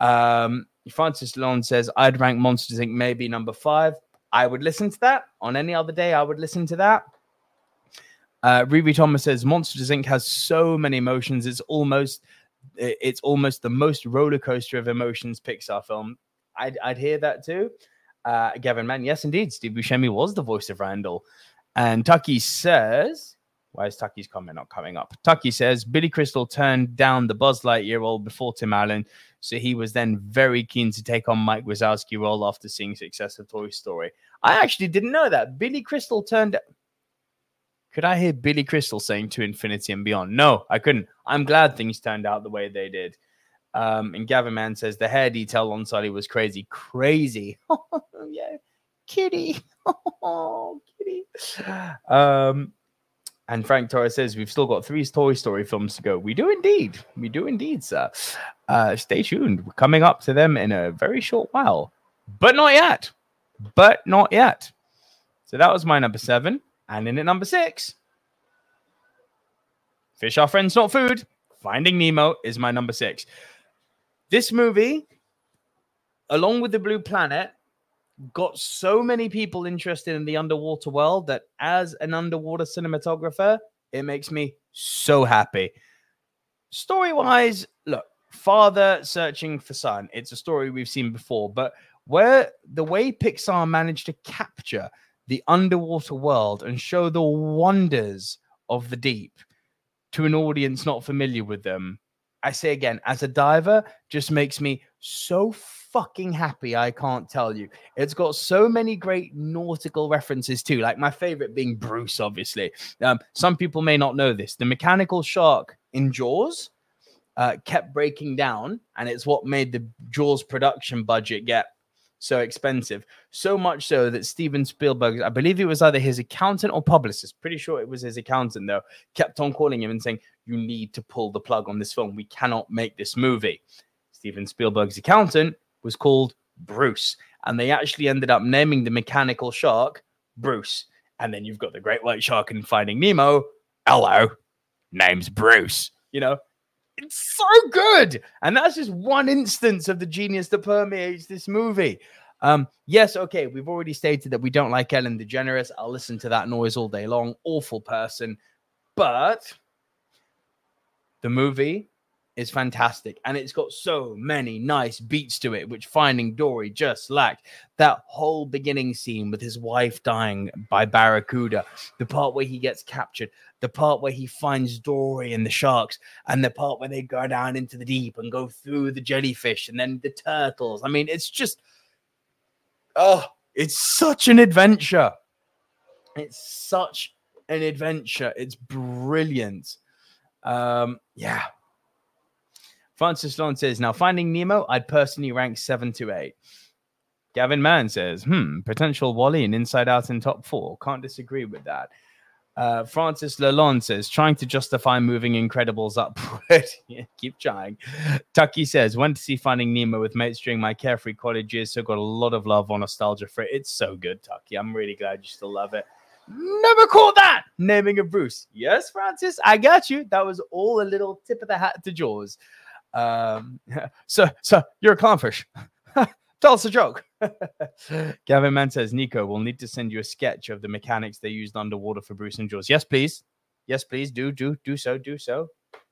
Um, Francis Lon says, I'd rank Monsters Inc. maybe number five. I would listen to that. On any other day, I would listen to that. Uh, Ruby Thomas says Monsters Inc. has so many emotions. It's almost it's almost the most roller coaster of emotions Pixar film. I'd, I'd hear that too. Uh, Gavin Mann, yes, indeed. Steve Buscemi was the voice of Randall. And Tucky says, why is Tucky's comment not coming up? Tucky says Billy Crystal turned down the Buzz Lightyear role before Tim Allen, so he was then very keen to take on Mike Wazowski role after seeing success of Toy Story. I actually didn't know that Billy Crystal turned. Could I hear Billy Crystal saying to infinity and beyond? No, I couldn't. I'm glad things turned out the way they did. Um, and Gavin Mann says the hair detail on Sully was crazy. Crazy. yeah. Kitty. Oh, kitty. Um, and Frank Torres says we've still got three Toy Story films to go. We do indeed. We do indeed, sir. Uh, stay tuned. We're coming up to them in a very short while, but not yet. But not yet. So that was my number seven. And in at number six, Fish Are Friends, Not Food. Finding Nemo is my number six. This movie, along with The Blue Planet, got so many people interested in the underwater world that as an underwater cinematographer, it makes me so happy. Story wise, look, father searching for son. It's a story we've seen before, but where the way Pixar managed to capture the underwater world and show the wonders of the deep to an audience not familiar with them. I say again, as a diver, just makes me so fucking happy. I can't tell you. It's got so many great nautical references too. Like my favorite being Bruce, obviously. Um, some people may not know this. The mechanical shark in Jaws uh, kept breaking down, and it's what made the Jaws production budget get so expensive. So much so that Steven Spielberg, I believe it was either his accountant or publicist, pretty sure it was his accountant though, kept on calling him and saying, You need to pull the plug on this film. We cannot make this movie. Steven Spielberg's accountant was called Bruce. And they actually ended up naming the mechanical shark Bruce. And then you've got the great white shark in Finding Nemo. Hello, name's Bruce. You know, it's so good. And that's just one instance of the genius that permeates this movie. Um, yes, okay, we've already stated that we don't like Ellen DeGeneres. I'll listen to that noise all day long. Awful person. But the movie is fantastic. And it's got so many nice beats to it which finding dory just lacked. That whole beginning scene with his wife dying by barracuda the part where he gets captured the part where he finds dory and the sharks and the part where they go down into the deep and go through the jellyfish and then the turtles. I mean it's just oh it's such an adventure. It's such an adventure. It's brilliant. Um yeah Francis Lawn says, now finding Nemo, I'd personally rank seven to eight. Gavin Mann says, hmm, potential WALL-E and Inside Out in top four. Can't disagree with that. Uh, Francis Lalonde says, trying to justify moving Incredibles upward. keep trying. Tucky says, went to see Finding Nemo with mates during my carefree college years, so got a lot of love on nostalgia for it. It's so good, Tucky. I'm really glad you still love it. Never caught that naming of Bruce. Yes, Francis, I got you. That was all a little tip of the hat to Jaws. Um, so, so you're a clownfish. Tell us a joke. Gavin Mann says, Nico, we'll need to send you a sketch of the mechanics they used underwater for Bruce and Jaws. Yes, please. Yes, please. Do, do, do so, do so,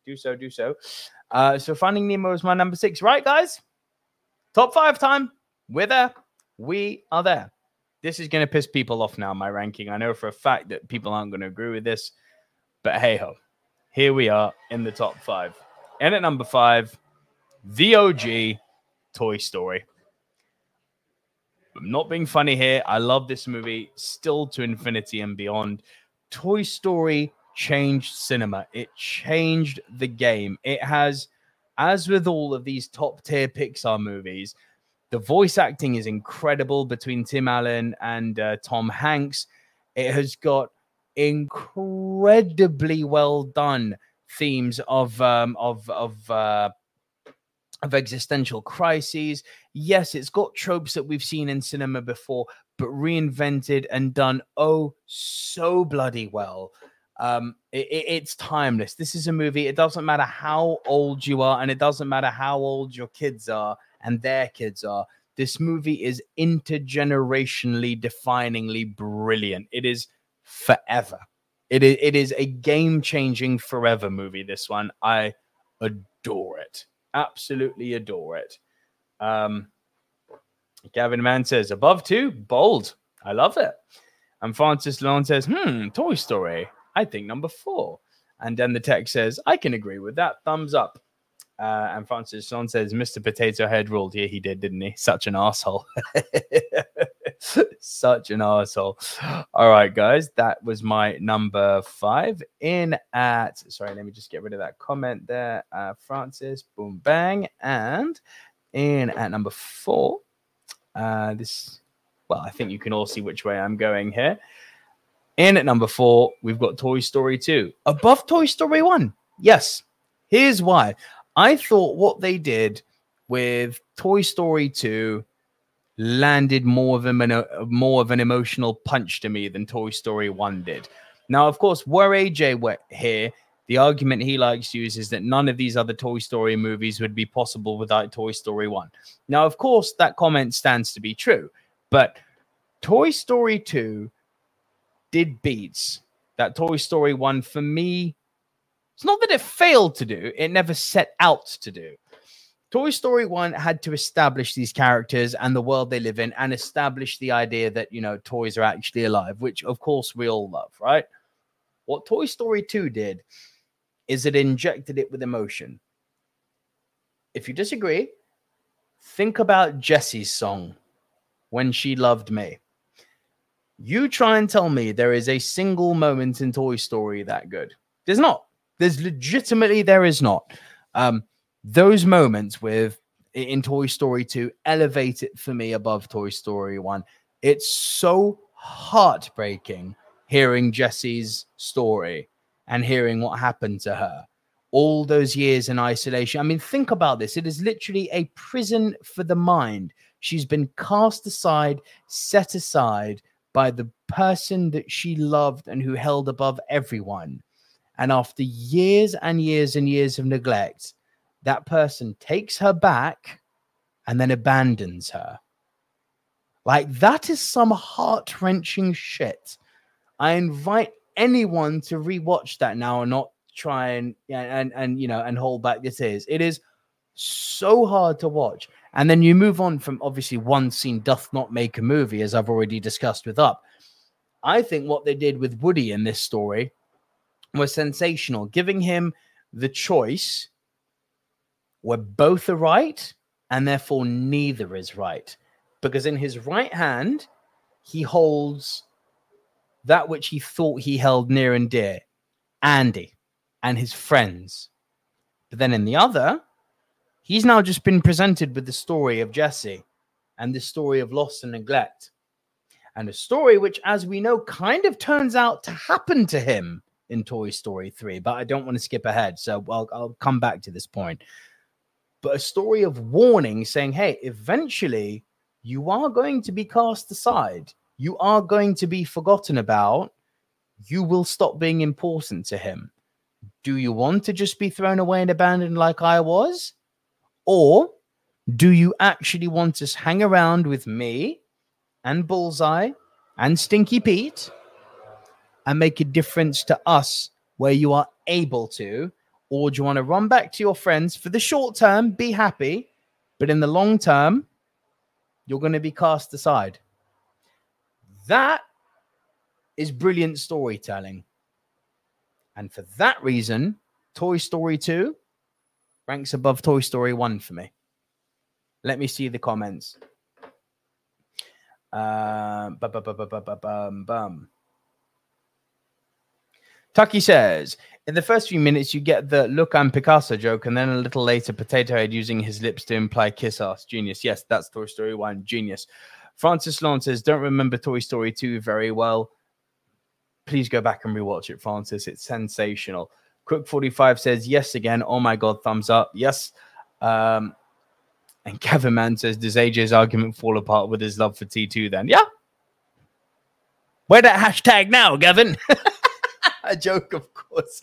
do so, do so. Uh, so Finding Nemo is my number six, right, guys? Top five time. We're there. We are there. This is going to piss people off now, my ranking. I know for a fact that people aren't going to agree with this, but hey ho, here we are in the top five. And at number five, the OG Toy Story. I'm not being funny here. I love this movie still to infinity and beyond. Toy Story changed cinema. It changed the game. It has, as with all of these top tier Pixar movies, the voice acting is incredible between Tim Allen and uh, Tom Hanks. It has got incredibly well done themes of um, of of uh, of existential crises. Yes, it's got tropes that we've seen in cinema before, but reinvented and done oh so bloody well. Um, it, it, it's timeless. This is a movie. It doesn't matter how old you are, and it doesn't matter how old your kids are and their kids are. This movie is intergenerationally definingly brilliant. It is forever. It is, it is a game changing forever movie. This one, I adore it. Absolutely adore it. Um, Gavin Mann says, above two, bold. I love it. And Francis Lalonde says, hmm, Toy Story. I think number four. And Den the Tech says, I can agree with that. Thumbs up. Uh, and Francis Sean says, Mr. Potato Head ruled. Yeah, he did, didn't he? Such an asshole. Such an asshole. All right, guys. That was my number five. In at, sorry, let me just get rid of that comment there. Uh, Francis, boom, bang. And in at number four, uh, this, well, I think you can all see which way I'm going here. In at number four, we've got Toy Story 2. Above Toy Story 1. Yes. Here's why. I thought what they did with Toy Story 2 landed more of a more of an emotional punch to me than Toy Story 1 did. Now, of course, were AJ here, the argument he likes to use is that none of these other Toy Story movies would be possible without Toy Story 1. Now, of course, that comment stands to be true, but Toy Story 2 did beats that Toy Story 1 for me it's not that it failed to do, it never set out to do. Toy Story 1 had to establish these characters and the world they live in and establish the idea that, you know, toys are actually alive, which of course we all love, right? What Toy Story 2 did is it injected it with emotion. If you disagree, think about Jessie's song, When She Loved Me. You try and tell me there is a single moment in Toy Story that good. There's not. There's legitimately there is not. Um, those moments with in Toy Story 2 elevate it for me above Toy Story 1. It's so heartbreaking hearing Jessie's story and hearing what happened to her. All those years in isolation. I mean, think about this. It is literally a prison for the mind. She's been cast aside, set aside by the person that she loved and who held above everyone. And after years and years and years of neglect, that person takes her back and then abandons her. Like, that is some heart wrenching shit. I invite anyone to rewatch that now and not try and, and, and, you know, and hold back the tears. It is so hard to watch. And then you move on from obviously one scene doth not make a movie, as I've already discussed with Up. I think what they did with Woody in this story was sensational, giving him the choice where both are right and therefore neither is right. Because in his right hand, he holds that which he thought he held near and dear Andy and his friends. But then in the other, he's now just been presented with the story of Jesse and the story of loss and neglect. And a story which, as we know, kind of turns out to happen to him in Toy Story 3, but I don't want to skip ahead. So I'll, I'll come back to this point. But a story of warning saying, hey, eventually you are going to be cast aside, you are going to be forgotten about, you will stop being important to him. Do you want to just be thrown away and abandoned like I was? Or do you actually want to hang around with me and Bullseye and Stinky Pete and make a difference to us where you are able to? Or do you want to run back to your friends for the short term, be happy, but in the long term, you're going to be cast aside? That is brilliant storytelling. And for that reason, Toy Story 2 ranks above Toy Story 1 for me. Let me see the comments. Um, bum, bum, bum, bum, bum, bum, bum. Tucky says, in the first few minutes, you get the look, I'm Picasso joke, and then a little later, Potato Head using his lips to imply kiss ass. Genius. Yes, that's Toy Story 1. Genius. Francis Lalonde says, don't remember Toy Story 2 very well. Please go back and rewatch it, Francis. It's sensational. Crook45 says, yes again. Oh my God, thumbs up. Yes. Um, and Gavin Mann says, does AJ's argument fall apart with his love for T2 then? Yeah. Where that hashtag now, Gavin? a joke, of course.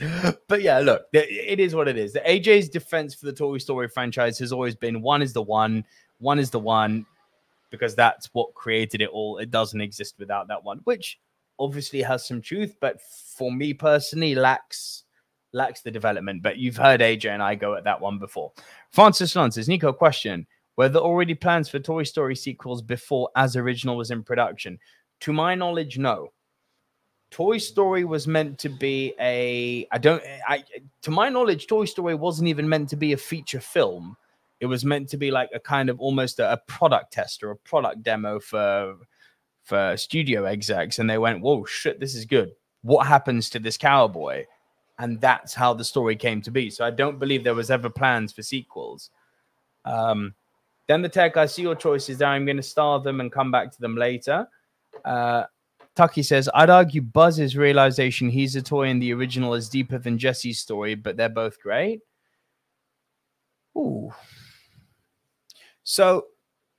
But yeah, look, it is what it is. The AJ's defense for the Toy Story franchise has always been one is the one, one is the one, because that's what created it all. It doesn't exist without that one, which obviously has some truth, but for me personally, lacks lacks the development. But you've heard AJ and I go at that one before. Francis says, Nico, question. Were there already plans for Toy Story sequels before As Original was in production? To my knowledge, no. Toy Story was meant to be a I don't I to my knowledge Toy Story wasn't even meant to be a feature film. It was meant to be like a kind of almost a, a product test or a product demo for for studio execs and they went, "Whoa, shit, this is good. What happens to this cowboy?" And that's how the story came to be. So I don't believe there was ever plans for sequels. Um, Den the Tech, I see your choices there. I'm going to star them and come back to them later. Uh, Tucky says, I'd argue Buzz's realization he's a toy in the original is deeper than Jesse's story, but they're both great. Ooh. So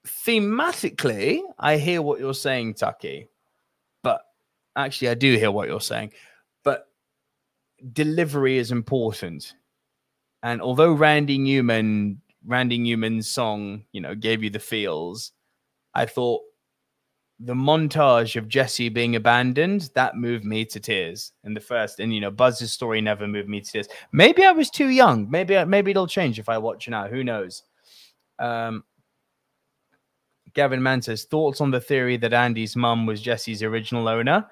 thematically, I hear what you're saying, Tucky. But actually, I do hear what you're saying. But delivery is important. And although Randy Newman, Randy Newman's song, you know, gave you the feels, I thought the montage of Jesse being abandoned that moved me to tears in the first. And you know, Buzz's story never moved me to tears. Maybe I was too young. Maybe maybe it'll change if I watch it now. Who knows? Um, Gavin Mann says thoughts on the theory that Andy's mum was Jesse's original owner.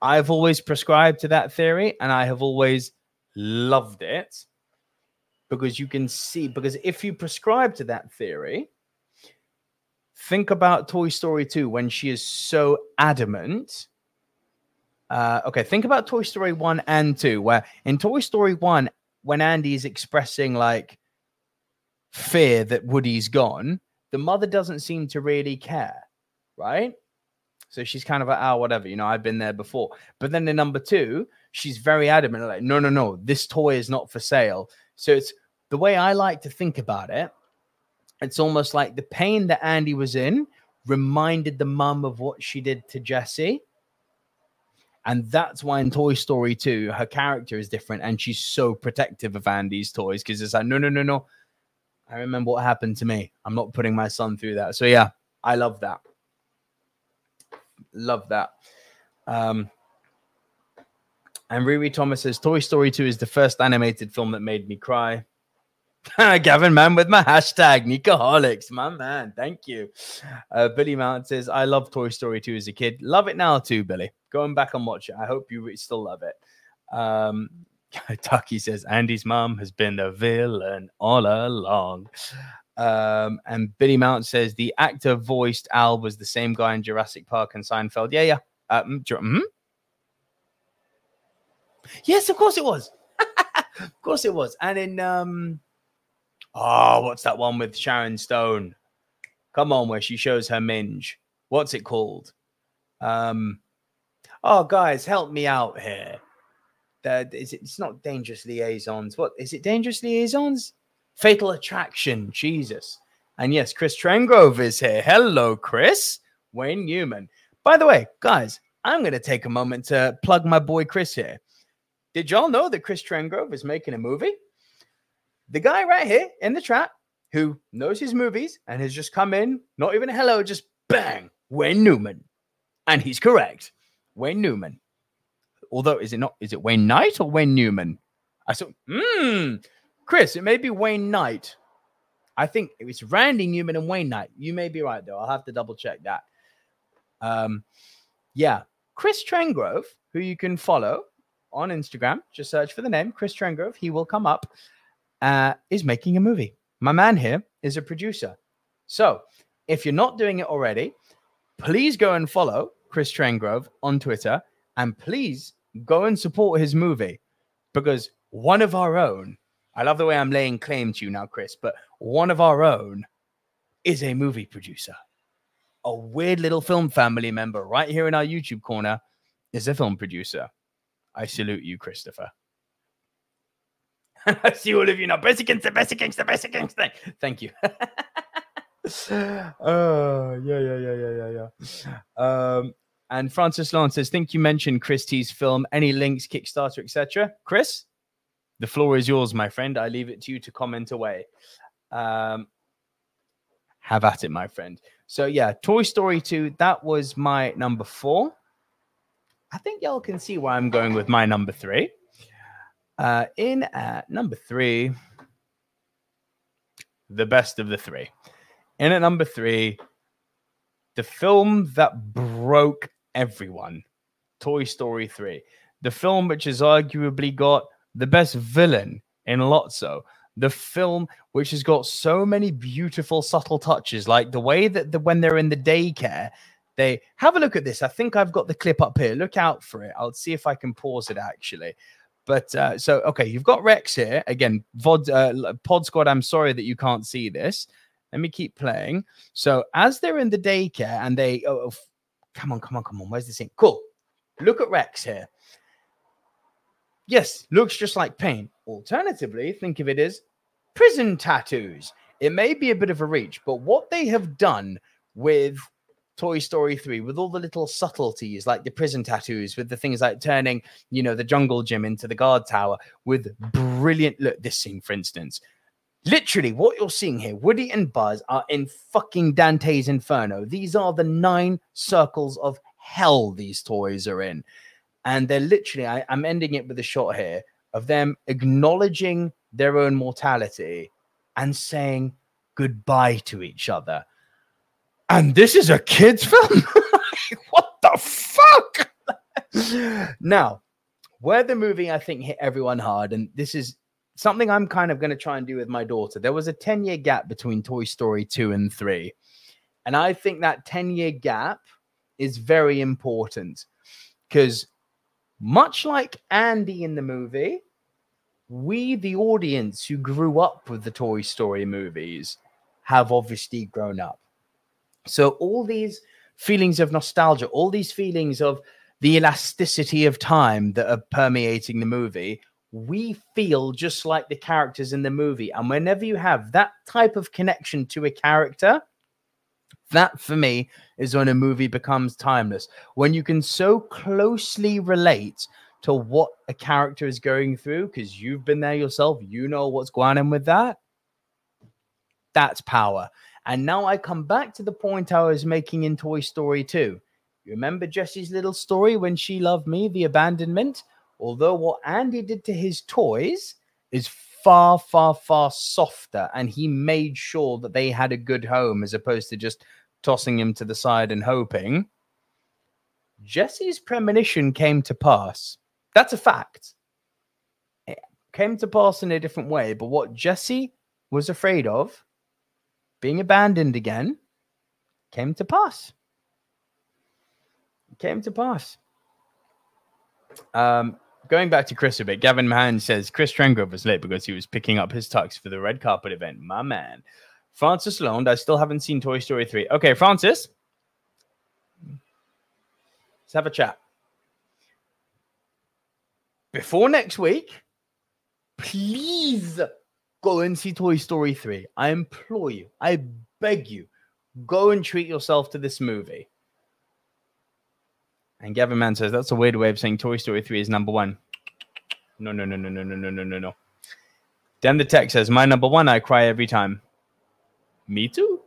I've always prescribed to that theory, and I have always loved it because you can see because if you prescribe to that theory think about Toy Story 2 when she is so adamant. Uh, okay, think about Toy Story 1 and 2, where in Toy Story 1, when Andy is expressing like fear that Woody's gone, the mother doesn't seem to really care, right? So she's kind of like, oh, whatever, you know, I've been there before. But then in number two, she's very adamant, like, no, no, no, this toy is not for sale. So it's the way I like to think about it it's almost like the pain that Andy was in reminded the mum of what she did to Jesse. And that's why in Toy Story 2, her character is different and she's so protective of Andy's toys because it's like, no, no, no, no. I remember what happened to me. I'm not putting my son through that. So, yeah, I love that. Love that. Um, and Riri Thomas says Toy Story 2 is the first animated film that made me cry. Gavin Mann with my hashtag Nicoholics, my man. Thank you. Uh, Billy Mount says, I love Toy Story 2 as a kid. Love it now too, Billy. Going back and watch it. I hope you still love it. Um, Tucky says, Andy's mom has been the villain all along. Um, and Billy Mount says, the actor voiced Al was the same guy in Jurassic Park and Seinfeld. Yeah, yeah. Um, mm-hmm. Yes, of course it was. of course it was. And in um Oh, what's that one with Sharon Stone? Come on, where she shows her minge. What's it called? Um, oh, guys, help me out here. That is it, it's not dangerous liaisons. What is it? Dangerous liaisons? Fatal attraction. Jesus. And yes, Chris Trengrove is here. Hello, Chris. Wayne Newman. By the way, guys, I'm going to take a moment to plug my boy Chris here. Did y'all know that Chris Trengrove is making a movie? The guy right here in the chat who knows his movies and has just come in, not even hello, just bang, Wayne Newman. And he's correct. Wayne Newman. Although, is it not, is it Wayne Knight or Wayne Newman? I said, hmm, Chris, it may be Wayne Knight. I think it's Randy Newman and Wayne Knight. You may be right, though. I'll have to double check that. Um, yeah, Chris Trengrove, who you can follow on Instagram, just search for the name Chris Trengrove. He will come up uh, is making a movie. My man here is a producer. So if you're not doing it already, please go and follow Chris Trengrove on Twitter and please go and support his movie because one of our own, I love the way I'm laying claim to you now, Chris, but one of our own is a movie producer. A weird little film family member right here in our YouTube corner is a film producer. I salute you, Christopher. I see all of you now. Best against the best against the against the. Thank you. oh, yeah, yeah, yeah, yeah, yeah, yeah. Um, and Francis Lawrence says, think you mentioned Christie's film. Any links, Kickstarter, etc.? Chris, the floor is yours, my friend. I leave it to you to comment away. Um, have at it, my friend. So yeah, Toy Story 2, that was my number four. I think y'all can see where I'm going with my number three. Uh, in at number three, the best of the three. In at number three, the film that broke everyone Toy Story 3. The film which has arguably got the best villain in Lotso. The film which has got so many beautiful, subtle touches, like the way that the, when they're in the daycare, they have a look at this. I think I've got the clip up here. Look out for it. I'll see if I can pause it actually. But uh, so, okay, you've got Rex here. Again, VOD, uh, Pod Squad, I'm sorry that you can't see this. Let me keep playing. So, as they're in the daycare and they, oh, oh come on, come on, come on. Where's the scene? Cool. Look at Rex here. Yes, looks just like pain. Alternatively, think of it as prison tattoos. It may be a bit of a reach, but what they have done with Toy Story 3 with all the little subtleties like the prison tattoos, with the things like turning, you know, the jungle gym into the guard tower, with brilliant look. This scene, for instance, literally what you're seeing here, Woody and Buzz are in fucking Dante's Inferno. These are the nine circles of hell these toys are in. And they're literally, I, I'm ending it with a shot here of them acknowledging their own mortality and saying goodbye to each other and this is a kids film? What the fuck? Now where the movie i think hit everyone hard and this is something i'm kind of going to try and do with my daughter. There was a 10 year gap between toy story 2 and 3 and i think that 10 year gap is very important because much like andy in the movie we the audience who grew up with the toy story movies have obviously grown up so all these feelings of nostalgia, all these feelings of the elasticity of time that are permeating the movie, we feel just like the characters in the movie. And whenever you have that type of connection to a character, that for me is when a movie becomes timeless. When you can so closely relate to what a character is going through because you've been there yourself, you know what's going on with that. That's power. And now I come back to the point I was making in Toy Story 2. You remember Jesse's little story when she loved me, the abandonment? Although what Andy did to his toys is far, far, far softer, and he made sure that they had a good home as opposed to just tossing him to the side and hoping. Jesse's premonition came to pass. That's a fact. It came to pass in a different way, but what Jesse was afraid of being abandoned again came to pass. Came to pass. Um, going back to Chris a bit, Gavin Mann says Chris Trengrove was late because he was picking up his tux for the red carpet event. My man. Francis Lalonde, I still haven't seen Toy Story 3. Okay, Francis. Let's have a chat. Before next week, please go and see Toy Story 3. I implore you, I beg you, go and treat yourself to this movie. And Gavin Mann says that's a weird way of saying Toy Story 3 is number one. No, no, no, no, no, no, no, no, no, no. Den the Tech says, My number one, I cry every time. Me too.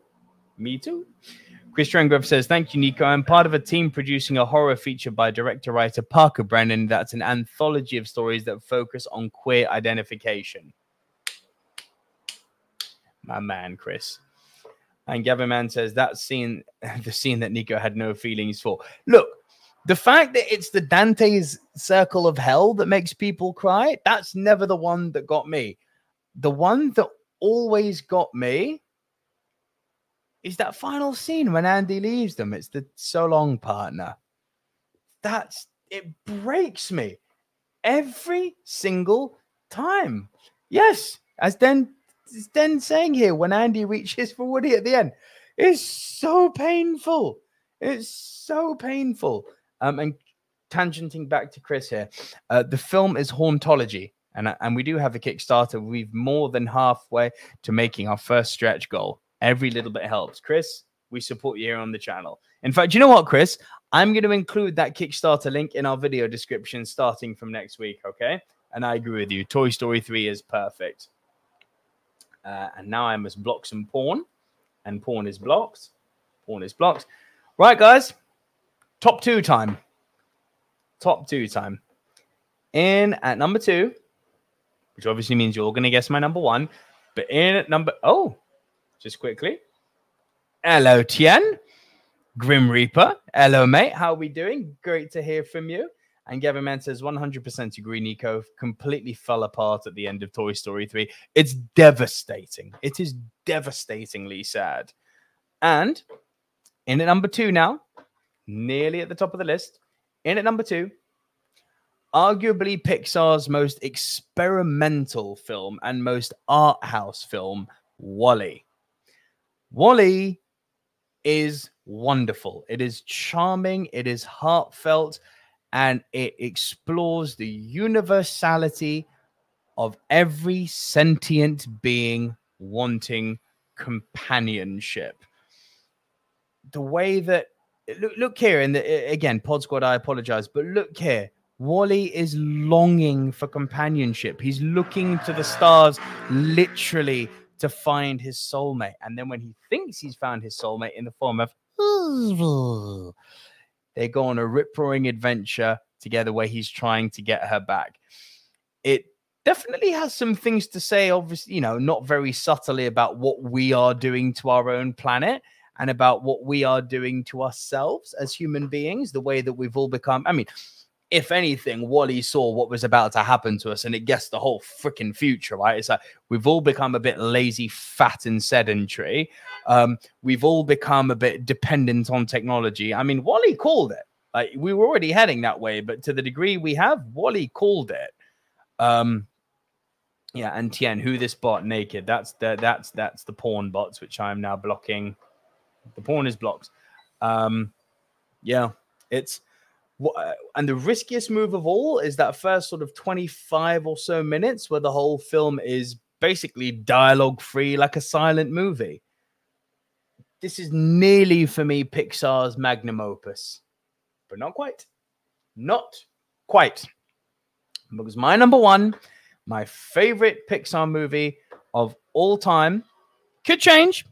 Me too. Chris Trengrove says, Thank you, Nico. I'm part of a team producing a horror feature by director writer Parker Brennan. That's an anthology of stories that focus on queer identification my man Chris. And Gavin Mann says that scene, the scene that Nico had no feelings for. Look, the fact that it's the Dante's circle of hell that makes people cry, that's never the one that got me. The one that always got me is that final scene when Andy leaves them. It's the so long partner. That's it breaks me every single time. Yes, as Den Den saying here, when Andy reaches for Woody at the end, it's so painful. It's so painful. Um, and tangenting back to Chris here, uh, the film is Hauntology, and and we do have a Kickstarter. We've more than halfway to making our first stretch goal. Every little bit helps. Chris, we support you here on the channel. In fact, you know what, Chris? I'm going to include that Kickstarter link in our video description starting from next week. Okay. And I agree with you. Toy Story 3 is perfect. Uh, and now I must block some pawn. And pawn is blocked. Pawn is blocked. Right, guys. Top two time. Top two time. In at number two, which obviously means you're going to guess my number one. But in at number, oh, just quickly. Hello, Tien. Grim Reaper. Hello, mate. How are we doing? Great to hear from you. And Gavin Mann says 100% agree, Nico. Completely fell apart at the end of Toy Story 3. It's devastating. It is devastatingly sad. And in at number two now, nearly at the top of the list, in at number two, arguably Pixar's most experimental film and most art house film, WALL-E. WALL-E is wonderful. It is charming, it is heartfelt, and it explores the universality of every sentient being wanting companionship. The way that look, look here, and again, Pod Squad, I apologize, but look here. WALL-E is longing for companionship. He's looking to the stars, literally, to find his soulmate. And then when he thinks he's found his soulmate in the form of they go on a rip roaring adventure together where he's trying to get her back. It definitely has some things to say, obviously, you know, not very subtly about what we are doing to our own planet and about what we are doing to ourselves as human beings, the way that we've all become. I mean, if anything, WALL-E saw what was about to happen to us and it guessed the whole freaking future, right? It's like we've all become a bit lazy, fat, and sedentary. Um, we've all become a bit dependent on technology. I mean, WALL-E called it. Like we were already heading that way, but to the degree we have, WALL-E called it. Um, yeah, and Tien, who this bot naked? That's the that's that's the porn bots, which I'm now blocking. The porn is blocked. Um, yeah, it's Uh, and the riskiest move of all is that first sort of 25 or so minutes where the whole film is basically dialogue free like a silent movie. This is nearly for me pixar's magnum opus. But not quite. Not quite. Because my number one my favorite pixar movie of all time could change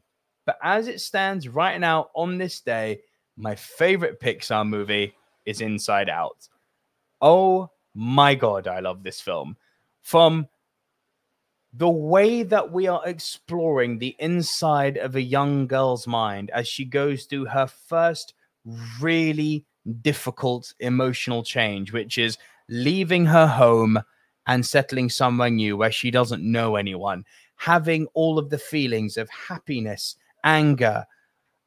but as it stands right now on this day my favorite pixar movie is Inside Out. Oh my God, I love this film. From the way that we are exploring the inside of a young girl's mind as she goes through her first really difficult emotional change, which is leaving her home and settling somewhere new where she doesn't know anyone, having all of the feelings of happiness, anger,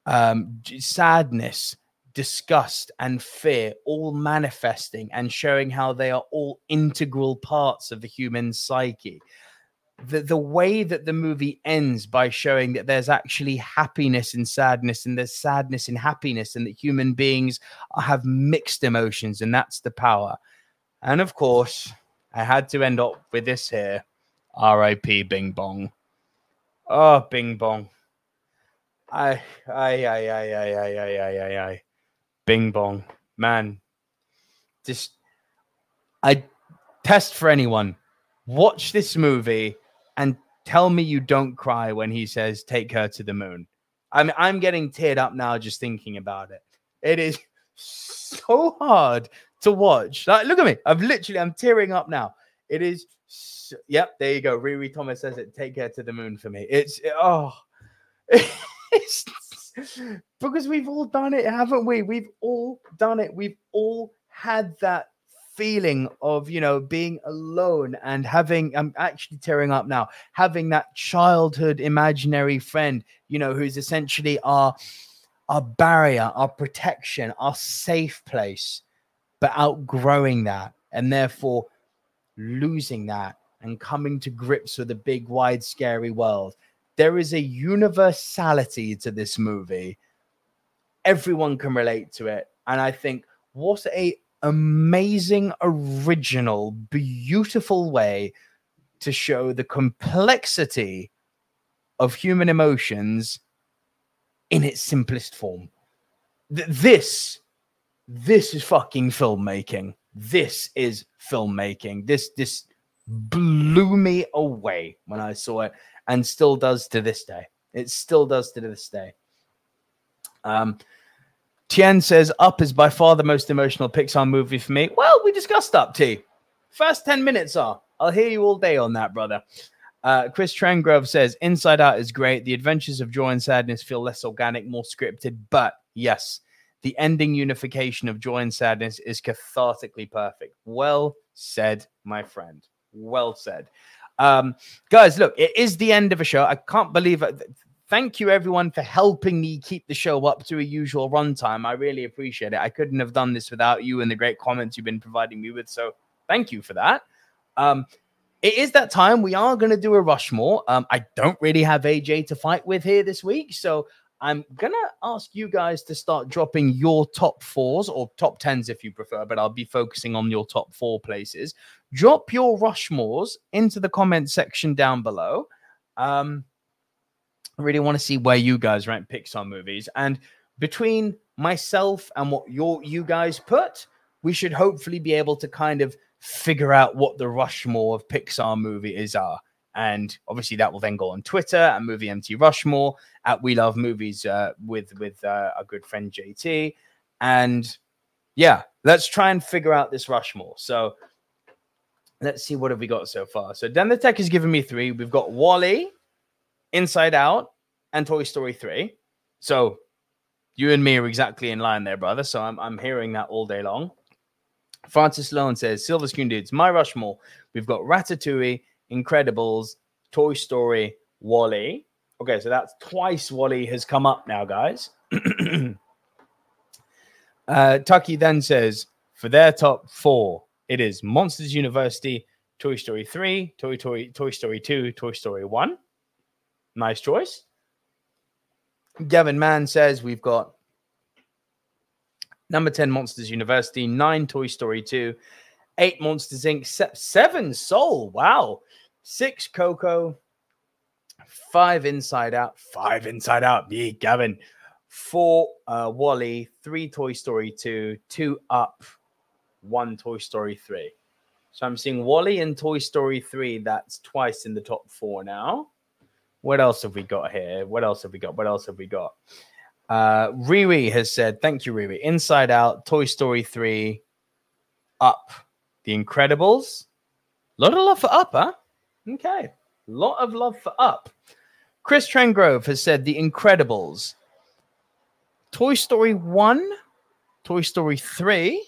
um, sadness, disgust and fear all manifesting and showing how they are all integral parts of the human psyche. The, the way that the movie ends by showing that there's actually happiness in sadness and there's sadness in happiness and that human beings have mixed emotions and that's the power. And of course, I had to end up with this here RIP Bing Bong. Oh, Bing Bong. I, I, I, I, I, I, I, I, I. Bing bong. Man, just I test for anyone. Watch this movie and tell me you don't cry when he says take her to the moon. I'm I'm getting teared up now just thinking about it. It is so hard to watch. Like, look at me. I've literally I'm tearing up now. It is so, yep, there you go. Riri Thomas says it take her to the moon for me. It's oh it's because we've all done it, haven't we? We've all done it. We've all had that feeling of you know being alone and having i'm actually tearing up now having that childhood imaginary friend you know who's essentially our our barrier our protection our safe place but outgrowing that and therefore losing that and coming to grips with a big wide scary world there is a universality to this movie everyone can relate to it and i think what a amazing, original, beautiful way to show the complexity of human emotions in its simplest form. Th- this, this is fucking filmmaking. This is filmmaking. This, this blew me away when I saw it, and still does to this day. It still does to this day. Um, Tien says Up is by far the most emotional Pixar movie for me. Well, we discussed Up, T. First 10 minutes are. I'll hear you all day on that, brother. Uh, Chris Trengrove says Inside Out is great. The adventures of joy and sadness feel less organic, more scripted. But yes, the ending unification of joy and sadness is cathartically perfect. Well said, my friend. Well said. Um, guys, look, it is the end of a show. I can't believe it thank you everyone for helping me keep the show up to a usual runtime. I really appreciate it. I couldn't have done this without you and the great comments you've been providing me with. So thank you for that. Um, it is that time. We are going to do a Rushmore. Um, I don't really have AJ to fight with here this week. So I'm going to ask you guys to start dropping your top fours or top tens if you prefer, but I'll be focusing on your top four places. Drop your Rushmores into the comment section down below. Um, I really want to see where you guys rank Pixar movies. And between myself and what your you guys put, we should hopefully be able to kind of figure out what the Rushmore of Pixar movies are. And obviously, that will then go on Twitter at Movie MT Rushmore at We Love Movies uh, with with uh, our good friend JT. And yeah, let's try and figure out this Rushmore. So let's see what have we got so far. So Den the Tech has given me three. We've got WALL-E, Inside Out, and Toy Story 3. So you and me are exactly in line there, brother. So I'm, I'm hearing that all day long. Francis Sloan says, Silver Screen Dudes, my Rushmore. We've got Ratatouille, Incredibles, Toy Story, WALL-E. Okay, so that's twice WALL-E has come up now, guys. uh, Tucky then says, for their top four, it is Monsters University, Toy Story 3, Toy, Toy, Toy Story 2, Toy Story 1. Nice choice. Gavin Mann says we've got number 10 Monsters University, nine Toy Story 2, eight Monsters Inc., seven Soul. Wow. Six Coco, five Inside Out, five Inside Out. Yeah, Gavin. Four uh, WALL-E, three Toy Story 2, two Up, one Toy Story 3. So I'm seeing WALL-E and Toy Story 3. That's twice in the top four now. What else have we got here? What else have we got? What else have we got? Uh, Riri has said, Thank you, Riri. Inside Out, Toy Story 3, Up, The Incredibles. A lot of love for Up, huh? Okay. A lot of love for Up. Chris Trengrove has said, The Incredibles, Toy Story 1, Toy Story 3,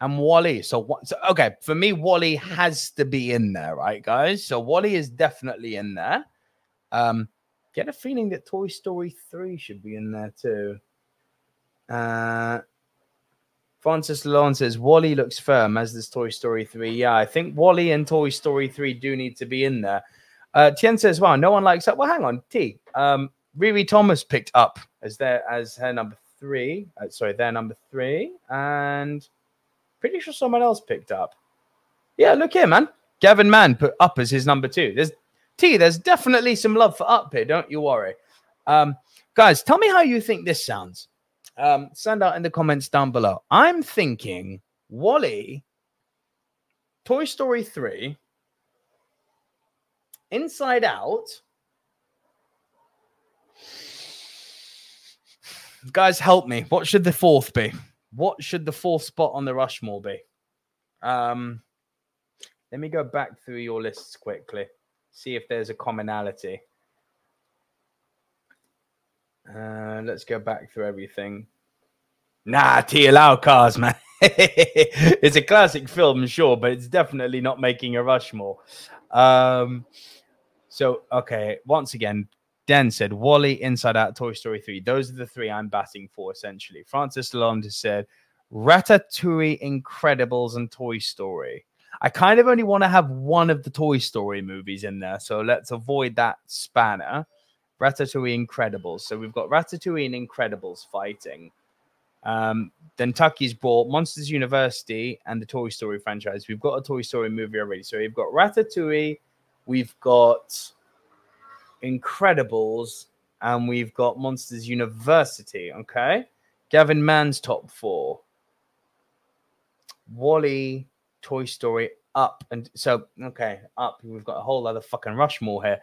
and WALL-E. So, so okay, for me, WALL-E has to be in there, right, guys? So WALL-E is definitely in there. Um, get a feeling that Toy Story 3 should be in there too. Uh, Francis Lalonde says WALL-E looks firm as does Toy Story 3. Yeah, I think WALL-E and Toy Story 3 do need to be in there. Uh, Tien says, wow, no one likes that. Well, hang on, T. Um, Riri Thomas picked up as their as her number three. Uh, sorry, their number three, and pretty sure someone else picked up. Yeah, look here, man. Gavin Mann put up as his number two. There's T, there's definitely some love for up here. Don't you worry. Um, guys, tell me how you think this sounds. Um, send out in the comments down below. I'm thinking WALL-E, Toy Story 3, Inside Out. Guys, help me. What should the fourth be? What should the fourth spot on the Rushmore be? Um, let me go back through your lists quickly see if there's a commonality. Uh, let's go back through everything. Nah, T allow cars, man. it's a classic film, sure, but it's definitely not making a Rushmore. Um, so, okay, once again, Dan said WALL-E, Inside Out, Toy Story 3. Those are the three I'm batting for, essentially. Francis Lalonde said Ratatouille, Incredibles, and Toy Story. I kind of only want to have one of the Toy Story movies in there, so let's avoid that spanner. Ratatouille, Incredibles. So we've got Ratatouille and Incredibles fighting. Um, then Tucky's brought Monsters University and the Toy Story franchise. We've got a Toy Story movie already. So we've got Ratatouille, we've got Incredibles, and we've got Monsters University. Okay. Gavin Mann's top four. WALL-E, Toy Story, Up, and so okay, Up. We've got a whole other fucking Rushmore here.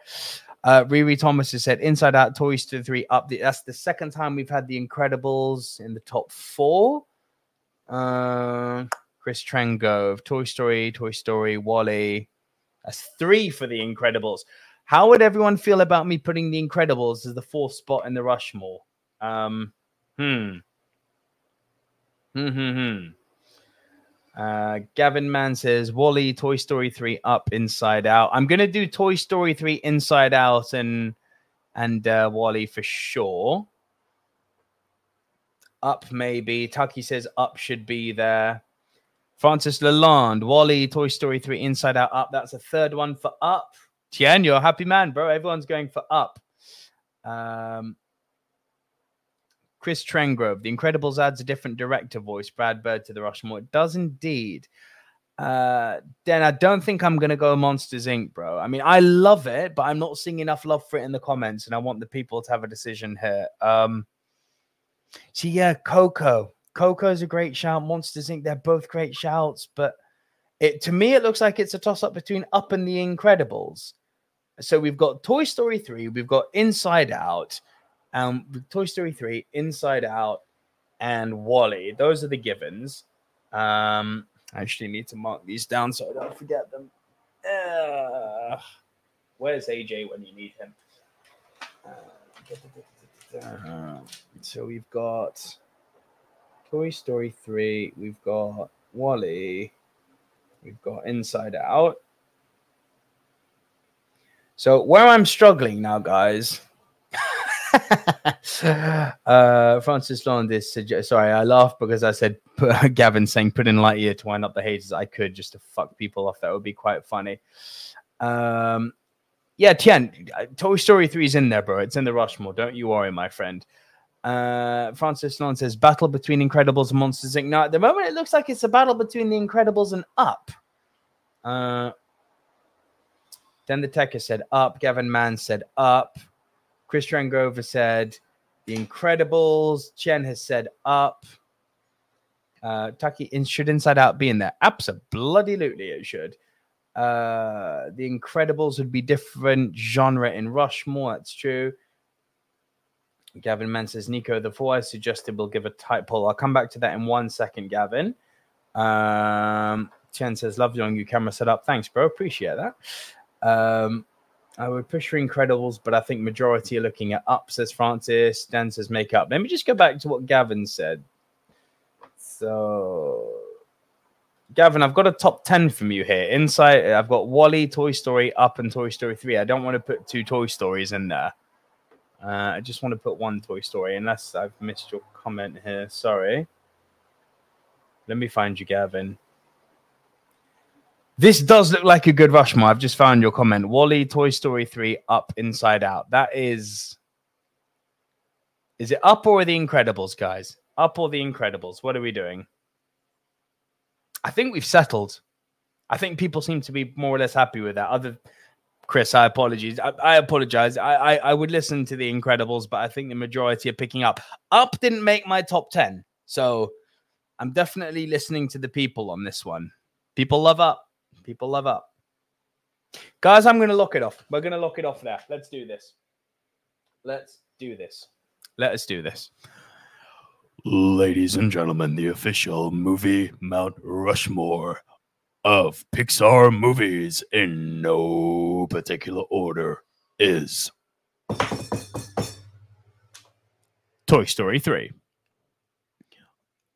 Uh, Riri Thomas has said Inside Out, Toy Story 3, Up. That's the second time we've had The Incredibles in the top four. Uh, Chris Trengrove, Toy Story, Toy Story, WALL-E. That's three for The Incredibles. How would everyone feel about me putting The Incredibles as the fourth spot in the Rushmore? Um, hmm. Hmm, hmm, hmm. Uh, Gavin Mann says WALL-E, Toy Story 3, Up, Inside Out. I'm gonna do Toy Story 3, Inside Out, and and uh, WALL-E for sure. Up maybe. Tucky says Up should be there. Francis Lalonde, WALL-E, Toy Story 3, Inside Out, Up. That's a third one for Up. Tien, you're a happy man, bro. Everyone's going for Up. Um, Chris Trengrove, The Incredibles adds a different director voice, Brad Bird to the Rushmore. It does indeed. Uh, then I don't think I'm gonna go Monsters Inc., bro. I mean, I love it, but I'm not seeing enough love for it in the comments, and I want the people to have a decision here. Um, see, yeah, Coco. Coco's a great shout. Monsters Inc. They're both great shouts, but it to me it looks like it's a toss up between Up and The Incredibles. So we've got Toy Story 3, we've got Inside Out, um, Toy Story 3, Inside Out, and WALL-E. Those are the givens. Um, I actually need to mark these down so I don't forget them. Uh, where's AJ when you need him? Uh, so we've got Toy Story 3, we've got WALL-E, we've got Inside Out. So where I'm struggling now, guys, uh, Francis Landis suggest. Sorry, I laughed because I said Gavin saying put in Lightyear to wind up the haters. I could just to fuck people off. That would be quite funny. Um, yeah, Tien, uh, Toy Story 3 is in there, bro. It's in the Rushmore. Don't you worry, my friend. Uh, Francis Lalonde says battle between Incredibles and Monsters Inc. Now, at the moment, it looks like it's a battle between the Incredibles and Up. Uh, then the Techer said up. Gavin Mann said up. Chris Trangrover said The Incredibles. Chen has said up. Uh, Tucky, should Inside Out be in there? Absolutely, it should. Uh, the Incredibles would be different genre in Rushmore. That's true. Gavin Mann says, Nico, the four I suggested will give a tight pull. I'll come back to that in one second, Gavin. Um, Chen says, love your new camera setup. Thanks, bro. Appreciate that. Um, I would push for Incredibles, but I think majority are looking at up, says Francis. Dan says make up. Let me just go back to what Gavin said. So, Gavin, I've got a top 10 from you here. Inside, I've got WALL-E, Toy Story, Up, and Toy Story 3. I don't want to put two Toy Stories in there. Uh, I just want to put one Toy Story, unless I've missed your comment here. Sorry. Let me find you, Gavin. This does look like a good Rushmore. I've just found your comment. WALL-E, Toy Story 3, Up, Inside Out. That is. Is it Up or The Incredibles, guys? Up or The Incredibles? What are we doing? I think we've settled. I think people seem to be more or less happy with that. Other Chris, I apologize. I, I apologize. I, I, I would listen to The Incredibles, but I think the majority are picking up. Up didn't make my top 10. So I'm definitely listening to the people on this one. People love Up. People love up. Guys, I'm going to lock it off. We're going to lock it off there. Let's do this. Let's do this. Let us do this. Ladies and gentlemen, the official movie Mount Rushmore of Pixar movies in no particular order is Toy Story 3,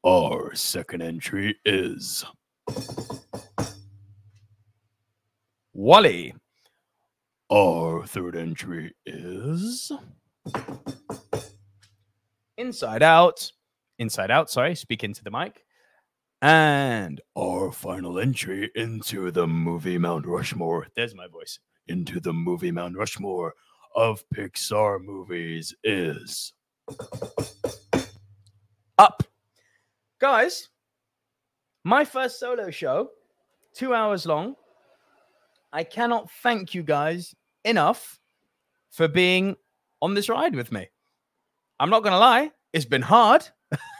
Our second entry is WALL-E. our third entry is Inside Out. Inside Out, sorry, speak into the mic. And our final entry into the movie Mount Rushmore. there's my voice. Into the movie Mount Rushmore of Pixar movies is Up. Guys, my first solo show, two hours long. I cannot thank you guys enough for being on this ride with me. I'm not going to lie, it's been hard.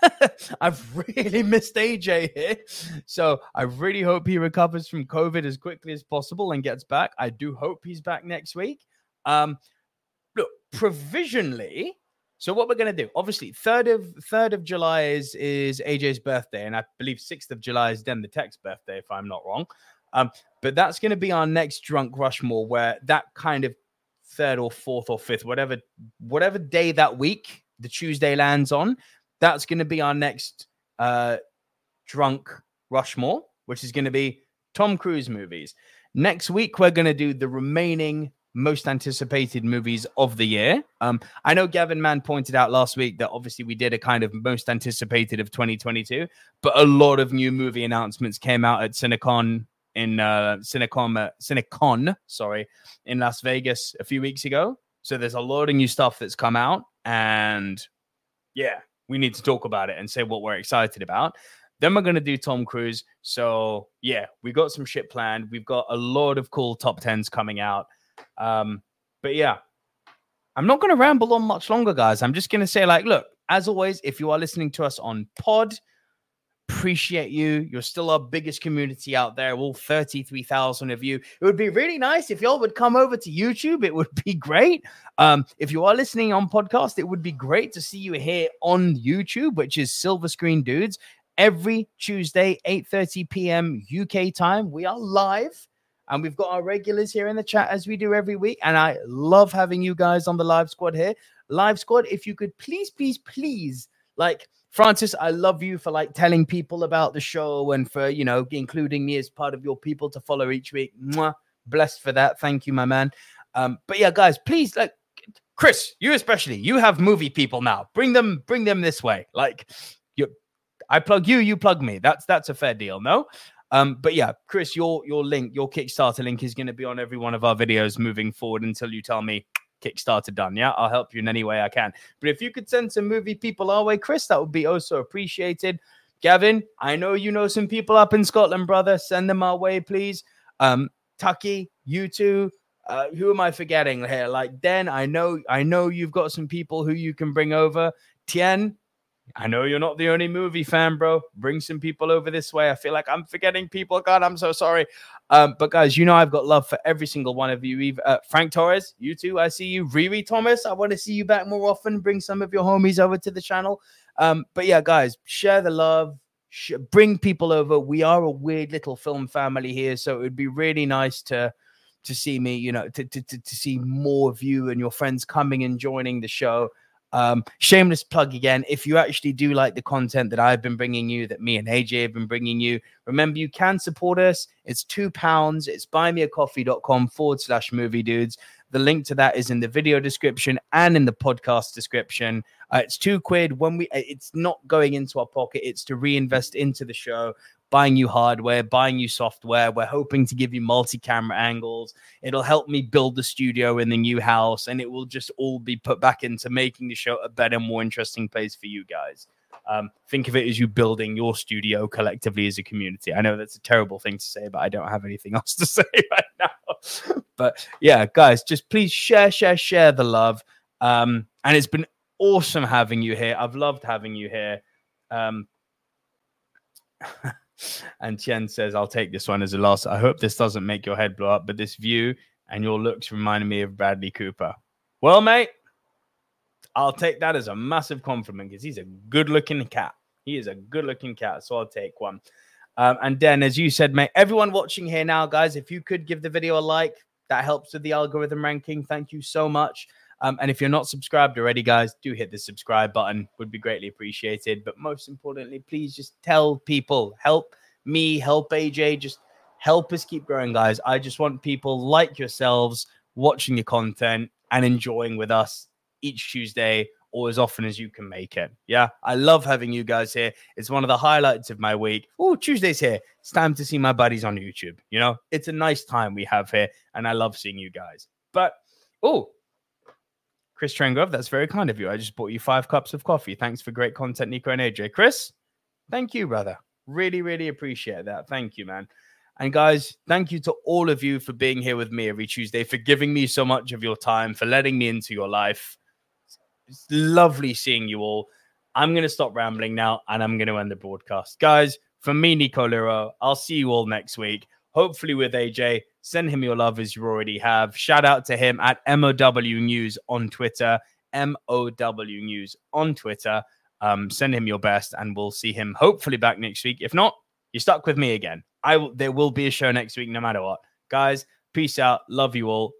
I've really missed AJ here. So I really hope he recovers from COVID as quickly as possible and gets back. I do hope he's back next week. Um, look, provisionally, so what we're gonna do? Obviously, third of third of July is is AJ's birthday, and I believe sixth of July is Den the Tech's birthday, if I'm not wrong. Um, but that's gonna be our next drunk Rushmore, where that kind of third or fourth or fifth, whatever whatever day that week the Tuesday lands on, that's gonna be our next uh drunk Rushmore, which is gonna be Tom Cruise movies. Next week, we're gonna do the remaining most anticipated movies of the year. Um, I know Gavin Mann pointed out last week that obviously we did a kind of most anticipated of 2022, but a lot of new movie announcements came out at Cinecon in uh Cinecon, uh, Cinecon, sorry, in Las Vegas a few weeks ago. So there's a lot of new stuff that's come out, and yeah, we need to talk about it and say what we're excited about. Then we're going to do Tom Cruise. So yeah, we got some shit planned. We've got a lot of cool top tens coming out. Um, but yeah, I'm not going to ramble on much longer, guys. I'm just going to say, like, look, as always, if you are listening to us on Pod, appreciate you. You're still our biggest community out there, all 33,000 of you. It would be really nice if y'all would come over to YouTube. It would be great. Um, if you are listening on podcast, it would be great to see you here on YouTube, which is Silver Screen Dudes. Every Tuesday, 8:30 p.m. UK time, we are live and we've got our regulars here in the chat as we do every week. And I love having you guys on the live squad here. Live squad, if you could please, please, please, like Francis, I love you for like telling people about the show and for you know including me as part of your people to follow each week. Mwah. Blessed for that. Thank you, my man. Um, but yeah, guys, please like Chris, you especially, you have movie people now. Bring them, bring them this way. Like you I plug you, you plug me. That's that's a fair deal, no? Um, but yeah, Chris, your your link, your Kickstarter link is to be on every one of our videos moving forward until you tell me Kickstarter done. Yeah, I'll help you in any way I can. But if you could send some movie people our way, Chris, that would be also appreciated. Gavin, I know you know some people up in Scotland, brother. Send them our way, please. Um, Tucky, you two. Uh, who am I forgetting here? Like Den, I know, I know you've got some people who you can bring over. Tien, I know you're not the only movie fan, bro. Bring some people over this way. I feel like I'm forgetting people. God, I'm so sorry. Um, but guys, you know I've got love for every single one of you. Uh, Frank Torres, you too. I see you. Riri Thomas, I want to see you back more often. Bring some of your homies over to the channel. Um, but yeah, guys, share the love. Sh- bring people over. We are a weird little film family here, so it would be really nice to to see me. You know, to to to, to see more of you and your friends coming and joining the show. Um, shameless plug again. If you actually do like the content that I've been bringing you, that me and AJ have been bringing you, remember you can support us. It's two pounds. It's buymeacoffee.com forward slash movie dudes. The link to that is in the video description and in the podcast description. Uh, it's two quid when we. It's not going into our pocket. It's to reinvest into the show, buying you hardware, buying you software. We're hoping to give you multi-camera angles. It'll help me build the studio in the new house, and it will just all be put back into making the show a better, more interesting place for you guys. Um, think of it as you building your studio collectively as a community. I know that's a terrible thing to say, but I don't have anything else to say right now. but yeah, guys, just please share, share, share the love. Um, and it's been awesome having you here. I've loved having you here. Um, and Chen says, I'll take this one as a loss. I hope this doesn't make your head blow up, but this view and your looks reminded me of Bradley Cooper. Well, mate, I'll take that as a massive compliment because he's a good looking cat. He is a good looking cat. So I'll take one. Um, and then, as you said, mate, everyone watching here now, guys, if you could give the video a like, that helps with the algorithm ranking. Thank you so much. Um, and if you're not subscribed already, guys, do hit the subscribe button. Would be greatly appreciated. But most importantly, please just tell people, help me, help AJ, just help us keep growing, guys. I just want people like yourselves watching the content and enjoying with us each Tuesday or as often as you can make it. Yeah, I love having you guys here. It's one of the highlights of my week. Oh, Tuesday's here. It's time to see my buddies on YouTube. You know, it's a nice time we have here, and I love seeing you guys. But oh, Chris Trengrove, that's very kind of you. I just bought you five cups of coffee. Thanks for great content, Nico and AJ. Chris, thank you, brother. Really, really appreciate that. Thank you, man. And guys, thank you to all of you for being here with me every Tuesday, for giving me so much of your time, for letting me into your life. It's lovely seeing you all. I'm going to stop rambling now and I'm going to end the broadcast. Guys, from me, Nico Liro, I'll see you all next week. Hopefully with AJ. Send him your love as you already have. Shout out to him at MOW News on Twitter. MOW News on Twitter. Um, send him your best and we'll see him hopefully back next week. If not, you're stuck with me again. I w- there will be a show next week no matter what. Guys, peace out. Love you all.